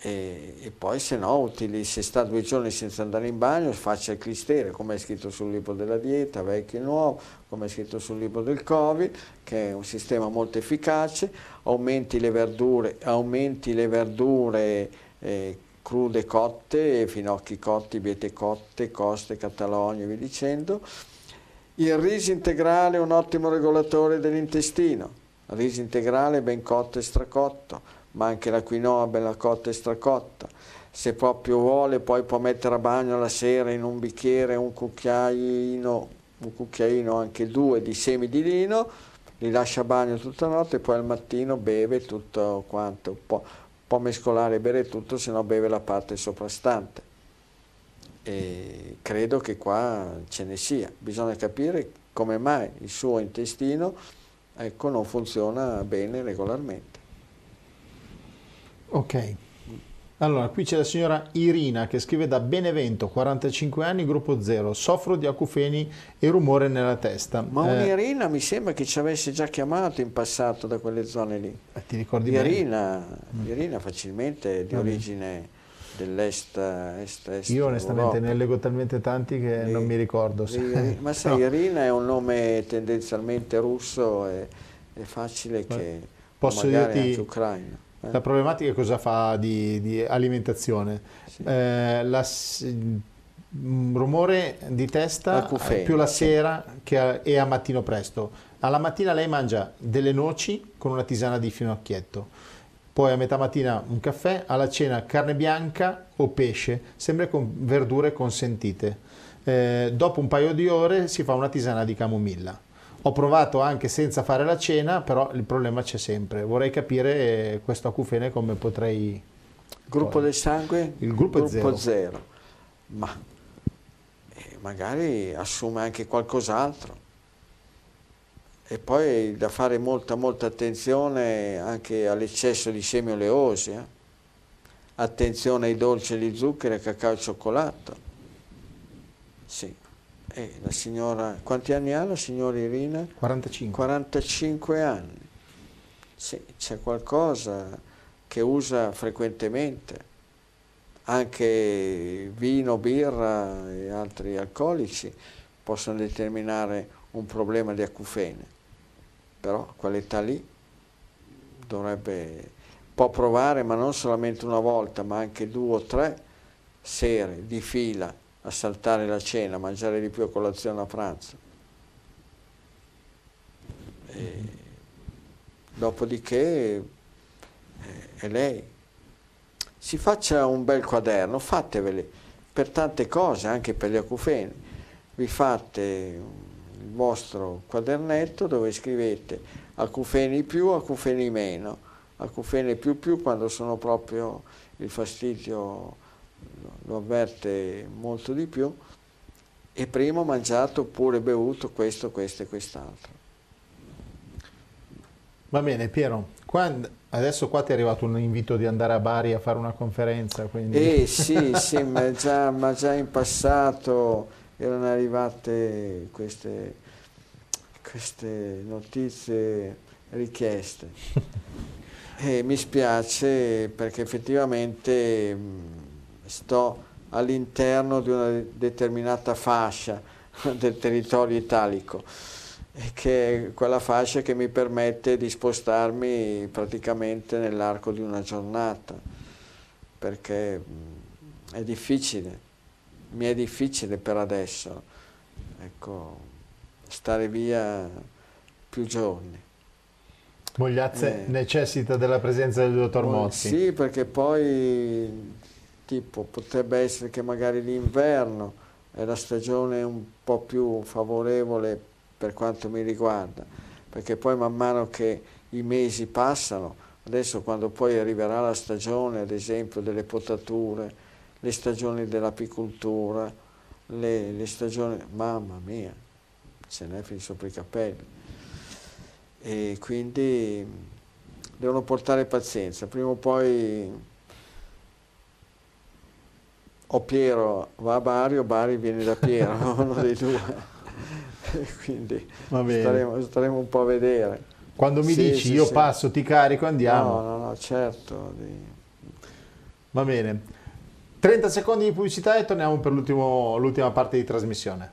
e, e poi se no utili, se sta due giorni senza andare in bagno faccia il clistere come è scritto sul libro della dieta, vecchio e nuovo, come è scritto sul libro del Covid, che è un sistema molto efficace, aumenti le verdure, aumenti le verdure eh, crude cotte, finocchi cotti, biete cotte, coste, catalogne e via dicendo. Il riso integrale è un ottimo regolatore dell'intestino, riso integrale ben cotto e stracotto, ma anche la quinoa bella cotta e stracotta. Se proprio vuole poi può mettere a bagno la sera in un bicchiere un cucchiaino, un cucchiaino anche due di semi di lino, li lascia a bagno tutta la notte e poi al mattino beve tutto quanto, può, può mescolare e bere tutto, se no beve la parte soprastante. E credo che qua ce ne sia, bisogna capire come mai il suo intestino ecco, non funziona bene regolarmente. Ok. Allora, qui c'è la signora Irina che scrive da Benevento, 45 anni, gruppo 0. Soffro di acufeni e rumore nella testa. Ma Eh, un'Irina mi sembra che ci avesse già chiamato in passato da quelle zone lì. eh, ti ricordi bene? Irina, Irina facilmente è di origine dell'est, est, est Io onestamente Europa. ne leggo talmente tanti che Lì- non mi ricordo. lì- se- ma sai, No. Irina è un nome tendenzialmente russo e è facile che Posso dirti eh. La problematica cosa fa di, di alimentazione? Sì. Eh, la mm, rumore di testa Acufeni, eh, più la sì. sera che a, e a mattino presto. Alla mattina lei mangia delle noci con una tisana di finocchietto, poi a metà mattina un caffè, alla cena carne bianca o pesce, sempre con verdure consentite. Eh, dopo un paio di ore si fa una tisana di camomilla. Ho provato anche senza fare la cena, però il problema c'è sempre. Vorrei capire eh, questo acufene come potrei... Gruppo poi- del sangue? Il gruppo è zero. zero. Ma eh, magari assume anche qualcos'altro. E poi da fare molta molta attenzione anche all'eccesso di semi oleosi. eh. Attenzione ai dolci e agli zuccheri, cacao e cioccolato. Sì. E la signora, quanti anni ha la signora Irina? 45. 45 anni. Sì, c'è qualcosa che usa frequentemente. Anche vino, birra e altri alcolici possono determinare un problema di acufene. Però quell'età lì dovrebbe, può provare, ma non solamente una volta, ma anche due o tre sere di fila a saltare la cena, a mangiare di più a colazione a pranzo. E dopodiché eh, è lei. Si faccia un bel quaderno, fateveli per tante cose, anche per gli acufeni. Vi fate il vostro quadernetto dove scrivete acufeni più, acufeni meno, acufeni più più quando sono proprio il fastidio lo avverte molto di più e prima ho mangiato oppure bevuto questo, questo e quest'altro. Va bene Piero, quando, adesso qua ti è arrivato un invito di andare a Bari a fare una conferenza. Quindi... Eh sì, sì, ma già, ma già in passato erano arrivate queste, queste notizie richieste. E mi spiace perché effettivamente sto all'interno di una determinata fascia del territorio italico che è quella fascia che mi permette di spostarmi praticamente nell'arco di una giornata perché è difficile mi è difficile per adesso ecco, stare via più giorni. Mogliazze eh, necessita della presenza del dottor Mozzi. sì perché poi tipo potrebbe essere che magari l'inverno è la stagione un po' più favorevole per quanto mi riguarda, perché poi man mano che i mesi passano, adesso quando poi arriverà la stagione ad esempio delle potature, le stagioni dell'apicoltura, le, le stagioni, mamma mia, ce n'è fin sopra i capelli. E quindi devono portare pazienza, prima o poi o Piero va a Bari o Bari viene da Piero, uno dei due. Quindi staremo, staremo, un po' a vedere. Quando mi sì, dici sì, io sì. passo, ti carico, andiamo. No, no, no, certo. Va bene. 30 secondi di pubblicità e torniamo per l'ultima parte di trasmissione.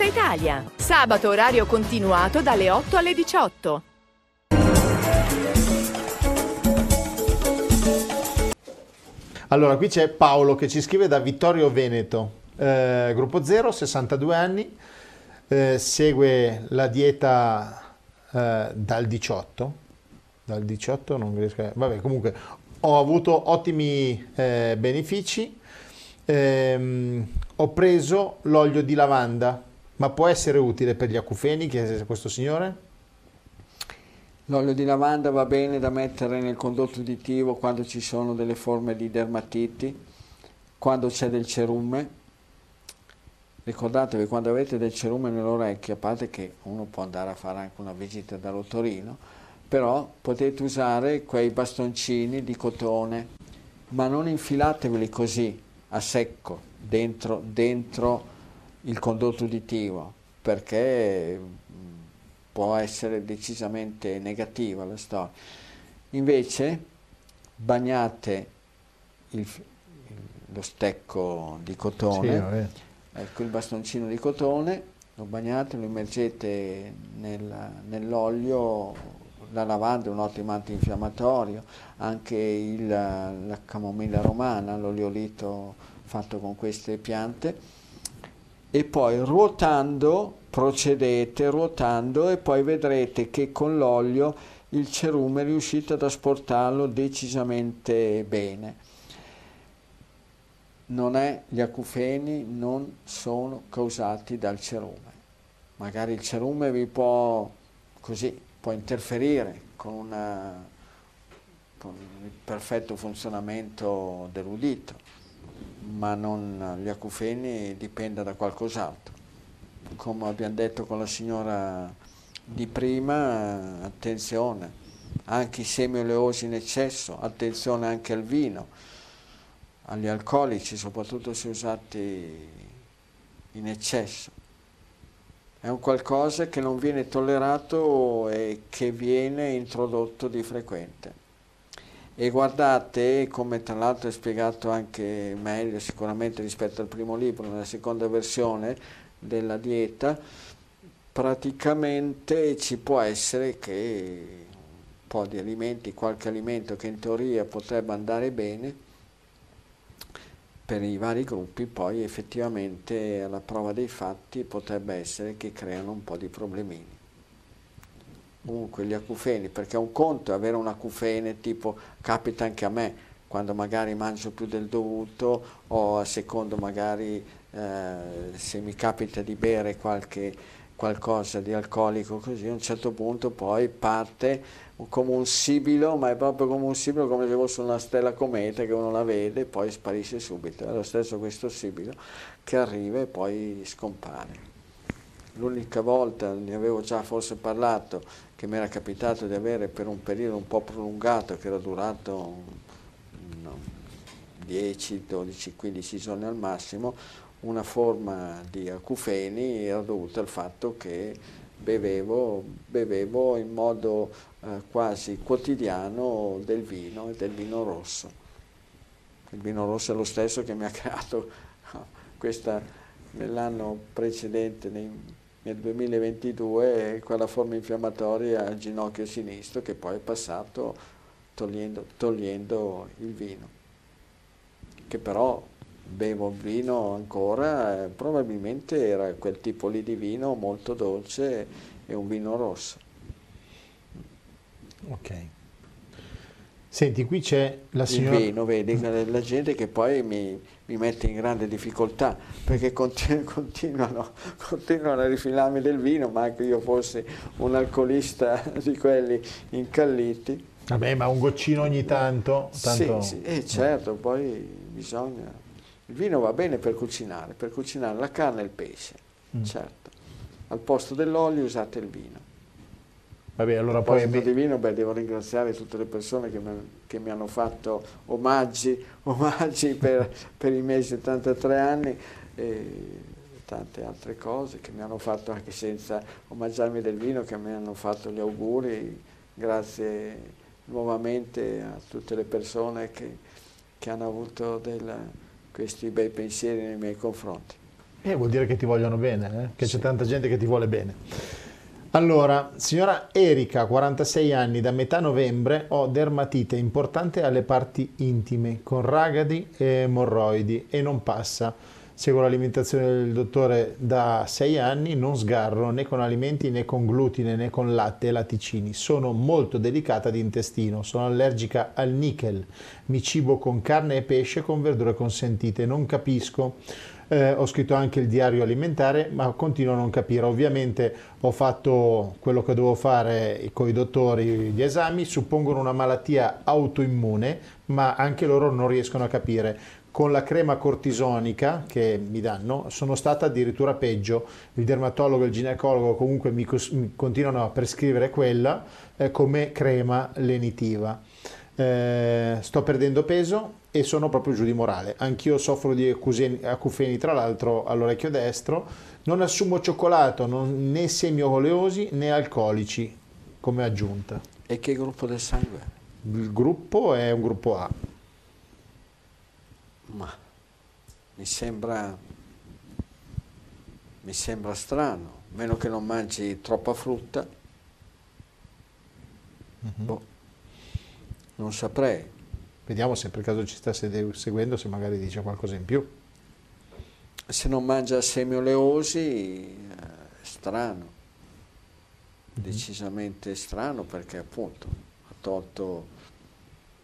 tutta Italia. Sabato orario continuato dalle 8 alle 18. Allora, qui c'è Paolo che ci scrive da Vittorio Veneto, eh, gruppo 0, 62 anni, eh, segue la dieta eh, dal 18, dal 18 non riesco a... Vabbè, comunque ho avuto ottimi eh, benefici, ehm, ho preso l'olio di lavanda ma può essere utile per gli acufeni, chiese questo signore? L'olio di lavanda va bene da mettere nel condotto uditivo quando ci sono delle forme di dermatiti, quando c'è del cerume. Ricordatevi, quando avete del cerume nell'orecchio, a parte che uno può andare a fare anche una visita dall'otorino, però potete usare quei bastoncini di cotone, ma non infilateveli così, a secco, dentro, dentro il condotto uditivo perché mm, può essere decisamente negativa la storia. Invece bagnate il, lo stecco di cotone, sì, ecco il bastoncino di cotone, lo bagnate, lo immergete nel, nell'olio, la lavanda è un ottimo antinfiammatorio, anche il, la camomilla romana, l'oliolito fatto con queste piante e poi ruotando procedete ruotando e poi vedrete che con l'olio il cerume riuscite ad asportarlo decisamente bene. Non è, gli acufeni non sono causati dal cerume. Magari il cerume vi può, così, può interferire con, una, con il perfetto funzionamento dell'udito ma non, gli acufeni dipende da qualcos'altro. Come abbiamo detto con la signora di prima, attenzione, anche i semi oleosi in eccesso, attenzione anche al vino, agli alcolici, soprattutto se usati in eccesso. È un qualcosa che non viene tollerato e che viene introdotto di frequente e guardate come tra l'altro è spiegato anche meglio sicuramente rispetto al primo libro nella seconda versione della dieta, praticamente ci può essere che un po' di alimenti, qualche alimento che in teoria potrebbe andare bene, per i vari gruppi poi effettivamente alla prova dei fatti potrebbe essere che creano un po' di problemini. Comunque gli acufeni, perché un conto è avere un acufene tipo capita anche a me, quando magari mangio più del dovuto o a secondo magari eh, se mi capita di bere qualche qualcosa di alcolico così, a un certo punto poi parte come un sibilo, ma è proprio come un sibilo, come se fosse una stella cometa che uno la vede e poi sparisce subito. È lo stesso questo sibilo che arriva e poi scompare. L'unica volta, ne avevo già forse parlato, che mi era capitato di avere per un periodo un po' prolungato, che era durato no, 10, 12, 15 giorni al massimo, una forma di acufeni era dovuta al fatto che bevevo, bevevo in modo eh, quasi quotidiano del vino e del vino rosso. Il vino rosso è lo stesso che mi ha creato questa nell'anno precedente, nei, nel 2022, quella forma infiammatoria al ginocchio sinistro che poi è passato togliendo, togliendo il vino, che però bevo vino ancora, eh, probabilmente era quel tipo lì di vino molto dolce e un vino rosso. Ok. Senti, qui c'è la signora... Il vino, vedi, la gente che poi mi, mi mette in grande difficoltà perché continu- continuano, continuano, a rifilarmi del vino, ma anche io fossi un alcolista di quelli incalliti. Vabbè, ma un goccino ogni tanto... tanto... Sì, sì eh, certo, poi bisogna... Il vino va bene per cucinare, per cucinare la carne e il pesce, mm. certo. Al posto dell'olio usate il vino. Vabbè, allora a poi... Mi... di vino, beh, devo ringraziare tutte le persone che mi, che mi hanno fatto omaggi, omaggi per, per, i miei 73 anni e tante altre cose che mi hanno fatto anche senza omaggiarmi del vino, che mi hanno fatto gli auguri. Grazie nuovamente a tutte le persone che, che hanno avuto del questi bei pensieri nei miei confronti. Eh, vuol dire che ti vogliono bene, eh? che sì. c'è tanta gente che ti vuole bene. Allora, signora Erika, 46 anni, da metà novembre ho dermatite importante alle parti intime, con ragadi e emorroidi e non passa. Seguo l'alimentazione del dottore da 6 anni, non sgarro né con alimenti né con glutine né con latte e latticini. Sono molto delicata di intestino, sono allergica al nickel, mi cibo con carne e pesce con verdure consentite, non capisco. Eh, ho scritto anche il diario alimentare, ma continuo a non capire. Ovviamente ho fatto quello che dovevo fare con i dottori, gli esami, suppongono una malattia autoimmune, ma anche loro non riescono a capire con la crema cortisonica che mi danno sono stata addirittura peggio. Il dermatologo e il ginecologo comunque mi, mi continuano a prescrivere quella eh, come crema lenitiva. Eh, sto perdendo peso e sono proprio giù di morale. Anch'io soffro di acufeni, tra l'altro all'orecchio destro. Non assumo cioccolato, non, né semi oleosi né alcolici come aggiunta. E che gruppo del sangue? Il gruppo è un gruppo A ma mi sembra, mi sembra strano, meno che non mangi troppa frutta, mm-hmm. boh, non saprei. Vediamo se per caso ci sta seguendo, se magari dice qualcosa in più. Se non mangia semi oleosi, è strano, mm-hmm. decisamente strano perché appunto ha tolto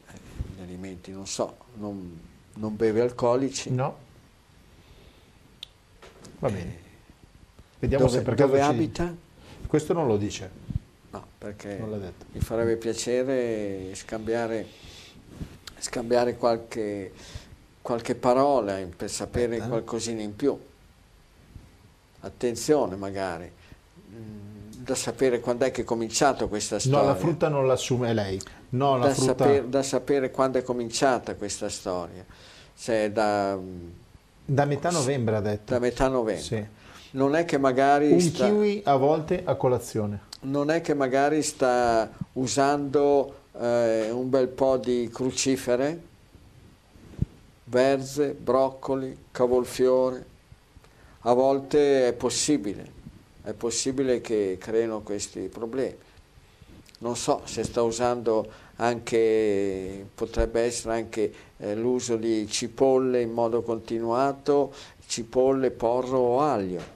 eh, gli alimenti, non so, non, non beve alcolici. No. Va bene. Eh, Vediamo dove, se per dove ci... abita? Questo non lo dice. No, perché mi farebbe piacere scambiare, scambiare qualche, qualche, parola per sapere Aspetta. qualcosina in più. Attenzione magari, mm, da sapere quando è che è cominciato questa storia. No, la frutta non l'assume lei. No, da, frutta... sapere, da sapere quando è cominciata questa storia. Cioè da, da metà novembre ha detto. Da metà novembre. Sì. Non è che magari... Un sta, kiwi a volte a colazione. Non è che magari sta usando eh, un bel po' di crucifere, verze, broccoli, cavolfiore. a volte è possibile, è possibile che creino questi problemi. Non so se sta usando anche, potrebbe essere anche eh, l'uso di cipolle in modo continuato, cipolle, porro o aglio.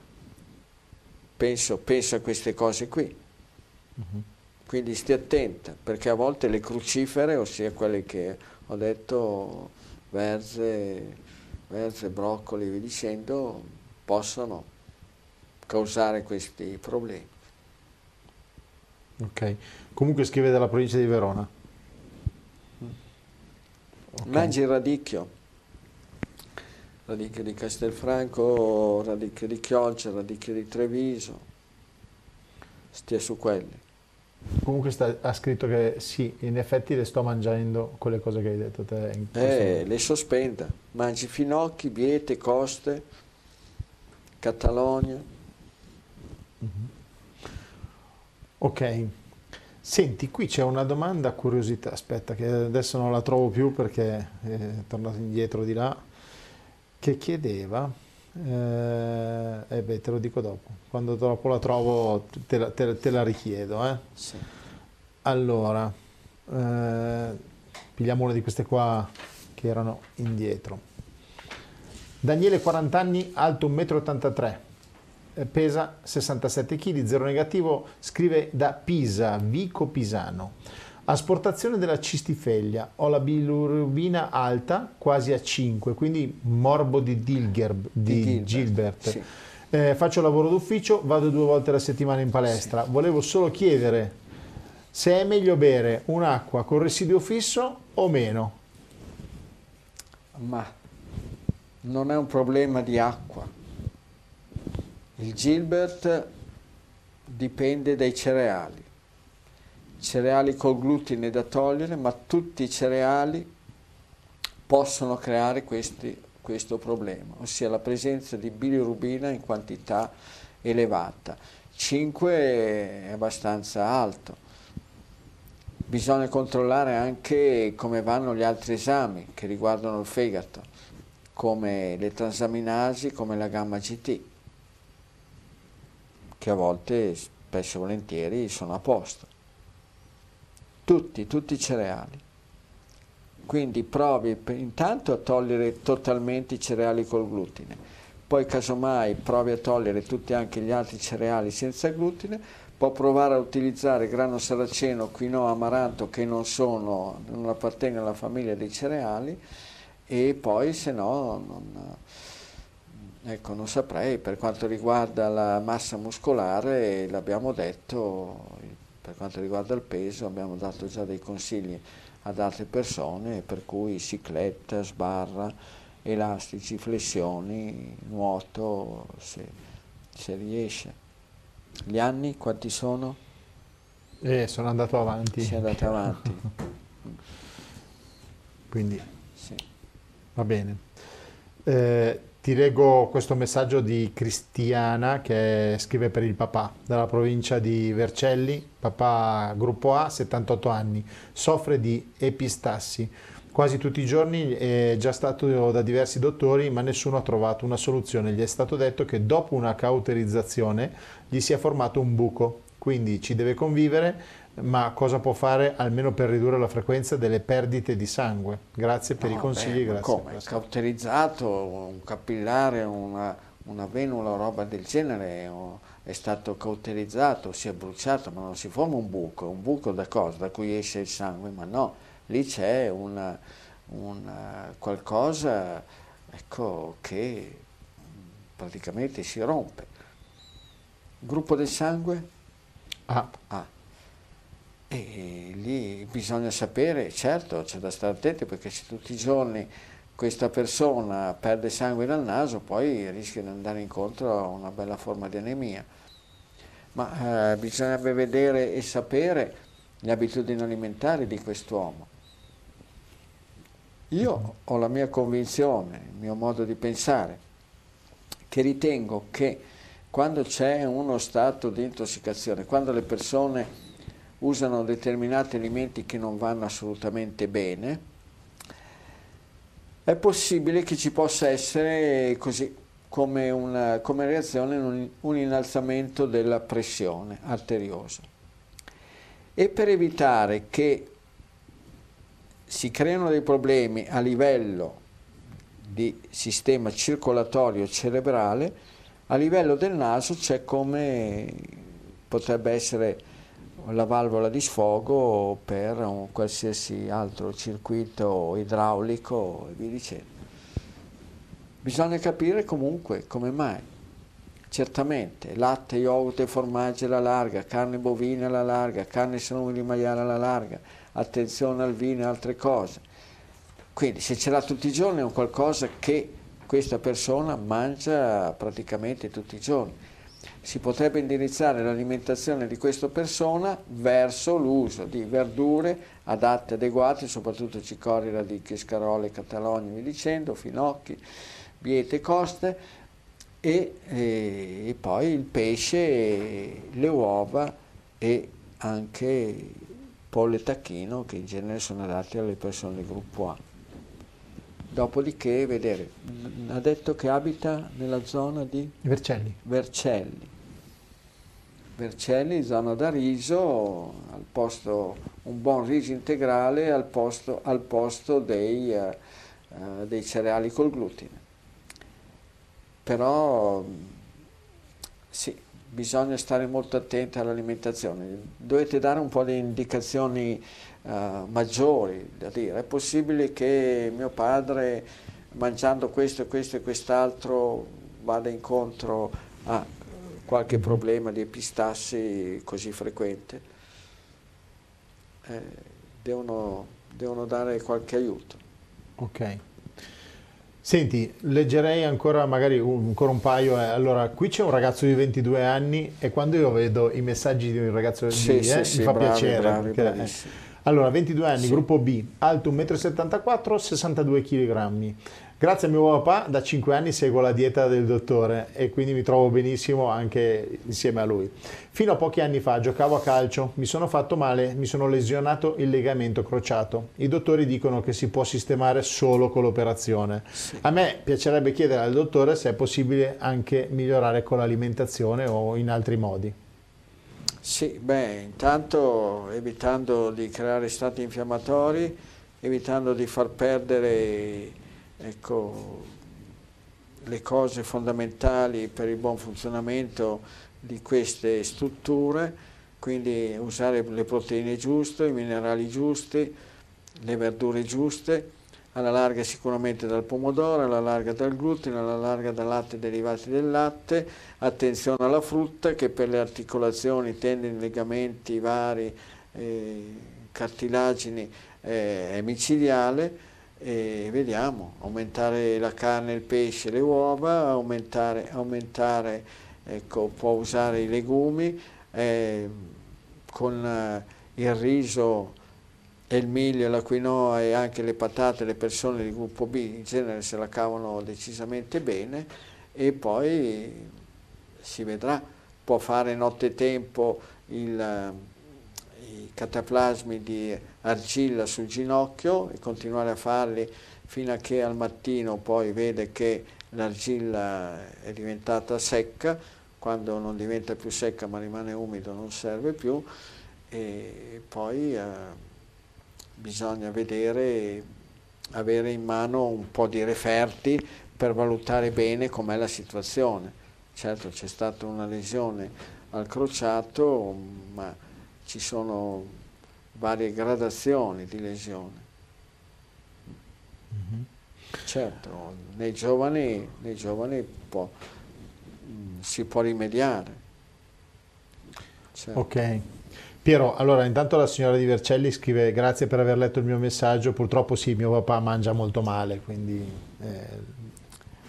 Penso, penso a queste cose qui. Uh-huh. Quindi stia attenta, perché a volte le crucifere, ossia quelle che ho detto, verze, verze broccoli e via dicendo, possono causare questi problemi. Ok, comunque scrive dalla provincia di Verona. Okay. Mangi il radicchio, radicchio di Castelfranco, radicchio di Chioggia, radicchio di Treviso, stia su quelli. Comunque sta, ha scritto che sì, in effetti le sto mangiando quelle cose che hai detto te. eh, le sospenda, mangi finocchi, biete, coste, Catalogna. Mm-hmm. Ok, senti, qui c'è una domanda curiosità, aspetta che adesso non la trovo più perché è tornato indietro di là, che chiedeva, eh, eh beh te lo dico dopo, quando dopo la trovo te la, te, te la richiedo. Eh. Sì. Allora, eh, pigliamo una di queste qua che erano indietro. Daniele 40 anni, alto 1,83 m, pesa 67 kg, zero negativo, scrive da Pisa, Vico Pisano. Asportazione della cistifeglia, ho la bilirubina alta, quasi a 5, quindi morbo di, Dilgerb, di, di Gilbert. Sì. Eh, faccio lavoro d'ufficio, vado due volte alla settimana in palestra. Sì. Volevo solo chiedere se è meglio bere un'acqua con residuo fisso o meno. Ma non è un problema di acqua. Il Gilbert dipende dai cereali. Cereali col glutine da togliere, ma tutti i cereali possono creare questi, questo problema, ossia la presenza di bilirubina in quantità elevata. 5 è abbastanza alto. Bisogna controllare anche come vanno gli altri esami che riguardano il fegato come le transaminasi, come la gamma GT, che a volte, spesso e volentieri, sono a posto. Tutti, tutti i cereali. Quindi provi intanto a togliere totalmente i cereali col glutine, poi casomai provi a togliere tutti anche gli altri cereali senza glutine, può provare a utilizzare grano saraceno, quinoa, amaranto che non, sono, non appartengono alla famiglia dei cereali. E poi se no non, ecco, non saprei, per quanto riguarda la massa muscolare l'abbiamo detto, per quanto riguarda il peso abbiamo dato già dei consigli ad altre persone per cui cicletta, sbarra, elastici, flessioni, nuoto se, se riesce. Gli anni quanti sono? Eh, sono andato avanti. Si è andato avanti. Quindi Va bene. Eh, ti leggo questo messaggio di Cristiana che scrive per il papà dalla provincia di Vercelli, papà gruppo A, 78 anni, soffre di epistassi. Quasi tutti i giorni è già stato da diversi dottori, ma nessuno ha trovato una soluzione. Gli è stato detto che dopo una cauterizzazione gli si è formato un buco, quindi ci deve convivere ma cosa può fare almeno per ridurre la frequenza delle perdite di sangue? Grazie per no, i consigli. Beh, grazie. Come? Cauterizzato, un capillare, una, una venula o roba del genere è stato cauterizzato, si è bruciato, ma non si forma un buco. Un buco da cosa? Da cui esce il sangue? Ma no, lì c'è una, una qualcosa ecco, che praticamente si rompe. Gruppo del sangue? Ah. ah. E lì bisogna sapere, certo c'è da stare attenti perché se tutti i giorni questa persona perde sangue dal naso poi rischia di andare incontro a una bella forma di anemia. Ma eh, bisognerebbe vedere e sapere le abitudini alimentari di quest'uomo. Io ho la mia convinzione, il mio modo di pensare, che ritengo che quando c'è uno stato di intossicazione, quando le persone usano determinati alimenti che non vanno assolutamente bene, è possibile che ci possa essere così come, una, come reazione un, un innalzamento della pressione arteriosa. E per evitare che si creano dei problemi a livello di sistema circolatorio cerebrale, a livello del naso c'è come potrebbe essere la valvola di sfogo per un qualsiasi altro circuito idraulico e via dicendo. Bisogna capire comunque come mai. Certamente, latte, yogurt e formaggio alla larga, carne bovina alla larga, carne salumi di maiale alla larga, attenzione al vino e altre cose. Quindi se ce l'ha tutti i giorni è un qualcosa che questa persona mangia praticamente tutti i giorni. Si potrebbe indirizzare l'alimentazione di questa persona verso l'uso di verdure adatte, adeguate, soprattutto cicorie, radicchi, scarole, catalogne, vi dicendo, finocchi, biete coste e, e, e poi il pesce, le uova e anche pollo e tacchino che in genere sono adatti alle persone del gruppo A. Dopodiché, vedere, ha detto che abita nella zona di Vercelli. Vercelli. Vercelli, zona da riso, posto, un buon riso integrale al posto, al posto dei, uh, dei cereali col glutine. Però sì, bisogna stare molto attenti all'alimentazione, dovete dare un po' di indicazioni uh, maggiori da dire, è possibile che mio padre mangiando questo, questo e quest'altro vada incontro a qualche problema di epistassi così frequente, eh, devono, devono dare qualche aiuto. Ok. Senti, leggerei ancora magari un, ancora un paio. Eh. Allora, qui c'è un ragazzo di 22 anni e quando io vedo i messaggi di un ragazzo di sì, eh, sì, mi sì, fa bravi, piacere. Bravi, perché, eh. Allora, 22 anni, gruppo B, alto 1,74 m, 62 kg. Grazie a mio papà da 5 anni seguo la dieta del dottore e quindi mi trovo benissimo anche insieme a lui. Fino a pochi anni fa giocavo a calcio, mi sono fatto male, mi sono lesionato il legamento crociato. I dottori dicono che si può sistemare solo con l'operazione. Sì. A me piacerebbe chiedere al dottore se è possibile anche migliorare con l'alimentazione o in altri modi. Sì, beh, intanto evitando di creare stati infiammatori, evitando di far perdere ecco, le cose fondamentali per il buon funzionamento di queste strutture, quindi usare le proteine giuste, i minerali giusti, le verdure giuste, alla larga sicuramente dal pomodoro, alla larga dal glutine, alla larga dal latte derivati del latte, attenzione alla frutta che per le articolazioni, tendini, legamenti vari, eh, cartilagini eh, è micidiale, e vediamo, aumentare la carne, il pesce, le uova, aumentare, aumentare ecco, può usare i legumi, eh, con eh, il riso e il miglio, la quinoa e anche le patate, le persone di gruppo B in genere se la cavano decisamente bene e poi si vedrà, può fare nottetempo il i cataplasmi di argilla sul ginocchio e continuare a farli fino a che al mattino poi vede che l'argilla è diventata secca, quando non diventa più secca ma rimane umido non serve più e poi eh, bisogna vedere, avere in mano un po' di referti per valutare bene com'è la situazione. Certo c'è stata una lesione al crociato, ma ci sono varie gradazioni di lesione. Mm-hmm. Certo, nei giovani, nei giovani può, si può rimediare. Certo. Ok. Piero, allora intanto la signora di Vercelli scrive grazie per aver letto il mio messaggio, purtroppo sì, mio papà mangia molto male, quindi eh,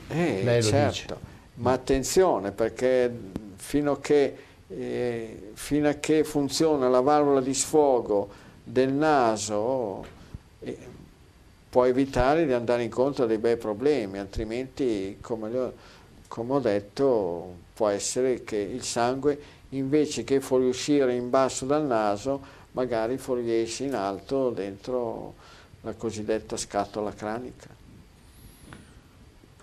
eh, lei lo certo. dice. Ma attenzione perché fino a che eh, fino a che funziona la valvola di sfogo del naso può evitare di andare incontro a dei bei problemi, altrimenti come, ho, come ho detto può essere che il sangue invece che fuoriuscire in basso dal naso magari fuoriesce in alto dentro la cosiddetta scatola cranica.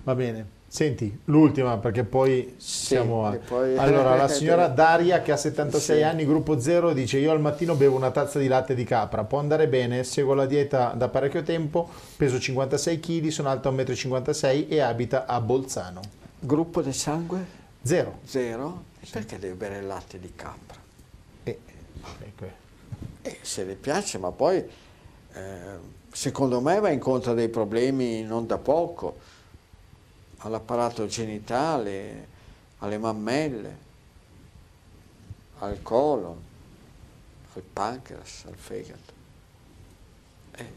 Va bene. Senti, l'ultima perché poi Sì, siamo a... poi- Allora, la signora Daria che ha 76 Sì. anni, gruppo 0, dice io al mattino bevo una tazza di latte di capra, può andare bene, seguo la dieta da parecchio tempo, peso 56 kg, sono alto 1,56 m e abita a Bolzano. Gruppo del sangue? Zero. Zero? E perché deve bere il latte di capra? E- ecco. Eh, se le piace, ma poi eh, secondo me va incontro a dei problemi non da poco, all'apparato genitale, alle mammelle, al colon, al pancreas, al fegato. Eh,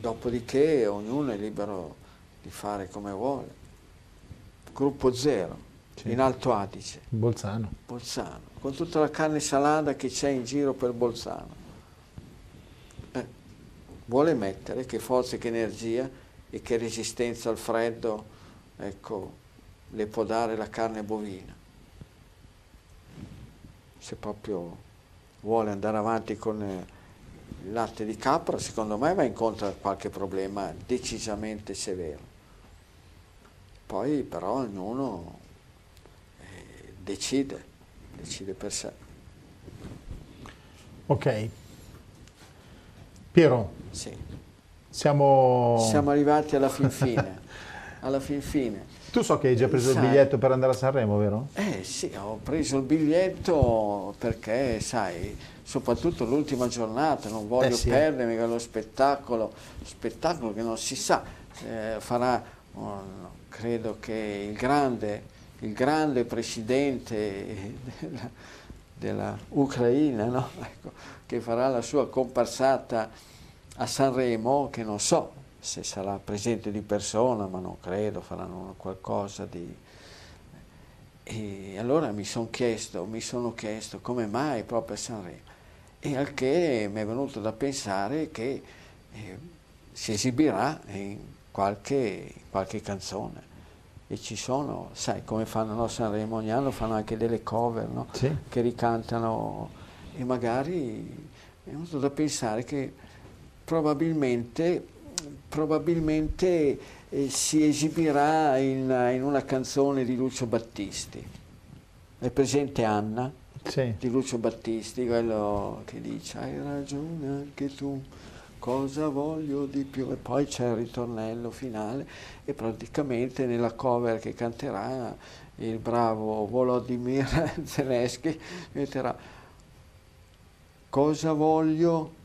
dopodiché ognuno è libero di fare come vuole. Gruppo zero, Sì. in Alto Adige. Bolzano. Bolzano, con tutta la carne salata che c'è in giro per Bolzano. Eh, vuole mettere che forza, che energia e che resistenza al freddo, ecco, le può dare la carne bovina. Se proprio vuole andare avanti con eh, il latte di capra, secondo me va incontro a qualche problema decisamente severo. Poi però ognuno eh, decide, decide per sé. Ok. Piero, Sì. siamo... Siamo arrivati alla fin fine. alla fin fine. Tu so che hai già preso il Sai. biglietto per andare a Sanremo, vero? Eh sì, ho preso il biglietto perché, sai, soprattutto l'ultima giornata, non voglio Eh sì. perdermi quello spettacolo, spettacolo che non si sa, eh, farà, oh, credo che il grande, il grande presidente della, della Ucraina, no? Ecco, che farà la sua comparsata a Sanremo, che non so se sarà presente di persona, ma non credo, faranno qualcosa di... E allora mi sono chiesto, mi sono chiesto come mai proprio a Sanremo. E al che mi è venuto da pensare che eh, si esibirà in qualche, qualche canzone. E ci sono, sai come fanno no, Sanremo, ogni anno fanno anche delle cover no? Sì. che ricantano e magari mi è venuto da pensare che probabilmente, probabilmente eh, si esibirà in, in una canzone di Lucio Battisti. È presente Anna? Sì. di Lucio Battisti, quello che dice hai ragione anche tu, cosa voglio di più? E poi c'è il ritornello finale e praticamente nella cover che canterà il bravo Volodymyr Zelensky metterà cosa voglio?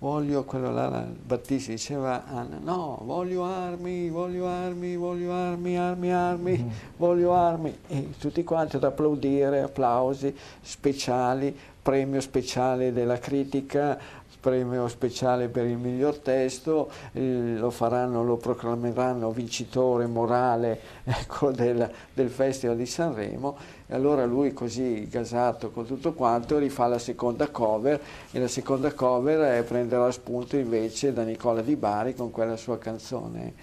Voglio quello là, là, Battisti diceva Anna, no, voglio armi, voglio armi, voglio armi, armi, armi, voglio armi. E tutti quanti ad applaudire, applausi speciali, premio speciale della critica, premio speciale per il miglior testo, eh, lo faranno, lo proclameranno vincitore morale ecco, del, del Festival di Sanremo e allora lui così gasato con tutto quanto rifà la seconda cover e la seconda cover prenderà spunto invece da Nicola Di Bari con quella sua canzone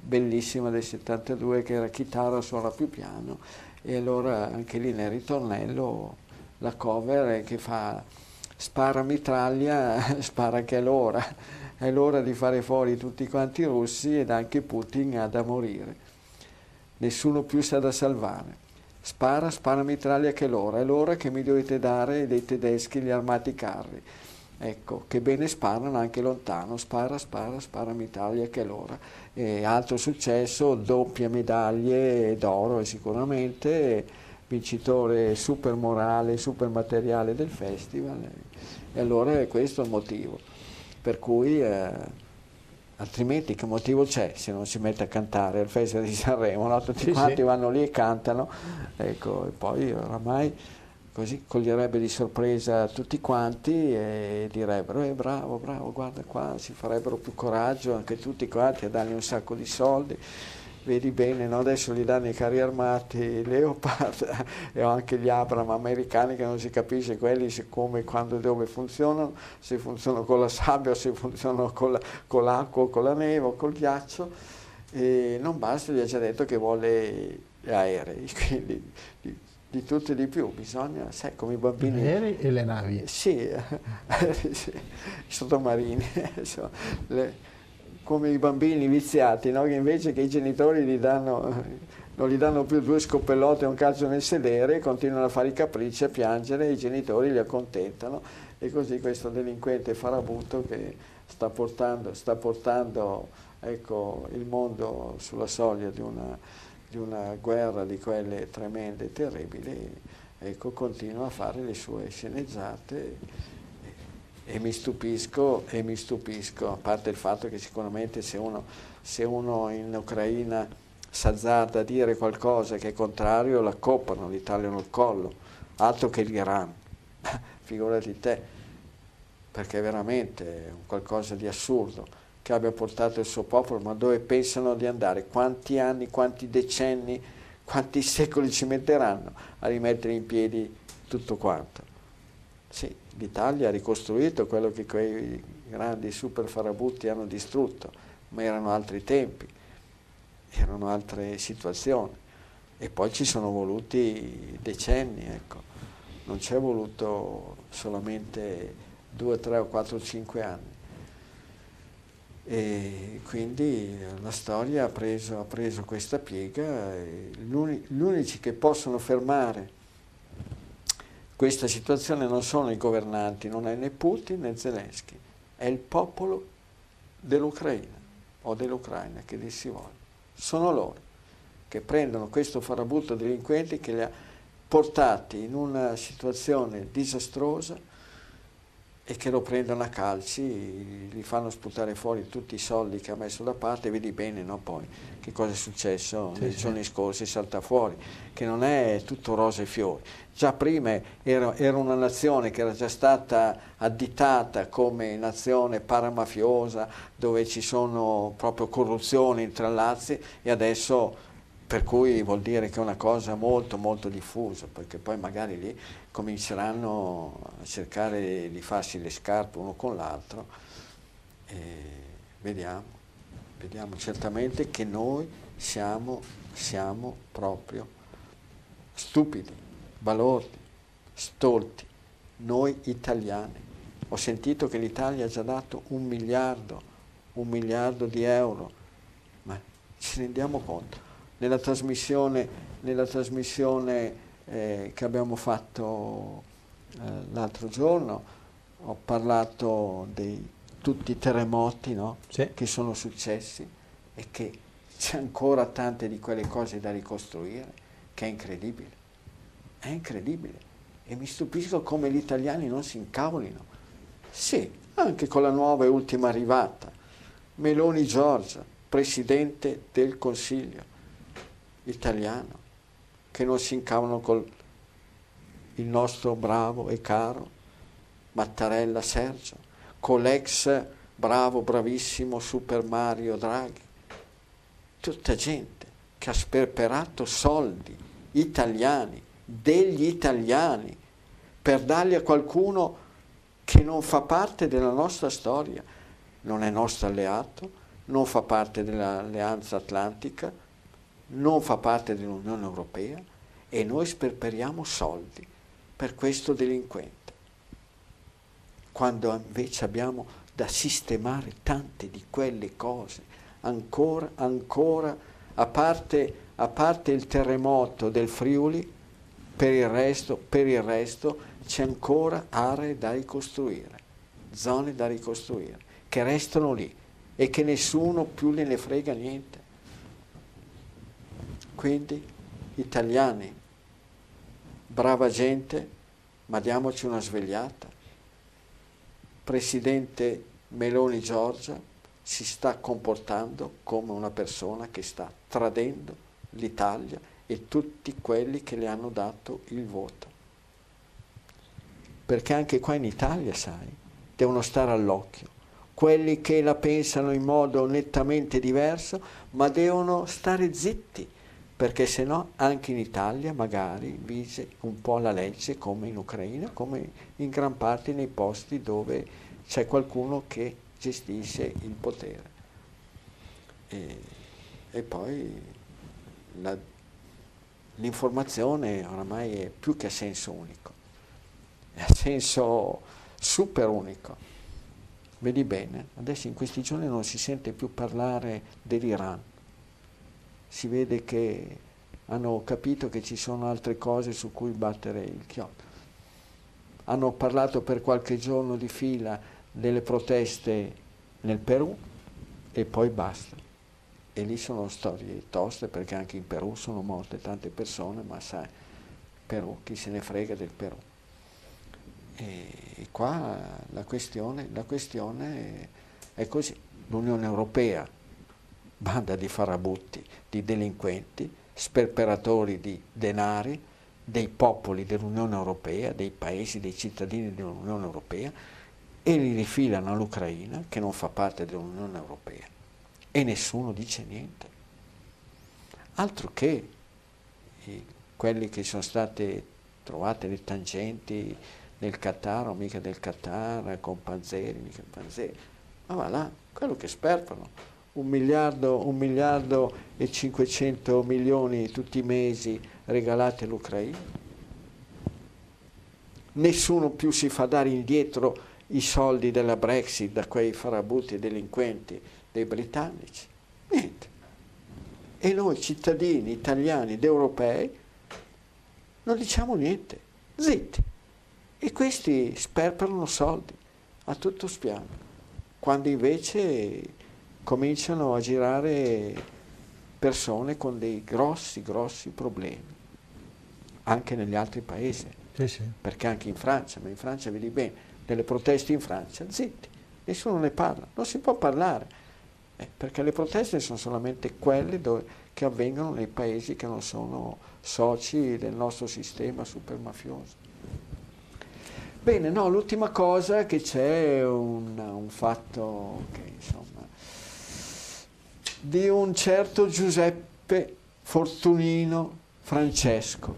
bellissima del 72 che era chitarra suona più piano e allora anche lì nel ritornello la cover che fa spara mitraglia, spara che è l'ora, è l'ora di fare fuori tutti quanti i russi ed anche Putin ha da morire. Nessuno più sa da salvare. Spara, spara mitraglia che è l'ora, è l'ora che mi dovete dare dei tedeschi gli armati carri. Ecco, che bene sparano anche lontano, spara, spara, spara mitraglia che è l'ora. E altro successo, doppie medaglie d'oro sicuramente, vincitore super morale, super materiale del festival. E allora è questo il motivo. Per cui, eh, altrimenti che motivo c'è se non si mette a cantare al Festival di Sanremo? No? Tutti Sì, quanti sì. vanno lì e cantano, ecco, e poi oramai così coglierebbe di sorpresa tutti quanti e direbbero eh, bravo, bravo, guarda qua, si farebbero più coraggio anche tutti quanti a dargli un sacco di soldi. Vedi bene, no? adesso gli danno i carri armati Leopard e ho anche gli Abram americani che non si capisce quelli se come, quando e dove funzionano, se funzionano con la sabbia o se funzionano con, la- con l'acqua o con la neve o col ghiaccio. E non basta, gli ha già detto che vuole gli aerei, quindi di, di tutto e di più, bisogna, sai, come i I bambini... aerei e le navi. Sì, sì, i sottomarini, insomma, le- come i bambini viziati, no? che invece che i genitori gli danno, non gli danno più due scoppellotte e un calcio nel sedere, continuano a fare i capricci, a piangere, e i genitori li accontentano e così questo delinquente farabutto che sta portando, sta portando ecco, il mondo sulla soglia di una, di una guerra di quelle tremende e terribili, ecco, continua a fare le sue sceneggiate e mi stupisco, e mi stupisco, a parte il fatto che sicuramente se uno, se uno in Ucraina s'azzarda a dire qualcosa che è contrario, l'accoppano, gli tagliano il collo, altro che l'Iran, figurati te, perché è veramente qualcosa di assurdo che abbia portato il suo popolo, ma dove pensano di andare? Quanti anni, quanti decenni, quanti secoli ci metteranno a rimettere in piedi tutto quanto? Sì, l'Italia ha ricostruito quello che quei grandi super farabutti hanno distrutto, ma erano altri tempi, erano altre situazioni e poi ci sono voluti decenni, ecco. non ci è voluto solamente due, tre o quattro, cinque anni. E quindi la storia ha preso, ha preso questa piega gli unici che possono fermare questa situazione non sono i governanti, non è né Putin né Zelensky, è il popolo dell'Ucraina o dell'Ucraina che dir si vuole. Sono loro che prendono questo farabutto delinquenti che li ha portati in una situazione disastrosa e che lo prendono a calci, gli fanno sputare fuori tutti i soldi che ha messo da parte, vedi bene no, poi che cosa è successo sì, nei sì. giorni scorsi, salta fuori, che non è tutto rose e fiori. Già prima era, era, una nazione che era già stata additata come nazione paramafiosa, dove ci sono proprio corruzioni, intrallazzi, e adesso per cui vuol dire che è una cosa molto molto diffusa, perché poi magari lì cominceranno a cercare di farsi le scarpe uno con l'altro e vediamo, vediamo certamente che noi siamo, siamo proprio stupidi, balordi, stolti, noi italiani. Ho sentito che l'Italia ha già dato un miliardo, un miliardo di euro, ma ci rendiamo conto? nella trasmissione, nella trasmissione eh, che abbiamo fatto eh, l'altro giorno ho parlato di tutti i terremoti no? sì. che sono successi e che c'è ancora tante di quelle cose da ricostruire che è incredibile, è incredibile e mi stupisco come gli italiani non si incavolino. Sì, anche con la nuova e ultima arrivata, Meloni Giorgia, Presidente del Consiglio, italiano, che non si incavano con il nostro bravo e caro Mattarella Sergio, con l'ex bravo, bravissimo Super Mario Draghi. Tutta gente che ha sperperato soldi italiani, degli italiani, per darli a qualcuno che non fa parte della nostra storia, non è nostro alleato, non fa parte dell'alleanza atlantica, non fa parte dell'Unione Europea e noi sperperiamo soldi per questo delinquente, quando invece abbiamo da sistemare tante di quelle cose, ancora, ancora, a parte, a parte il terremoto del Friuli, per il resto, per il resto c'è ancora aree da ricostruire, zone da ricostruire, che restano lì e che nessuno più ne frega niente. Quindi, italiani, brava gente, ma diamoci una svegliata. Presidente Meloni Giorgia si sta comportando come una persona che sta tradendo l'Italia e tutti quelli che le hanno dato il voto. Perché anche qua in Italia, sai, devono stare all'occhio. Quelli che la pensano in modo nettamente diverso, ma devono stare zitti perché se no anche in Italia magari vige un po' la legge come in Ucraina, come in gran parte nei posti dove c'è qualcuno che gestisce il potere. E, e poi la, l'informazione oramai è più che a senso unico, è a senso super unico. vedi bene, adesso in questi giorni non si sente più parlare dell'Iran, si vede che hanno capito che ci sono altre cose su cui battere il chiodo. Hanno parlato per qualche giorno di fila delle proteste nel Perù e poi basta. E lì sono storie toste perché anche in Perù sono morte tante persone, ma sai, Perù, chi se ne frega del Perù. E qua la questione, la questione è così. L'Unione Europea, banda di farabutti, di delinquenti, sperperatori di denari dei popoli dell'Unione Europea, dei paesi, dei cittadini dell'Unione Europea e li rifilano all'Ucraina che non fa parte dell'Unione Europea. E nessuno dice niente. Altro che i, quelli che sono state trovate le tangenti del Qatar o mica del Qatar con Panzeri, mica Panzeri, ma va là, quello che sperpano un miliardo, un miliardo e 500 milioni tutti i mesi regalati all'Ucraina. Nessuno più si fa dare indietro i soldi della Brexit da quei farabutti e delinquenti dei britannici. Niente. E noi cittadini italiani ed europei non diciamo niente, zitti. E questi sperperano soldi a tutto spiano, quando invece cominciano a girare persone con dei grossi, grossi problemi, anche negli altri paesi, sì, sì. perché anche in Francia, ma in Francia vedi bene, delle proteste in Francia, zitti, nessuno ne parla, non si può parlare, eh, perché le proteste sono solamente quelle dove, che avvengono nei paesi che non sono soci del nostro sistema super mafioso. Bene, no, l'ultima cosa è che c'è un, un fatto che insomma di un certo Giuseppe Fortunino Francesco,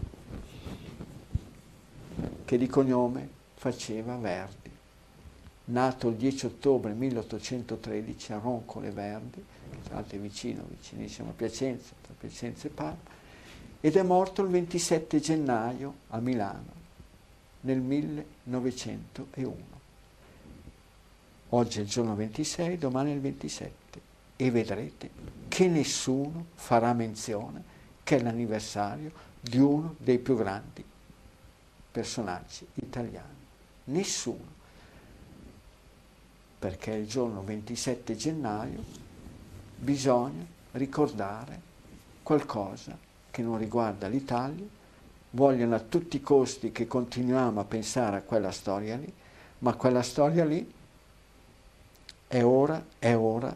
che di cognome faceva Verdi. Nato il 10 ottobre 1813 a Roncole Verdi, che tra l'altro è vicino, vicinissimo a Piacenza, tra Piacenza e Parma, ed è morto il 27 gennaio a Milano nel 1901. Oggi è il giorno 26, domani è il 27 e vedrete che nessuno farà menzione che è l'anniversario di uno dei più grandi personaggi italiani. Nessuno. Perché il giorno 27 gennaio bisogna ricordare qualcosa che non riguarda l'Italia, vogliono a tutti i costi che continuiamo a pensare a quella storia lì, ma quella storia lì è ora, è ora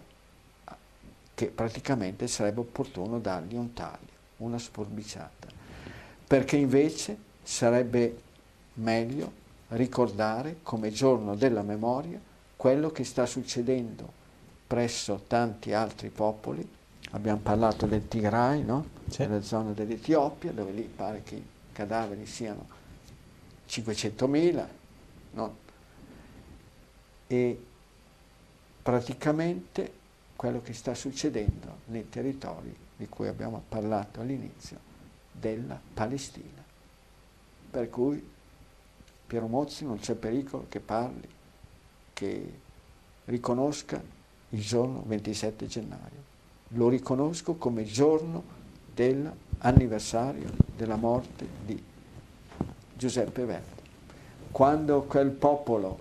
che praticamente sarebbe opportuno dargli un taglio, una sforbiciata, perché invece sarebbe meglio ricordare come giorno della memoria quello che sta succedendo presso tanti altri popoli. Abbiamo parlato del Tigray, no? sì. nella zona dell'Etiopia, dove lì pare che i cadaveri siano 500.000, no? e praticamente quello che sta succedendo nei territori di cui abbiamo parlato all'inizio della Palestina. Per cui Piero Mozzi non c'è pericolo che parli, che riconosca il giorno 27 gennaio. Lo riconosco come giorno dell'anniversario della morte di Giuseppe Verdi. Quando quel popolo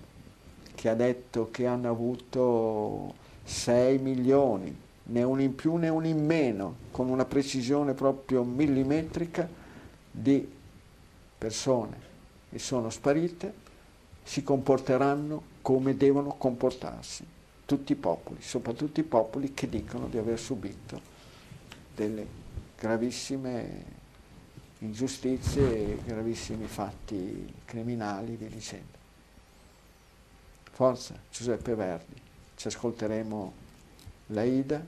che ha detto che hanno avuto 6 milioni, né uno in più né uno in meno, con una precisione proprio millimetrica di persone che sono sparite, si comporteranno come devono comportarsi tutti i popoli, soprattutto i popoli che dicono di aver subito delle gravissime ingiustizie e gravissimi fatti criminali, vi dicendo. Forza, Giuseppe Verdi ci ascolteremo l'Aida,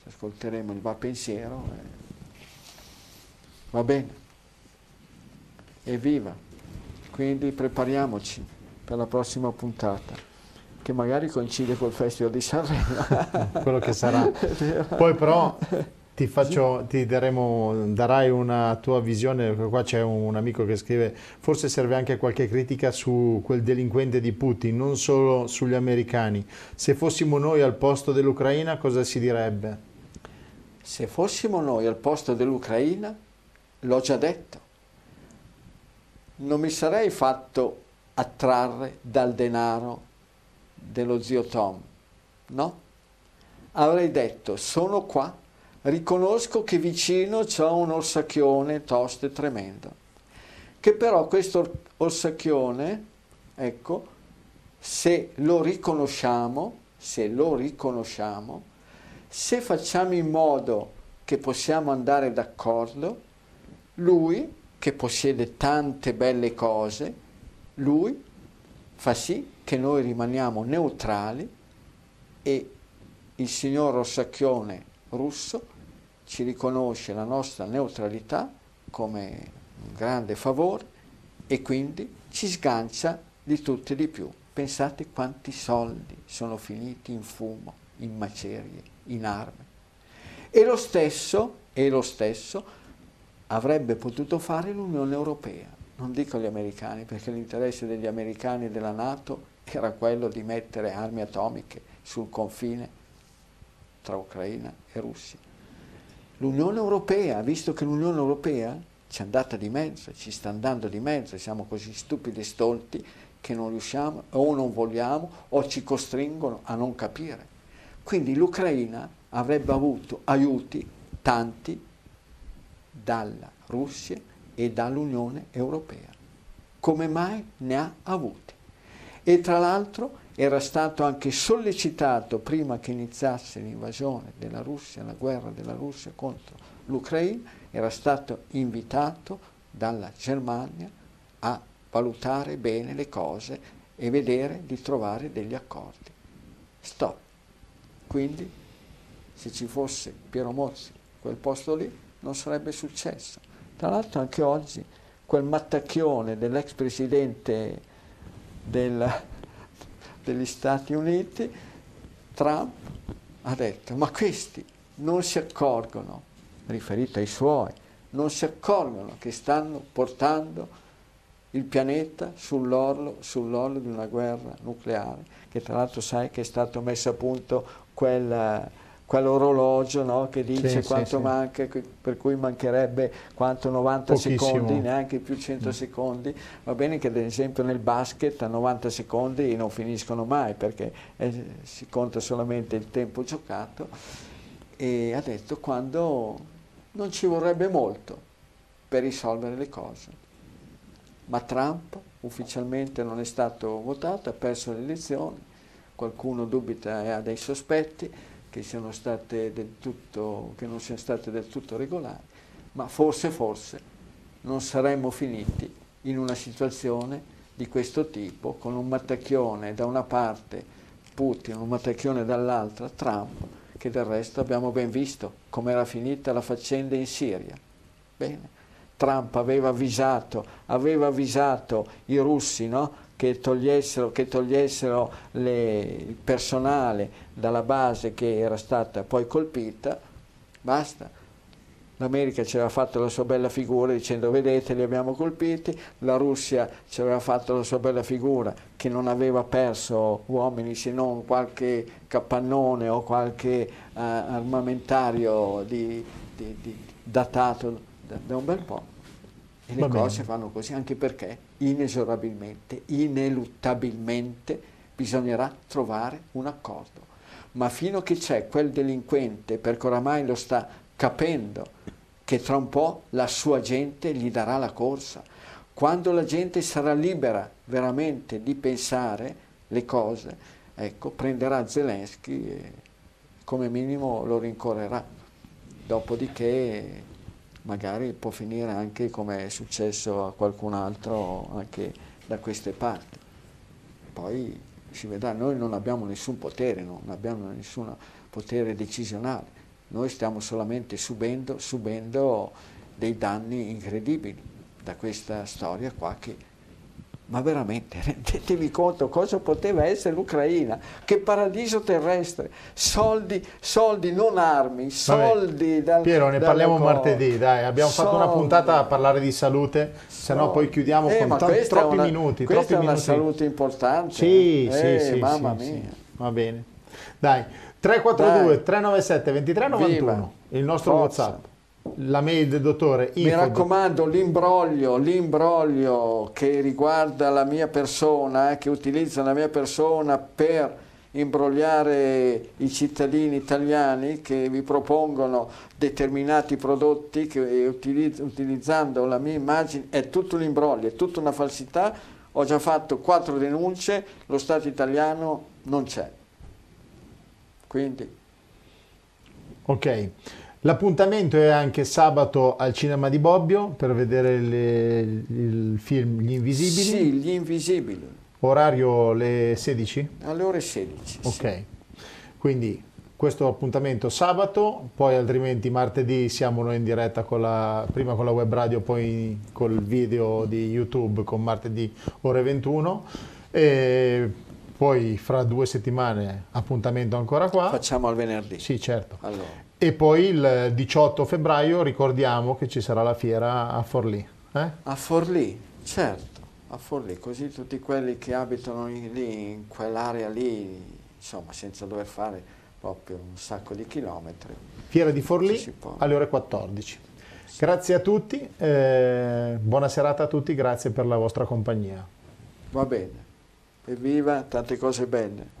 ci ascolteremo il Va Pensiero. E... Va bene. Evviva! Quindi prepariamoci per la prossima puntata, che magari coincide col Festival di Sanremo. Quello che sarà. Poi però Ti, faccio, ti daremo, darai una tua visione, qua c'è un amico che scrive, forse serve anche qualche critica su quel delinquente di Putin, non solo sugli americani. Se fossimo noi al posto dell'Ucraina cosa si direbbe? Se fossimo noi al posto dell'Ucraina, l'ho già detto, non mi sarei fatto attrarre dal denaro dello zio Tom, no? Avrei detto, sono qua riconosco che vicino c'ho un orsacchione tosto e tremendo, che però questo orsacchione, ecco, se lo riconosciamo, se lo riconosciamo, se facciamo in modo che possiamo andare d'accordo, lui, che possiede tante belle cose, lui fa sì che noi rimaniamo neutrali e il signor Orsacchione russo ci riconosce la nostra neutralità come un grande favore e quindi ci sgancia di tutto e di più. Pensate quanti soldi sono finiti in fumo, in macerie, in armi. E lo stesso, e lo stesso avrebbe potuto fare l'Unione Europea. Non dico gli americani, perché l'interesse degli americani e della Nato era quello di mettere armi atomiche sul confine tra Ucraina e Russia l'Unione Europea, visto che l'Unione Europea ci è andata di mezzo, ci sta andando di mezzo, siamo così stupidi e stolti che non riusciamo o non vogliamo o ci costringono a non capire. Quindi l'Ucraina avrebbe avuto aiuti tanti dalla Russia e dall'Unione Europea. Come mai ne ha avuti? E tra l'altro era stato anche sollecitato prima che iniziasse l'invasione della Russia, la guerra della Russia contro l'Ucraina, era stato invitato dalla Germania a valutare bene le cose e vedere di trovare degli accordi. Stop. Quindi se ci fosse Piero Mozzi quel posto lì non sarebbe successo. Tra l'altro anche oggi quel mattacchione dell'ex presidente del, degli Stati Uniti, Trump ha detto, ma questi non si accorgono, riferito ai suoi, non si accorgono che stanno portando il pianeta sull'orlo, sull'orlo di una guerra nucleare, che tra l'altro sai che è stato messo a punto quel quell'orologio no, che dice sì, quanto sì, manca, per cui mancherebbe quanto 90 Pochissimo. secondi, neanche più 100 mm. secondi. Va bene che ad esempio nel basket a 90 secondi non finiscono mai perché eh, si conta solamente il tempo giocato e ha detto quando non ci vorrebbe molto per risolvere le cose. Ma Trump ufficialmente non è stato votato, ha perso le elezioni, qualcuno dubita e ha dei sospetti, che, siano state del tutto, che non siano state del tutto regolari, ma forse, forse non saremmo finiti in una situazione di questo tipo, con un mattacchione da una parte Putin, un mattacchione dall'altra Trump, che del resto abbiamo ben visto come era finita la faccenda in Siria. Bene. Trump aveva avvisato, aveva avvisato i russi no? Che togliessero, che togliessero il personale dalla base che era stata poi colpita, basta. L'America ci aveva fatto la sua bella figura dicendo vedete li abbiamo colpiti, la Russia ci aveva fatto la sua bella figura che non aveva perso uomini se non qualche capannone o qualche uh, armamentario di, di, di, datato da, da un bel po'. E le cose fanno così anche perché inesorabilmente, ineluttabilmente bisognerà trovare un accordo. Ma fino a che c'è quel delinquente, perché oramai lo sta capendo, che tra un po' la sua gente gli darà la corsa. Quando la gente sarà libera veramente di pensare le cose, ecco, prenderà Zelensky e come minimo lo rincorrerà. Dopodiché magari può finire anche come è successo a qualcun altro anche da queste parti. Poi si vedrà, noi non abbiamo nessun potere, non abbiamo nessun potere decisionale, noi stiamo solamente subendo, subendo dei danni incredibili da questa storia qua che ma veramente rendetevi conto cosa poteva essere l'Ucraina, che paradiso terrestre, soldi, soldi non armi, soldi dal, Piero, ne parliamo cose. martedì, dai, abbiamo soldi. fatto una puntata a parlare di salute, se no poi chiudiamo eh, con t- troppi una, minuti. Questa troppi è una minuti. salute importante. Sì, eh, sì, sì, mamma sì, mia. Sì. Va bene. Dai, 342 Dai. 397 2391, il nostro Forza. WhatsApp la mail del dottore. Mi raccomando, l'imbroglio, l'imbroglio che riguarda la mia persona, eh, che utilizza la mia persona per imbrogliare i cittadini italiani che vi propongono determinati prodotti che utilizz utilizzando la mia immagine è tutto un imbroglio, è tutta una falsità. Ho già fatto quattro denunce, lo Stato italiano non c'è. Quindi. Ok. L'appuntamento è anche sabato al cinema di Bobbio per vedere le, il film Gli Invisibili. Sì, Gli Invisibili. Orario le 16? Alle ore 16. Ok, sì. quindi questo appuntamento sabato, poi altrimenti martedì siamo noi in diretta con la, prima con la web radio, poi col video di YouTube con martedì ore 21 e poi fra due settimane appuntamento ancora qua. Facciamo al venerdì. Sì, certo. Allora. E poi il 18 febbraio ricordiamo che ci sarà la fiera a Forlì. Eh? A Forlì, certo, a Forlì, così tutti quelli che abitano lì, in quell'area lì, insomma, senza dover fare proprio un sacco di chilometri. Fiera di Forlì alle ore 14. Sì. Grazie a tutti, eh, buona serata a tutti, grazie per la vostra compagnia. Va bene, evviva, tante cose belle.